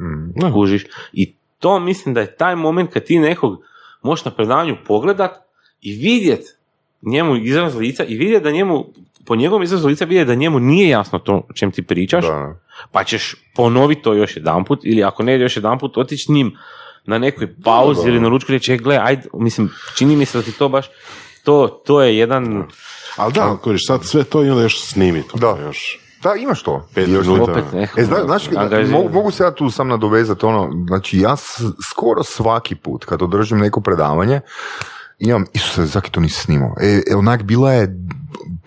[SPEAKER 2] Mhm.
[SPEAKER 4] Kužiš? I to mislim da je taj moment kad ti nekog možeš na predavanju pogledat i vidjet njemu izraz lica i vidjet da njemu po njegovom izrazu lica vidi da njemu nije jasno to o čem ti pričaš,
[SPEAKER 2] Da.
[SPEAKER 4] pa ćeš ponoviti to još jedanput ili ako ne još jedanput otići s njim na nekoj pauzi
[SPEAKER 2] Da, da.
[SPEAKER 4] ili na ručku i reći, e, gle, ajde, mislim, čini mi se da ti to baš, to, to je jedan,
[SPEAKER 3] Ali da, kuriš, sad sve to i onda još snimi to.
[SPEAKER 2] Da.
[SPEAKER 3] Još.
[SPEAKER 2] Da, imaš to.
[SPEAKER 3] Pet
[SPEAKER 4] opet nekako,
[SPEAKER 2] E, zna, znaš,
[SPEAKER 4] angažiran.
[SPEAKER 2] mogu, mogu se ja tu sam nadovezati, ono, znači ja s- skoro svaki put kad održim neko predavanje, imam, Isuse, zaki to nisi snimao? E, e, onak, bila je,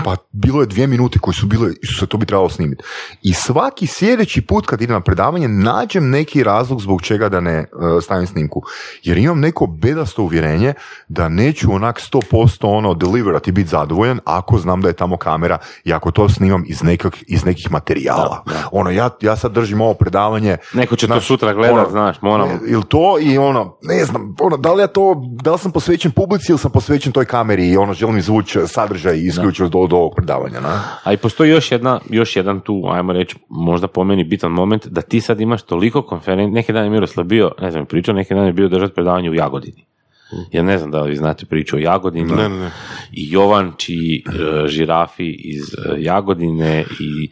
[SPEAKER 2] pa bilo je dvije minute koje su bile, Isuse, to bi trebalo snimiti. I svaki sljedeći put kad idem na predavanje, nađem neki razlog zbog čega da ne e, stavim snimku. Jer imam neko bedasto uvjerenje da neću onak 100% ono deliverati i biti zadovoljan ako znam da je tamo kamera i ako to snimam iz, nekak, iz nekih materijala. Ono, ja, ja sad držim ovo predavanje.
[SPEAKER 4] neko će to
[SPEAKER 2] Znaš,
[SPEAKER 4] sutra gledat,
[SPEAKER 2] ono,
[SPEAKER 4] znaš, moramo.
[SPEAKER 2] ne, Ili to i ono, ne znam, ono, da li ja to, da li sam posvećen publici ili sam posvećen toj kameri i ono, želim izvući sadržaj isključivo do, do ovog predavanja, na?
[SPEAKER 4] A i postoji još, jedna, još jedan tu, ajmo reći, možda po meni bitan moment, da ti sad imaš toliko konferencija, neki dan je Miroslav bio, ne znam, pričao, neki dan je bio držati predavanje u Jagodini. Ja ne znam da li vi znate priču o Jagodini.
[SPEAKER 3] Ne, ne, ne.
[SPEAKER 4] I Jovanči, e, žirafi iz e, Jagodine i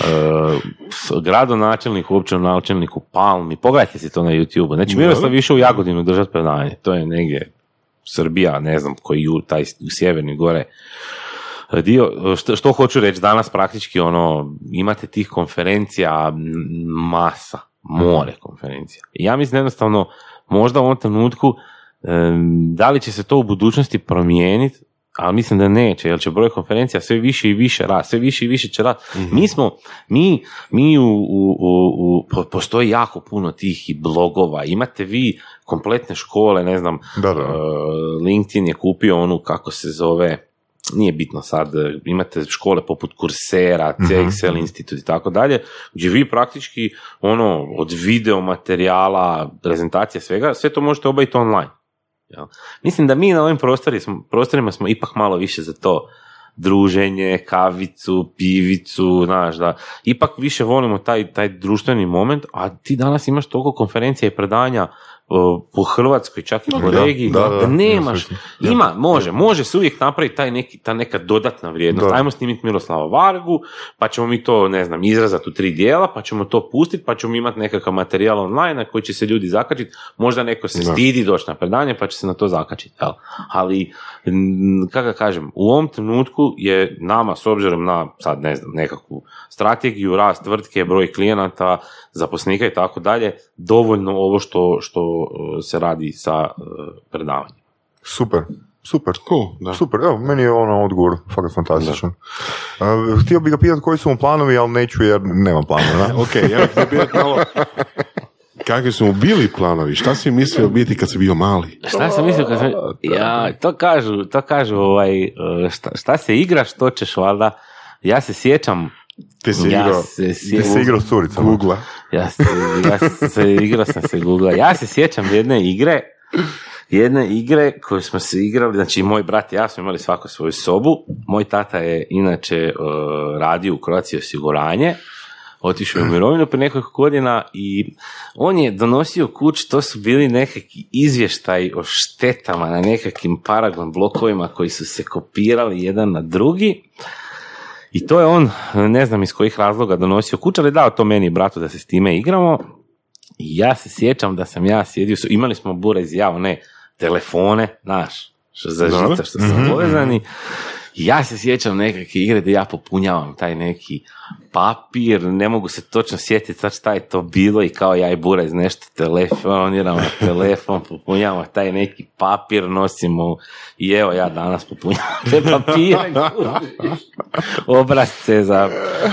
[SPEAKER 4] e, s- gradonačelnik, uopće načelniku Palmi. Pogledajte si to na YouTube. Znači, Miroslav išao u Jagodinu držati predavanje. To je negdje Srbija, ne znam koji ju, taj sjeverni gore dio, što, što hoću reći, danas praktički ono, imate tih konferencija masa, more konferencija. Ja mislim jednostavno, možda u ovom trenutku, em, da li će se to u budućnosti promijeniti, ali mislim da neće, jer će broj konferencija sve više i više rast, sve više i više će rast. Mi smo, mi, mi u, u, u, u- po- postoji jako puno tih i blogova, imate vi kompletne škole, ne znam,
[SPEAKER 2] Da, da.
[SPEAKER 4] e, LinkedIn je kupio onu, kako se zove, nije bitno sad, imate škole poput Coursera, CXL institut i tako dalje, gdje vi praktički ono, od video materijala, prezentacije svega, sve to možete obaviti online. Jel? Mislim da mi na ovim prostori smo, prostorima smo ipak malo više za to druženje, kavicu, pivicu, znaš, da ipak više volimo taj, taj društveni moment, a ti danas imaš toliko konferencija i predanja po Hrvatskoj, čak i po
[SPEAKER 2] Da,
[SPEAKER 4] regiji,
[SPEAKER 2] da,
[SPEAKER 4] da,
[SPEAKER 2] da,
[SPEAKER 4] nemaš, ima, može, može se uvijek napraviti taj neki, ta neka dodatna vrijednost.
[SPEAKER 2] Da.
[SPEAKER 4] Ajmo snimiti Miroslava Vargu, pa ćemo mi to, ne znam, izrazati u tri dijela, pa ćemo to pustiti, pa ćemo imati nekakav materijal online na koji će se ljudi zakačiti. Možda neko se
[SPEAKER 3] Da.
[SPEAKER 4] stidi doći na predanje, pa će se na to zakačiti. Jel? Ali, kako kažem, u ovom trenutku je nama, s obzirom na, sad ne znam, nekakvu strategiju, rast tvrtke, broj klijenata, zaposlenika i tako dalje, dovoljno ovo što, što e, se radi sa e, predavanjem.
[SPEAKER 2] Super, super.
[SPEAKER 3] Cool, da.
[SPEAKER 2] Super, evo, meni je ono odgovor fakat fantastičan. Uh, htio bih ga pitati koji su mu planovi, ali neću jer nemam planova. da?
[SPEAKER 3] Ok, ja bih te pitat malo, kakvi su mu bili planovi? Šta si mislio biti kad si bio mali?
[SPEAKER 4] Šta sam mislio kad sam... Ja, to kažu, to kažu ovaj, šta, šta se igraš, to ćeš valjda. Ja se sjećam,
[SPEAKER 3] Ti si
[SPEAKER 4] ja
[SPEAKER 3] igrao
[SPEAKER 4] se
[SPEAKER 2] Ti si igrao s curicama.
[SPEAKER 3] Google.
[SPEAKER 4] ja se, ja se, igrao sam se Google. Ja se sjećam jedne igre, jedne igre koju smo se igrali, znači moj brat i ja smo imali svako svoju sobu. Moj tata je inače e, radio u Croatia osiguranje, otišao je u mirovinu prije nekoliko godina i on je donosio kuć, to su bili nekakvi izvještaj o štetama na nekakvim paragon blokovima koji su se kopirali jedan na drugi. I to je on, ne znam iz kojih razloga donosio kuć, ali dao to meni i bratu da se s time igramo. I ja se sjećam da sam ja sjedio, imali smo bure iz ja, one telefone, što za žica što su povezani. Ja se sjećam nekakve igre da ja popunjavam taj neki papir, ne mogu se točno sjetiti sad šta je to bilo i kao ja i bura iz nešto telefoniramo na telefon, popunjavamo taj neki papir, nosimo i evo ja danas popunjavam te papire, obrazce za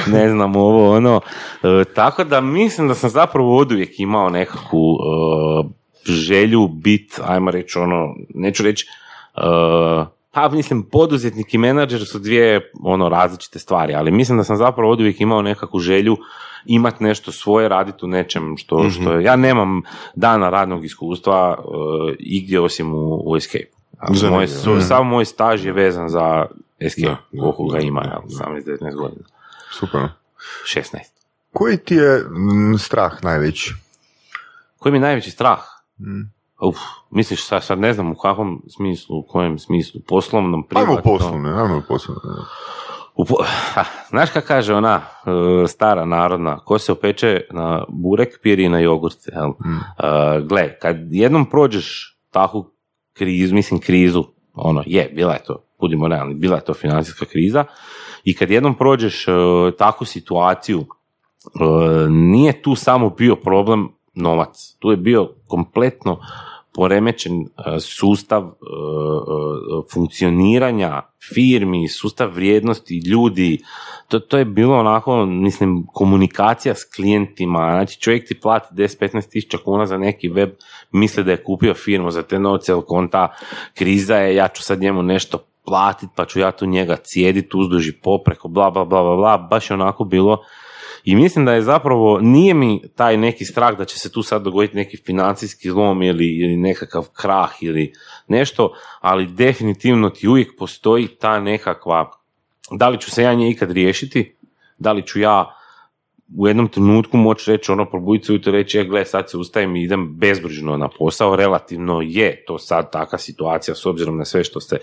[SPEAKER 4] ne znam ovo ono. E, tako da mislim da sam zapravo od uvijek imao nekakvu e, želju bit, ajmo reći ono, neću reći e, pa mislim poduzetnik i menadžer su dvije ono različite stvari, ali mislim da sam zapravo od uvijek imao nekakvu želju imati nešto svoje, raditi u nečem što, što je, ja nemam dana radnog iskustva e, igdje osim u, u Escape. Moj, su- sav moj staž je vezan za Escape, koliko ga ima,
[SPEAKER 3] da.
[SPEAKER 4] 18-19 godina.
[SPEAKER 2] Super.
[SPEAKER 4] 16.
[SPEAKER 2] Koji ti je strah najveći?
[SPEAKER 4] Koji mi je najveći strah?
[SPEAKER 2] Mm.
[SPEAKER 4] Uf, misliš sad, sad ne znam u kakvom smislu, u kojem smislu, poslovnom,
[SPEAKER 2] Ajmo u
[SPEAKER 4] privatnom?
[SPEAKER 2] poslovne, ajmo u poslovne.
[SPEAKER 4] Znaš kako kaže ona e, stara narodna, ko se opeče na burek, piri na jogurt. Jel? Mm. gle, kad jednom prođeš takvu krizu, mislim krizu, ono, je, bila je to, budimo realni, bila je to financijska kriza, i kad jednom prođeš uh, takvu situaciju, nije tu samo bio problem novac, tu je bio kompletno poremećen e, sustav e, e, funkcioniranja firmi, sustav vrijednosti ljudi, to, to je bilo onako, mislim, komunikacija s klijentima, znači čovjek ti plati 10-15 tisuća kuna za neki web, misli da je kupio firmu za te novce, ali konta kriza je, ja ću sad njemu nešto platit, pa ću ja tu njega cijediti uzduži popreko, bla, bla, bla, bla, bla, baš je onako bilo i mislim da je zapravo, nije mi taj neki strah da će se tu sad dogoditi neki financijski zlom ili, ili nekakav krah ili nešto, ali definitivno ti uvijek postoji ta nekakva, da li ću se ja nje ikad riješiti, da li ću ja u jednom trenutku moći reći ono probuditi se i reći, e, gle, sad se ustajem i idem bezbrižno na posao, relativno je to sad takva situacija s obzirom na sve što se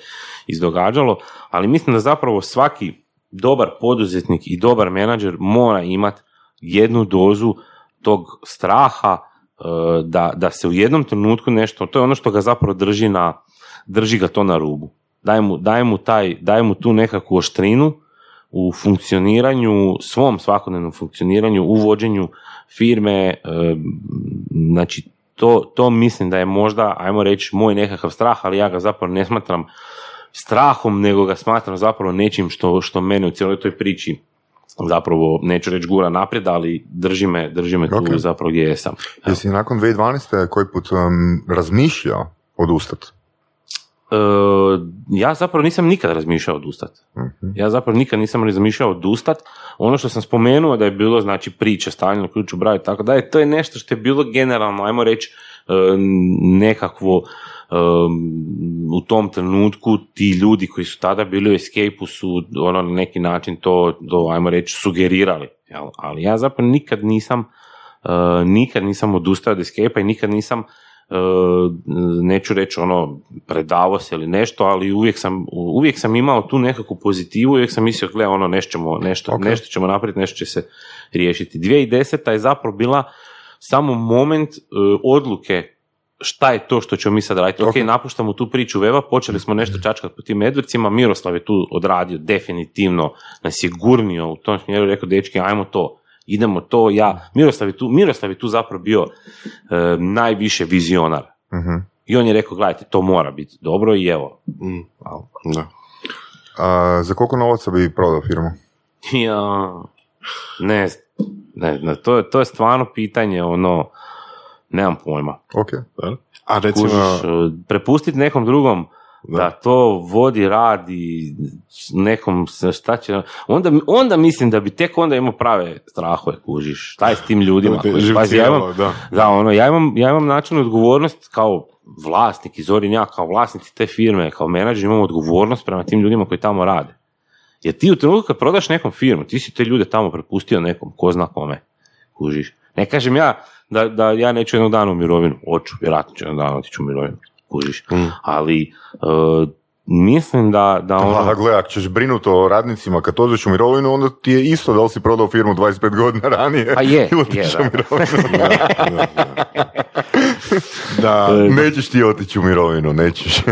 [SPEAKER 4] izdogađalo, ali mislim da zapravo svaki dobar poduzetnik i dobar menadžer mora imati jednu dozu tog straha e, da, da se u jednom trenutku nešto, to je ono što ga zapravo drži na, drži ga to na rubu. Daje mu, daje mu, taj, daje mu tu nekakvu oštrinu u funkcioniranju, svom svakodnevnom funkcioniranju, u vođenju firme, e, znači to, to mislim da je možda, ajmo reći, moj nekakav strah, ali ja ga zapravo ne smatram strahom, nego ga smatram zapravo nečim što, što mene u cijeloj toj priči zapravo, neću reći gura naprijed, ali drži me, drži me tu zapravo gdje jesam.
[SPEAKER 2] Jesi nakon 2012. koji put um, razmišljao odustati?
[SPEAKER 4] Uh, ja zapravo nisam nikad razmišljao odustat. uh Ja zapravo nikad nisam razmišljao odustat. Ono što sam spomenuo da je bilo znači priče stavljeno ključu braju tako da je to je nešto što je bilo generalno, ajmo reći, uh, nekakvo u tom trenutku ti ljudi koji su tada bili u escape su ono, na neki način to, to ajmo reći, sugerirali. Jel? Ali ja zapravo nikad nisam uh, nikad nisam odustao od escape i nikad nisam uh, neću reći ono predavo se ili nešto, ali uvijek sam, uvijek sam imao tu nekakvu pozitivu, uvijek sam mislio, gle, ono, nešto ćemo, nešto, nešto ćemo napraviti, nešto će se riješiti. 2010. je zapravo bila samo moment uh, odluke šta je to što ćemo mi sad raditi? Ok, napuštamo tu priču Veva, počeli smo nešto čačkati po tim medvrcima, Miroslav je tu odradio definitivno, nas je gurnio u tom smjeru, rekao, dečki, ajmo to, idemo to, ja, Miroslav je tu, Miroslav je tu zapravo bio e, najviše vizionar. uh I on je rekao, gledajte, to mora biti dobro i evo. Mm.
[SPEAKER 2] Da. A, za koliko novaca bi prodao firmu?
[SPEAKER 4] Ja, ne, ne, ne to, to je stvarno pitanje, ono, Nemam pojma.
[SPEAKER 2] Ok.
[SPEAKER 3] A recimo...
[SPEAKER 4] E, prepustiti nekom drugom da. to vodi, radi, nekom šta će... Onda, onda mislim da bi tek onda imao prave strahove, kužiš. Šta je s tim ljudima?
[SPEAKER 3] Koji, ja imam, da.
[SPEAKER 4] da. ono, ja imam, ja imam način odgovornost kao vlasnik i Zorin ja kao vlasnici te firme, kao menadžer imam odgovornost prema tim ljudima koji tamo rade. Jer ti u trenutku kad prodaš nekom firmu, ti si te ljude tamo prepustio nekom, ko zna kome, kužiš. Ne kažem ja da, da ja neću jednog dana u mirovinu, hoću, vjerojatno ću jednog dana otići u mirovinu, kužiš. Mm. Ali uh, mislim da, da ono...
[SPEAKER 2] Da, gle, ako ćeš brinuti o radnicima kad odeš u mirovinu, onda ti je isto da li si prodao firmu 25 godina ranije.
[SPEAKER 4] Pa je, je,
[SPEAKER 2] da. da, nećeš ti otići u mirovinu, nećeš.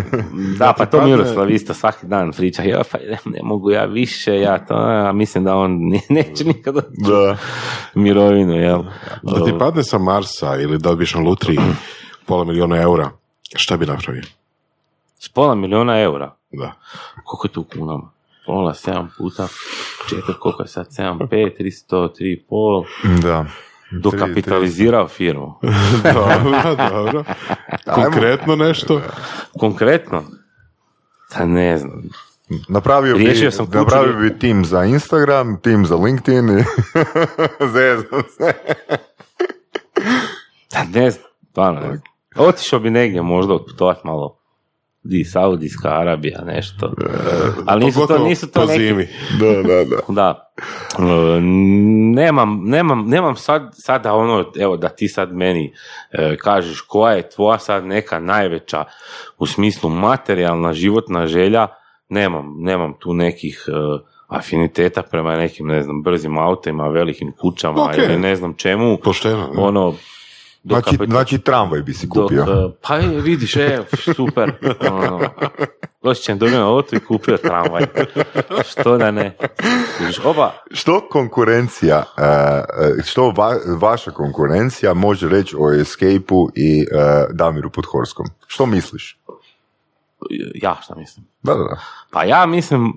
[SPEAKER 4] da, pa to Miroslav isto svaki dan priča, ja, pa ne, mogu ja više, ja to, a mislim da on neće nikad da. mirovinu, jel?
[SPEAKER 3] Da ti padne sa Marsa ili da odbiješ na lutri pola milijuna eura, šta bi napravio?
[SPEAKER 4] S pola milijuna eura?
[SPEAKER 3] Da.
[SPEAKER 4] Koliko je tu kunama? Pola, sedam puta, četiri, koliko je sad, sedam, pet, tristo, tri, pol.
[SPEAKER 2] Da.
[SPEAKER 4] Dokapitalizirao firmu.
[SPEAKER 3] dobro, dobro. Konkretno nešto?
[SPEAKER 2] Konkretno?
[SPEAKER 4] Da ne znam.
[SPEAKER 2] Napravio bi, sam napravio bi tim za Instagram, tim za LinkedIn i zezam se.
[SPEAKER 4] da ne znam, stvarno Otišao bi negdje možda otputovat malo di Saudijska Arabija, nešto. Ali nisu to, nisu to neki... Zimi.
[SPEAKER 2] Da, da, da.
[SPEAKER 4] da. E, nemam, nemam, nemam sad, sada ono, evo da ti sad meni e, kažeš koja je tvoja sad neka najveća u smislu materijalna životna želja, nemam, nemam tu nekih, e, afiniteta prema nekim, ne znam, brzim autima, velikim kućama
[SPEAKER 3] Ok.
[SPEAKER 4] ili ne znam čemu.
[SPEAKER 3] Pošteno.
[SPEAKER 4] Ono, dok
[SPEAKER 2] Znači,
[SPEAKER 4] kapit-
[SPEAKER 2] znači tramvaj bi si
[SPEAKER 4] dok,
[SPEAKER 2] kupio.
[SPEAKER 4] e, pa je, vidiš, e, super. Ono, doći ćem dobio auto i kupio tramvaj. Što da ne. Oba,
[SPEAKER 2] Što konkurencija, e, e, što va- vaša konkurencija može reći o Escape-u i Damiru Podhorskom? Što misliš?
[SPEAKER 4] ja šta mislim?
[SPEAKER 2] Da, da, da.
[SPEAKER 4] Pa ja mislim,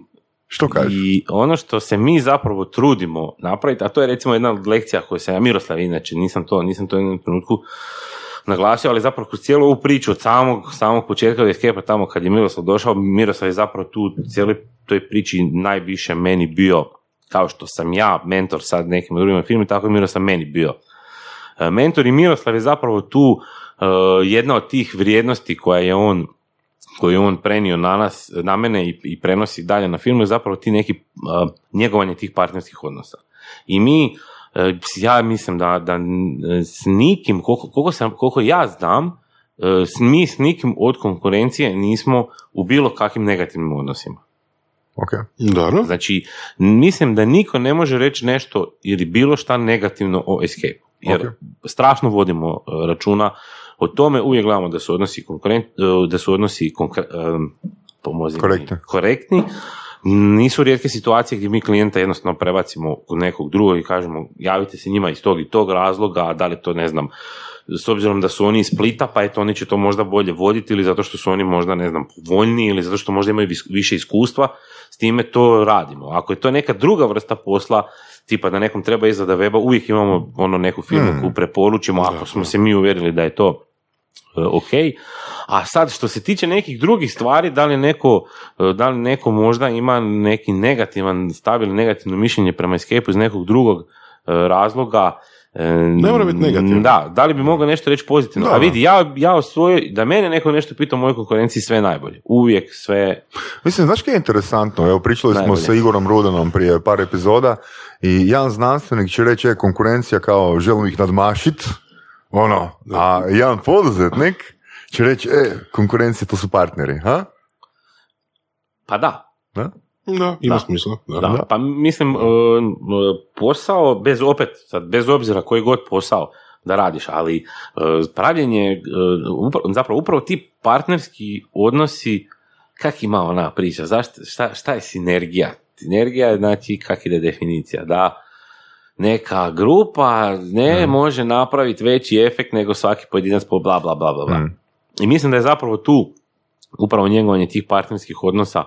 [SPEAKER 2] Što kažeš?
[SPEAKER 4] I ono što se mi zapravo trudimo napraviti, a to je recimo jedna od lekcija koju sam ja, Miroslav inače, nisam to, nisam to u jednom trenutku naglasio, ali zapravo kroz cijelu ovu priču od samog, samog početka od Escape-a tamo kad je Miroslav došao, Miroslav je zapravo tu cijeloj toj priči najviše meni bio, kao što sam ja mentor sad nekim drugim firmi, tako je Miroslav meni bio e, mentor i Miroslav je zapravo tu e, jedna od tih vrijednosti koja je on koju je on prenio na nas, na mene i, i prenosi dalje na filmu je zapravo ti neki uh, njegovanje tih partnerskih odnosa. I mi, uh, ja mislim da, da s nikim, koliko, koliko, sam, koliko ja znam, uh, s- mi s nikim od konkurencije nismo u bilo kakvim negativnim odnosima.
[SPEAKER 2] Ok.
[SPEAKER 3] Dobro.
[SPEAKER 4] Znači, mislim da niko ne može reći nešto ili bilo šta negativno o Escape. Jer
[SPEAKER 2] Ok.
[SPEAKER 4] strašno vodimo uh, računa o tome, uvijek gledamo da su odnosi konkurent, uh, da su odnosi konkre- pomozi
[SPEAKER 2] Korektni.
[SPEAKER 4] korektni. Nisu rijetke situacije gdje mi klijenta jednostavno prebacimo kod nekog drugog i kažemo javite se njima iz tog i tog razloga, a da li to ne znam, s obzirom da su oni iz Splita, pa eto oni će to možda bolje voditi ili zato što su oni možda ne znam povoljniji ili zato što možda imaju više iskustva, s time to radimo. Ako je to neka druga vrsta posla, tipa da nekom treba izrada weba, uvijek imamo ono neku firmu
[SPEAKER 2] Hmm.
[SPEAKER 4] koju preporučimo ako smo se mi uvjerili da je to e, ok. A sad što se tiče nekih drugih stvari, da li neko, e, da li neko možda ima neki negativan stav ili negativno mišljenje prema Escape iz nekog drugog e, razloga,
[SPEAKER 3] Ne mora biti negativno.
[SPEAKER 4] Da, da li bi mogao nešto reći pozitivno?
[SPEAKER 2] Da,
[SPEAKER 4] A vidi, ja, ja o svojoj, da mene neko nešto pita o mojoj konkurenciji, sve najbolje. Uvijek sve
[SPEAKER 2] Mislim, znaš kaj je interesantno? Evo, pričali smo
[SPEAKER 4] Najbolje.
[SPEAKER 2] sa Igorom Rudanom prije par epizoda i jedan znanstvenik će reći, je, konkurencija kao želim ih nadmašit, ono, a jedan poduzetnik će reći, e, konkurencija to su partneri, ha?
[SPEAKER 4] Pa da,
[SPEAKER 2] Da?
[SPEAKER 3] Da, ima
[SPEAKER 4] Da.
[SPEAKER 3] smisla. Da.
[SPEAKER 4] da. Pa mislim, e, posao, bez opet, sad, bez obzira koji god posao da radiš, ali e, pravljenje, e, zapravo upravo ti partnerski odnosi, kak ima ona priča, zašto, šta, šta je sinergija? Sinergija je znači, kak ide definicija, da neka grupa ne može napraviti veći efekt nego svaki pojedinac po bla bla bla bla. bla.
[SPEAKER 2] Mm.
[SPEAKER 4] I mislim da je zapravo tu upravo njegovanje tih partnerskih odnosa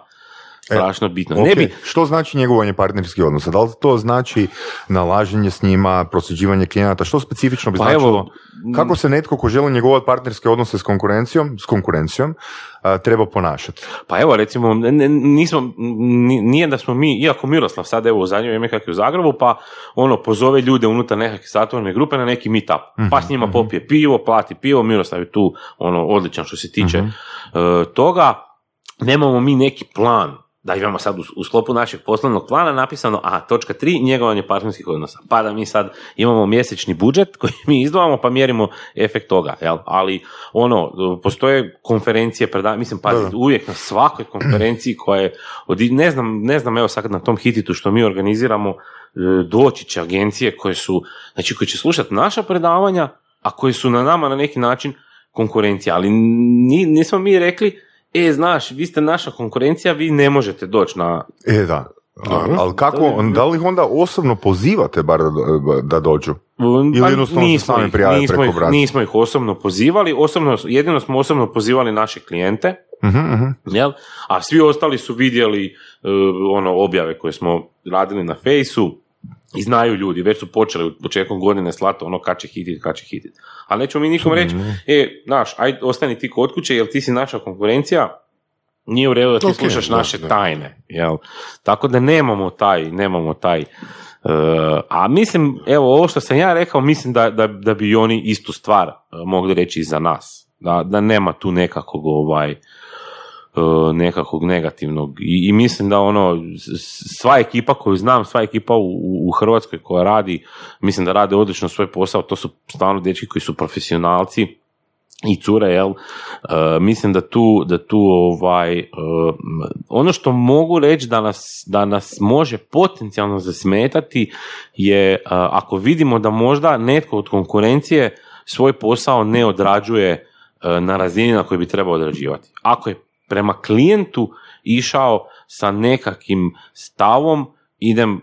[SPEAKER 4] strašno bitno. Ne
[SPEAKER 2] Ok,
[SPEAKER 4] bi,
[SPEAKER 2] Što znači njegovanje partnerskih odnosa? Da li to znači nalaženje s njima, prosljeđivanje klijenata? Što specifično bi
[SPEAKER 4] Pa
[SPEAKER 2] značilo?
[SPEAKER 4] evo,
[SPEAKER 2] Kako se netko ko želi njegovati partnerske odnose s konkurencijom, s konkurencijom a, treba ponašati?
[SPEAKER 4] Pa evo recimo, ne- ne- nismo, ni- nije da smo mi, iako Miroslav sad evo u zadnje vrijeme kak je u Zagrebu, pa ono pozove ljude unutar nekakve satvorne grupe na neki meetup, pa s njima popije pivo, plati pivo, Miroslav je tu ono odličan što se tiče e, toga, nemamo mi neki plan da imamo sad u, u sklopu našeg poslovnog plana napisano, a točka 3, njegovanje partnerskih odnosa. Pa da mi sad imamo mjesečni budžet koji mi izdvajamo pa mjerimo efekt toga, jel? Ali ono, postoje konferencije, preda, mislim, pazi,
[SPEAKER 2] Da, da.
[SPEAKER 4] uvijek na svakoj konferenciji koja je, od, ne znam, ne znam, evo sad na tom hititu što mi organiziramo, e, doći će agencije koje su, znači koje će slušati naša predavanja, a koji su na nama na neki način konkurencija, ali ni, nismo mi rekli, e, znaš, vi ste naša konkurencija, vi ne možete doći na...
[SPEAKER 2] E, da.
[SPEAKER 3] Dobro.
[SPEAKER 2] Ali kako, da li ih onda osobno pozivate bar da, da dođu? Ili
[SPEAKER 4] Pa
[SPEAKER 2] jednostavno
[SPEAKER 4] nismo
[SPEAKER 2] sami
[SPEAKER 4] ih- nismo
[SPEAKER 2] preko
[SPEAKER 4] ih, nismo ih osobno pozivali, osobno, jedino smo osobno pozivali naše klijente,
[SPEAKER 2] Mhm, mhm.
[SPEAKER 4] jel? a svi ostali su vidjeli uh, ono objave koje smo radili na fejsu i znaju ljudi, već su počeli početkom godine slati ono kad će hitit, kad će hitit. Ali nećemo mi nikom reći, e, znaš, aj ostani ti kod kuće, jer ti si naša konkurencija, nije u redu da ti
[SPEAKER 3] Ok,
[SPEAKER 4] slušaš
[SPEAKER 3] da,
[SPEAKER 4] naše
[SPEAKER 3] da.
[SPEAKER 4] tajne, jel? Tako da nemamo taj, nemamo taj, uh, a mislim, evo, ovo što sam ja rekao, mislim da, da, da bi oni istu stvar uh, mogli reći i za nas. Da, da nema tu nekakvog ovaj, uh, nekakvog negativnog I, i mislim da ono sva ekipa koju znam, sva ekipa u, u- Hrvatskoj koja radi, mislim da rade odlično svoj posao, to su stvarno dečki koji su profesionalci i cure, jel, E, mislim da tu, da tu ovaj, e, ono što mogu reći da nas, da nas može potencijalno zasmetati je e, ako vidimo da možda netko od konkurencije svoj posao ne odrađuje e, na razini na kojoj bi trebao odrađivati. Ako je prema klijentu išao sa nekakvim stavom, idem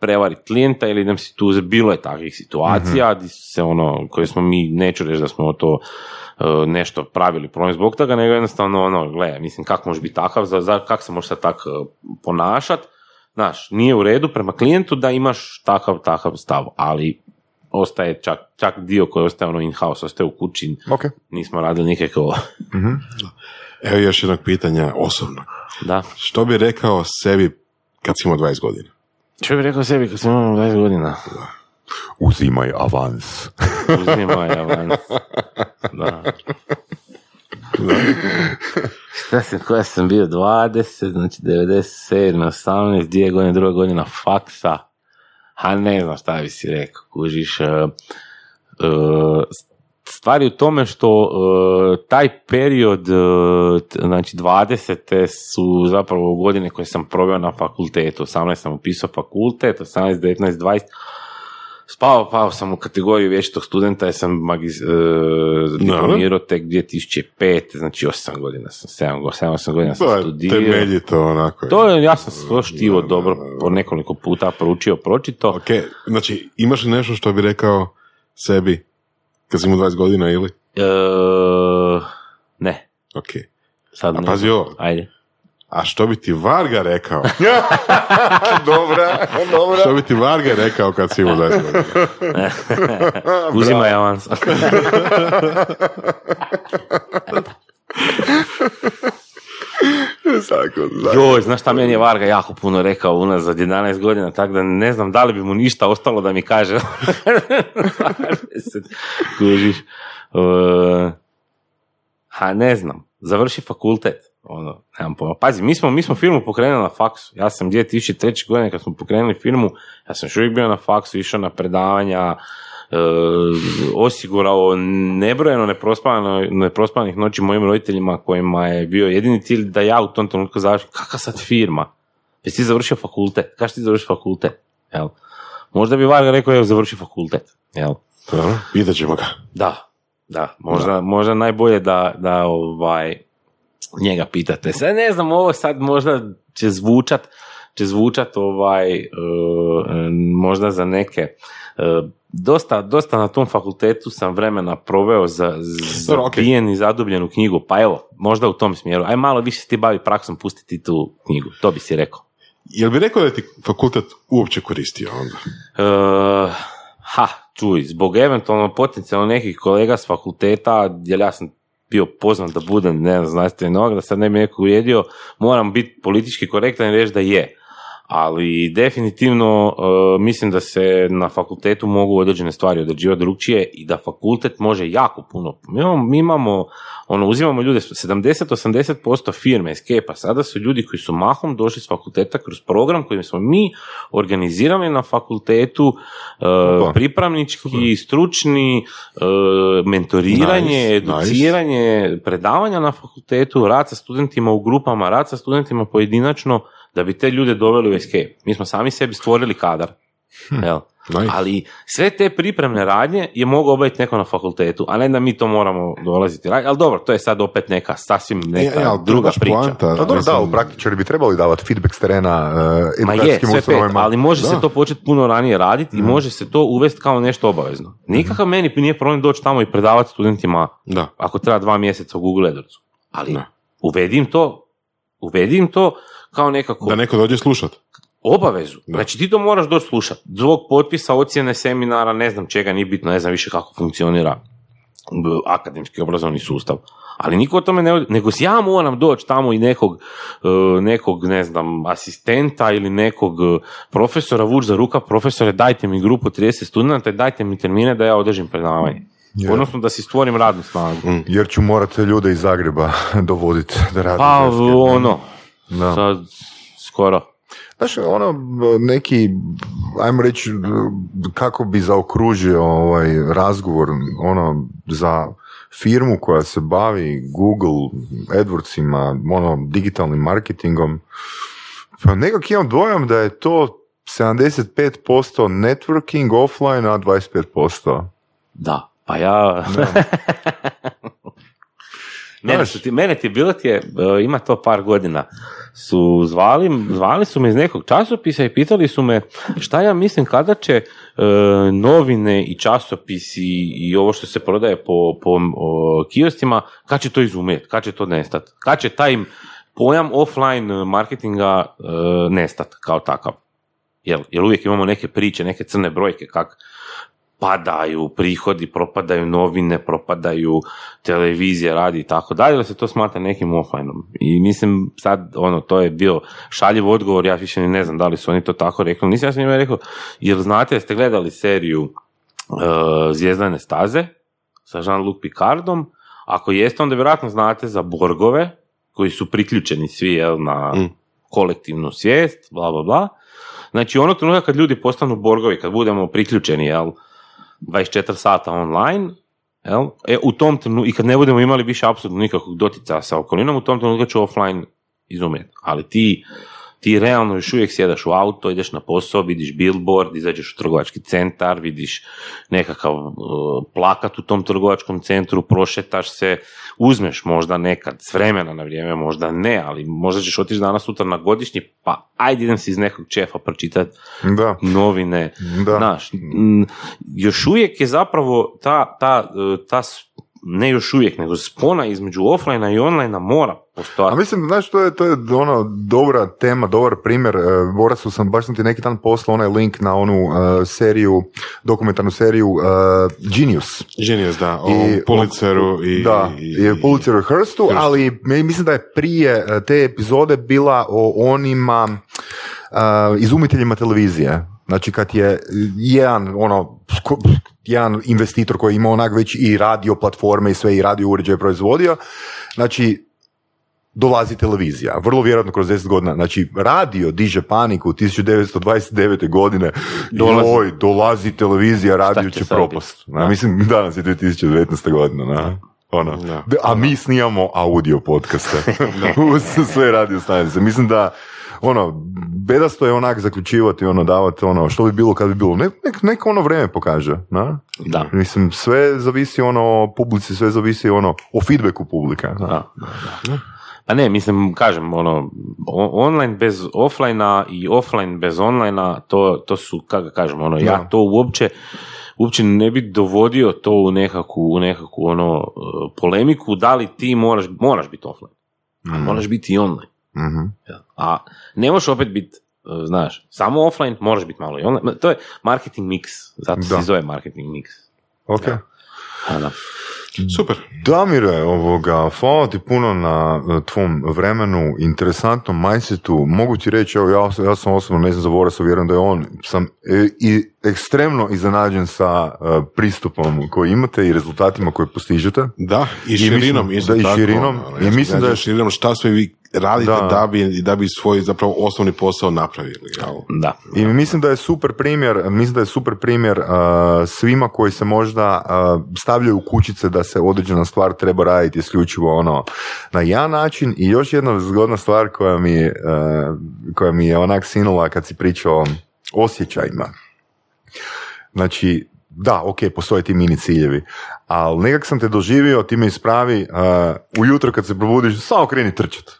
[SPEAKER 4] prevariti klijenta ili idem si tu bilo je takvih situacija su se ono, koje smo mi, neću reći da smo to e, nešto pravili problem zbog toga, nego jednostavno ono, gle, mislim, kako možeš biti takav, za, za, kako se možeš sad tak e, ponašat, znaš, nije u redu prema klijentu da imaš takav, takav stav, ali ostaje čak, čak dio koji ostaje ono in-house, ostaje u kući,
[SPEAKER 2] Ok.
[SPEAKER 4] nismo radili nikakvo,
[SPEAKER 3] Evo još jednog pitanja osobno.
[SPEAKER 4] da.
[SPEAKER 3] Što bi rekao sebi kad si imao 20 godina?
[SPEAKER 4] Što bi rekao sebi kad sam imao 20 godina?
[SPEAKER 2] Uzimaj avans.
[SPEAKER 4] Uzimaj avans. Da. Šta sam, koja sam bio 20, znači 97, 18, dvije godine, druga godina faksa. A ne znam šta bi si rekao, kužiš. e, e, stvari u tome što e, taj period, znači 20. su zapravo godine koje sam proveo na fakultetu. 18 sam upisao fakultet, 18, 19, 20, Spao, pao sam u kategoriju vječitog studenta jer sam magiz, e, diplomirao tek 2005, znači 8 godina sam, 7, 7 8 godina sam
[SPEAKER 3] To je
[SPEAKER 4] studirao.
[SPEAKER 3] temeljito onako.
[SPEAKER 4] To je, ja sam to štivo dobro po nekoliko puta proučio, pročito.
[SPEAKER 3] Ok, znači imaš li nešto što bi rekao sebi kad si imao 20 godina ili?
[SPEAKER 4] E, ne,
[SPEAKER 3] Ok.
[SPEAKER 4] sad
[SPEAKER 3] A pazi ovo,
[SPEAKER 4] Ajde.
[SPEAKER 3] A što bi ti Varga rekao?
[SPEAKER 2] dobra, dobra.
[SPEAKER 3] što bi ti Varga rekao kad si imao 20 godina?
[SPEAKER 4] Uzimaj avans.
[SPEAKER 2] Tako.
[SPEAKER 4] Joj, znaš šta meni je Varga jako puno rekao unazad 11 godina, tako da ne znam da li bi mu ništa ostalo da mi kaže. Kužiš. Uh, ha, ne znam. Završi fakultet. Ono, nemam pojma. Pazi, mi smo, mi smo firmu pokrenuli na faksu. Ja sam 2003. godine kad smo pokrenuli firmu, ja sam još uvijek bio na faksu, išao na predavanja, e, osigurao nebrojeno neprospavano, neprospanih noći mojim roditeljima kojima je bio jedini cilj da ja u tom trenutku završim. Kakva sad firma? Jesi ti završio fakultet? Kaš ti završio fakultet? Jel? Možda bi Varga rekao, evo, završi fakultet. Jel?
[SPEAKER 3] Pitat ćemo ga.
[SPEAKER 4] Da, da, možda, možda najbolje da, da ovaj, njega pitate. Sad ne znam, ovo sad možda će zvučat, će zvučat ovaj, e, možda za neke. E, dosta, dosta na tom fakultetu sam vremena proveo za, za zabijen i zadubljenu knjigu, pa evo, možda u tom smjeru. Aj malo više ti bavi praksom, pustiti tu knjigu, to bi si rekao.
[SPEAKER 3] Jel bi rekao da ti fakultet uopće koristio onda?
[SPEAKER 4] E, ha, čuj, zbog eventualno potencijalno nekih kolega s fakulteta, jer ja sam bio poznat da budem, ne znam, znanstveni da sad ne bi neko uvrijedio, moram biti politički korektan i reći da je. Ali definitivno e, mislim da se na fakultetu mogu određene stvari odrađivati drugčije i da fakultet može jako puno. Mi imamo, mi imamo ono, uzimamo ljude, 70-80% firme Escape-a sada su ljudi koji su mahom došli s fakulteta kroz program koji smo mi organizirali na fakultetu, e,
[SPEAKER 3] Opa.
[SPEAKER 4] pripravnički, stručni, e, mentoriranje,
[SPEAKER 3] Nice,
[SPEAKER 4] educiranje, predavanja na fakultetu, rad sa studentima u grupama, rad sa studentima pojedinačno, da bi te ljude doveli u Escape. Mi smo sami sebi stvorili kadar. Jel?
[SPEAKER 3] Nice.
[SPEAKER 4] Ali sve te pripremne radnje je mogao obaviti neko na fakultetu, a ne da mi to moramo dolaziti. Ali dobro, to je sad opet neka sasvim neka
[SPEAKER 3] E, ali to je
[SPEAKER 4] druga priča.
[SPEAKER 3] poanta.
[SPEAKER 2] Pa dobro, da, u praktičari bi trebali davati feedback s terena uh,
[SPEAKER 4] Ma je, sve pet, ali može
[SPEAKER 3] Da.
[SPEAKER 4] se to početi puno ranije raditi i može se to uvesti kao nešto obavezno. Nikakav meni nije problem doći tamo i predavati studentima
[SPEAKER 3] Da.
[SPEAKER 4] ako treba dva mjeseca u Google AdWordsu. Ali
[SPEAKER 3] Da.
[SPEAKER 4] uvedim to, uvedim to kao nekako
[SPEAKER 3] Da neko dođe slušat.
[SPEAKER 4] obavezu.
[SPEAKER 3] Da.
[SPEAKER 4] Znači ti to moraš doći slušati. Zbog potpisa, ocjene, seminara, ne znam čega, nije bitno, ne znam više kako funkcionira akademski obrazovni sustav. Ali niko o tome ne nego ja moram doći tamo i nekog, e, nekog, ne znam, asistenta ili nekog e, profesora vuč za ruka, profesore, dajte mi grupu 30 studenta i dajte mi termine da ja održim predavanje.
[SPEAKER 2] Je.
[SPEAKER 4] Odnosno da si stvorim radnu snagu.
[SPEAKER 2] Jer ću morati ljude iz Zagreba dovoditi da rade.
[SPEAKER 4] Pa ono,
[SPEAKER 2] Da.
[SPEAKER 4] sad skoro.
[SPEAKER 2] Znaš, ono, neki, ajmo reći, kako bi zaokružio ovaj razgovor, ono, za firmu koja se bavi Google, AdWordsima, ono, digitalnim marketingom, pa nekak imam dojam da je to 75% networking offline, a 25%.
[SPEAKER 4] Da, pa ja... mene, su ti, mene ti bilo ti je, e, ima to par godina, su zvali, zvali su me iz nekog časopisa i pitali su me šta ja mislim kada će e, novine i časopisi i ovo što se prodaje po, po kiostima, kad će to izumjeti, kad će to nestati, kad će taj pojam offline marketinga e, nestati kao takav. Jel, jer uvijek imamo neke priče, neke crne brojke, kak padaju prihodi, propadaju novine, propadaju televizije, radi i tako dalje, da se to smatra nekim offlineom. I mislim, sad, ono, to je bio šaljiv odgovor, ja više ne znam da li su oni to tako rekli. Nisam ja sam njima rekao, jer znate, ste gledali seriju uh, Zvijezdane staze sa Jean-Luc Picardom, ako jeste, onda vjerojatno znate za Borgove, koji su priključeni svi jel, na mm. kolektivnu svijest, bla, bla, bla. Znači, onog trenutka kad ljudi postanu borgovi, kad budemo priključeni, jel, 24 sata online, jel, e, u tom trenutku, i kad ne budemo imali više apsolutno nikakvog dotica sa okolinom, u tom trenutku će offline izumjeti. Ali ti ti realno još uvijek sjedaš u auto, ideš na posao, vidiš billboard, izađeš u trgovački centar, vidiš nekakav uh, plakat u tom trgovačkom centru, prošetaš se, uzmeš možda nekad s vremena na vrijeme, možda ne, ali možda ćeš otići danas sutra na godišnji, pa ajde idem si iz nekog čefa pročitati da. novine. Da. Znaš, još uvijek je zapravo ta, ta, uh, ta ne još uvijek, nego spona između offline i online mora postojati.
[SPEAKER 2] A mislim, znaš, to je, to je ono dobra tema, dobar primjer. E, su sam, baš sam ti neki dan poslao onaj link na onu uh, seriju, dokumentarnu seriju uh, Genius.
[SPEAKER 3] Genius, da, o I, Pulitzeru i...
[SPEAKER 2] Da, i, i Pulitzeru i Hrstu, ali mislim da je prije te epizode bila o onima uh, izumiteljima televizije. Znači kad je jedan ono jedan investitor koji ima onak već i radio platforme i sve i radio uređaje proizvodio, znači dolazi televizija, vrlo vjerojatno kroz 10 godina. Znači, radio diže paniku 1929. godine, dolazi, joj, dolazi televizija, radio će propast. Na, mislim, danas je 2019. godina. Na. Ono. A mi snijamo audio podcaste uz sve radio stanice. Mislim da ono, bedasto je onak zaključivati, ono, davati ono, što bi bilo kad bi bilo. Nek, nek, nek ono vrijeme pokaže, na?
[SPEAKER 4] Da.
[SPEAKER 2] Mislim, sve zavisi ono o publici, sve zavisi ono o feedbacku publika. Da, da,
[SPEAKER 4] da. Pa ne, mislim, kažem, ono, online bez offline i offline bez online to, to su, kako kažem, ono, ja to uopće, uopće ne bi dovodio to u nekakvu, u nekakvu ono, polemiku, da li ti moraš, moraš biti offline, a mm. moraš biti i online. Mm A ne možeš opet biti, e, znaš, samo offline, moraš biti malo i online. To je marketing mix, zato se zove marketing mix.
[SPEAKER 2] Ok.
[SPEAKER 4] Da.
[SPEAKER 3] Super.
[SPEAKER 2] Damire, ovoga, hvala ti puno na tvom vremenu, interesantnom mindsetu. Mogu ti reći, evo, ja, ja sam osobno, ne znam za Vorasa, vjerujem da je on, sam e, i ekstremno iznenađen sa e, pristupom koji imate i rezultatima koje postižete.
[SPEAKER 3] Da, i širinom.
[SPEAKER 2] I, mislim, da, i širinom. I mislim da je
[SPEAKER 3] širinom šta sve vi radite da. da, bi, da bi svoj zapravo osnovni posao napravili.
[SPEAKER 4] Da.
[SPEAKER 2] I mislim da je super primjer, mislim da je super primjer uh, svima koji se možda uh, stavljaju u kućice da se određena stvar treba raditi isključivo ono na jedan način i još jedna zgodna stvar koja mi, uh, koja mi je onak sinula kad si pričao o osjećajima. Znači, da, ok, postoje ti mini ciljevi, ali nekak sam te doživio, ti me ispravi, uh, ujutro kad se probudiš, samo kreni trčati.